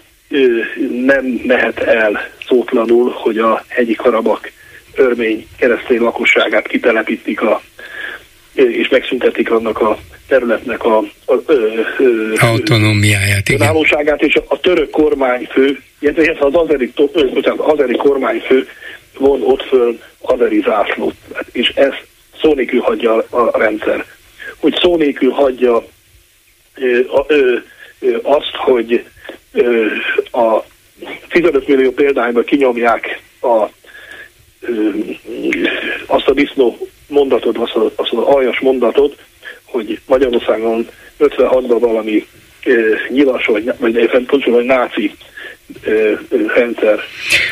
nem mehet el szótlanul, hogy a hegyi karabak örmény keresztény lakosságát kitelepítik a, és megszüntetik annak a területnek a, a, a, autonómiáját, igen. és a, török kormányfő, illetve az azeri, az azeri kormányfő von ott föl azeri zászlót, és ez szó nélkül hagyja a rendszer. Hogy szó nélkül hagyja ö, ö, ö, azt, hogy ö, a 15 millió példányban kinyomják a, ö, azt a disznó mondatot, azt, a, azt az aljas mondatot, hogy Magyarországon 56-ban valami ö, nyilas, vagy, vagy éppen pontosan, hogy náci rendszer.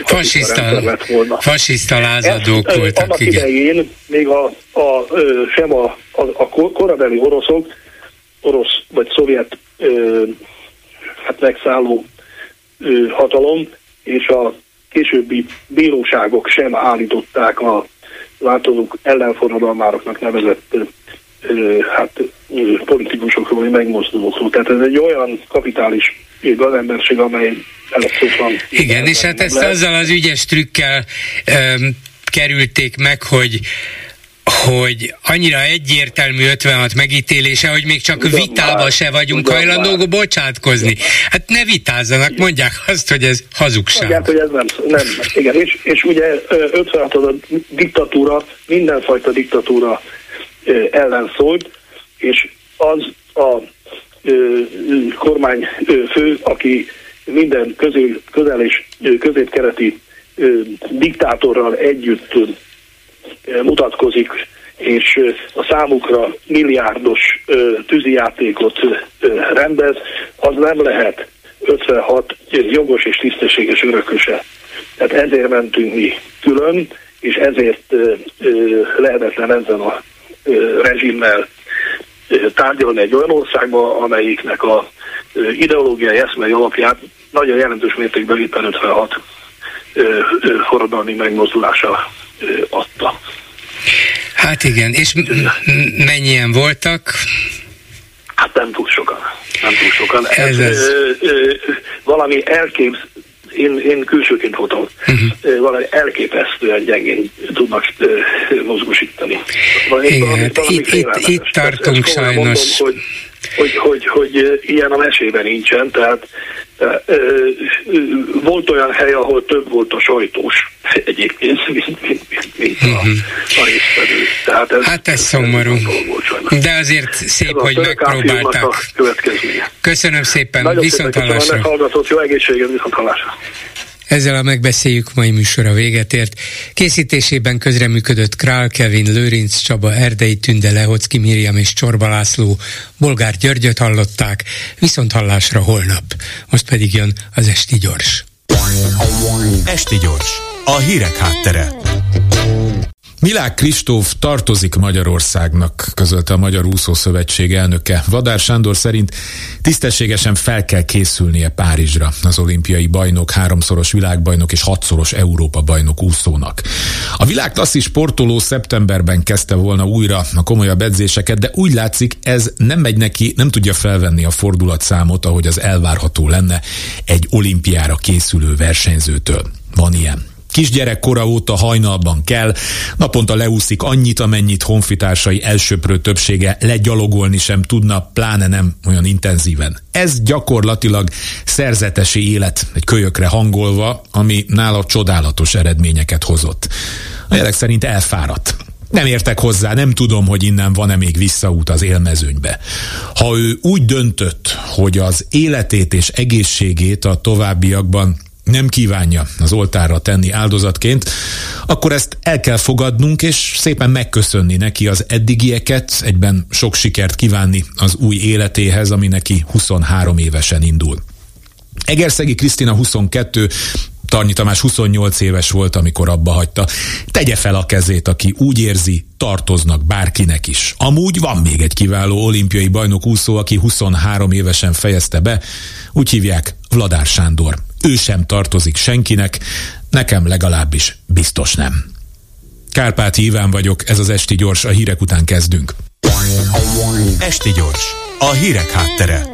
Fasiszta, lett volna. fasiszta lázadók Ezt, voltak, annak igen. idején még a, a, sem a, a, a korabeli oroszok, orosz vagy szovjet hát megszálló hatalom, és a későbbi bíróságok sem állították a változók ellenforradalmároknak nevezett hát politikusokról, vagy megmozdulókról. Tehát ez egy olyan kapitális gazemberség, amely van. Igen, és hát ezt lehet. azzal az ügyes trükkel um, kerülték meg, hogy hogy annyira egyértelmű 56 megítélése, hogy még csak ugyan vitába már, se vagyunk hajlandók bocsátkozni. Hát ne vitázzanak, mondják azt, hogy ez hazugság. Mondják, hogy ez nem, nem. Igen, és, és ugye 56 a diktatúra, mindenfajta diktatúra ellen szólt, és az a kormányfő, aki minden közül, közel és középkereti diktátorral együtt mutatkozik, és a számukra milliárdos tűzijátékot rendez, az nem lehet 56 jogos és tisztességes örököse. Tehát ezért mentünk mi külön, és ezért lehetetlen ezzel a rezsimmel tárgyalni egy olyan országba, amelyiknek a ideológiai eszmei alapját nagyon jelentős mértékben éppen 56 forradalmi megmozdulása adta. Hát igen, és mennyien voltak? Hát nem túl sokan. Nem túl sokan. Ez, ez, ez. Ö, ö, valami elképz, én, én külsőként voltam, uh-huh. valami elképesztően gyengén tudnak mozgósítani. Valami, Igen, valami, valami itt, itt, itt tartunk ezt, ezt sajnos. Mondom, hogy, hogy, hogy, hogy ilyen a mesében nincsen, tehát volt olyan hely, ahol több volt a sajtós egyébként, mint, mint, mint, a, mhm. a résztvevő. Tehát ez, hát ez szomorú. De azért szép, hogy megpróbáltak. Köszönöm szépen, Nagyon viszont hallásra. Jó egészséget, viszont hallásra. Ezzel a megbeszéljük mai műsora véget ért. Készítésében közreműködött Král Kevin, Lőrinc Csaba, Erdei Tünde, Lehocki Miriam és Csorba László, Bolgár Györgyöt hallották, viszont hallásra holnap. Most pedig jön az Esti Gyors. Esti Gyors, a hírek háttere. Milák Kristóf tartozik Magyarországnak, közölte a Magyar Úszószövetség elnöke. Vadár Sándor szerint tisztességesen fel kell készülnie Párizsra az olimpiai bajnok, háromszoros világbajnok és hatszoros Európa bajnok úszónak. A világ sportoló szeptemberben kezdte volna újra a komolyabb edzéseket, de úgy látszik ez nem megy neki, nem tudja felvenni a fordulatszámot, ahogy az elvárható lenne egy olimpiára készülő versenyzőtől. Van ilyen. Kisgyerekkora óta hajnalban kell, naponta leúszik annyit, amennyit honfitársai elsőprő többsége legyalogolni sem tudna, pláne nem olyan intenzíven. Ez gyakorlatilag szerzetesi élet, egy kölyökre hangolva, ami nála csodálatos eredményeket hozott. A jelek szerint elfáradt. Nem értek hozzá, nem tudom, hogy innen van-e még visszaút az élmezőnybe. Ha ő úgy döntött, hogy az életét és egészségét a továbbiakban nem kívánja az oltárra tenni áldozatként, akkor ezt el kell fogadnunk, és szépen megköszönni neki az eddigieket, egyben sok sikert kívánni az új életéhez, ami neki 23 évesen indul. Egerszegi Krisztina 22, Tarnyi Tamás 28 éves volt, amikor abba hagyta. Tegye fel a kezét, aki úgy érzi, tartoznak bárkinek is. Amúgy van még egy kiváló olimpiai bajnok úszó, aki 23 évesen fejezte be, úgy hívják Vladár Sándor. Ő sem tartozik senkinek, nekem legalábbis biztos nem. Kárpáti Iván vagyok, ez az Esti Gyors, a hírek után kezdünk. Esti Gyors, a hírek háttere.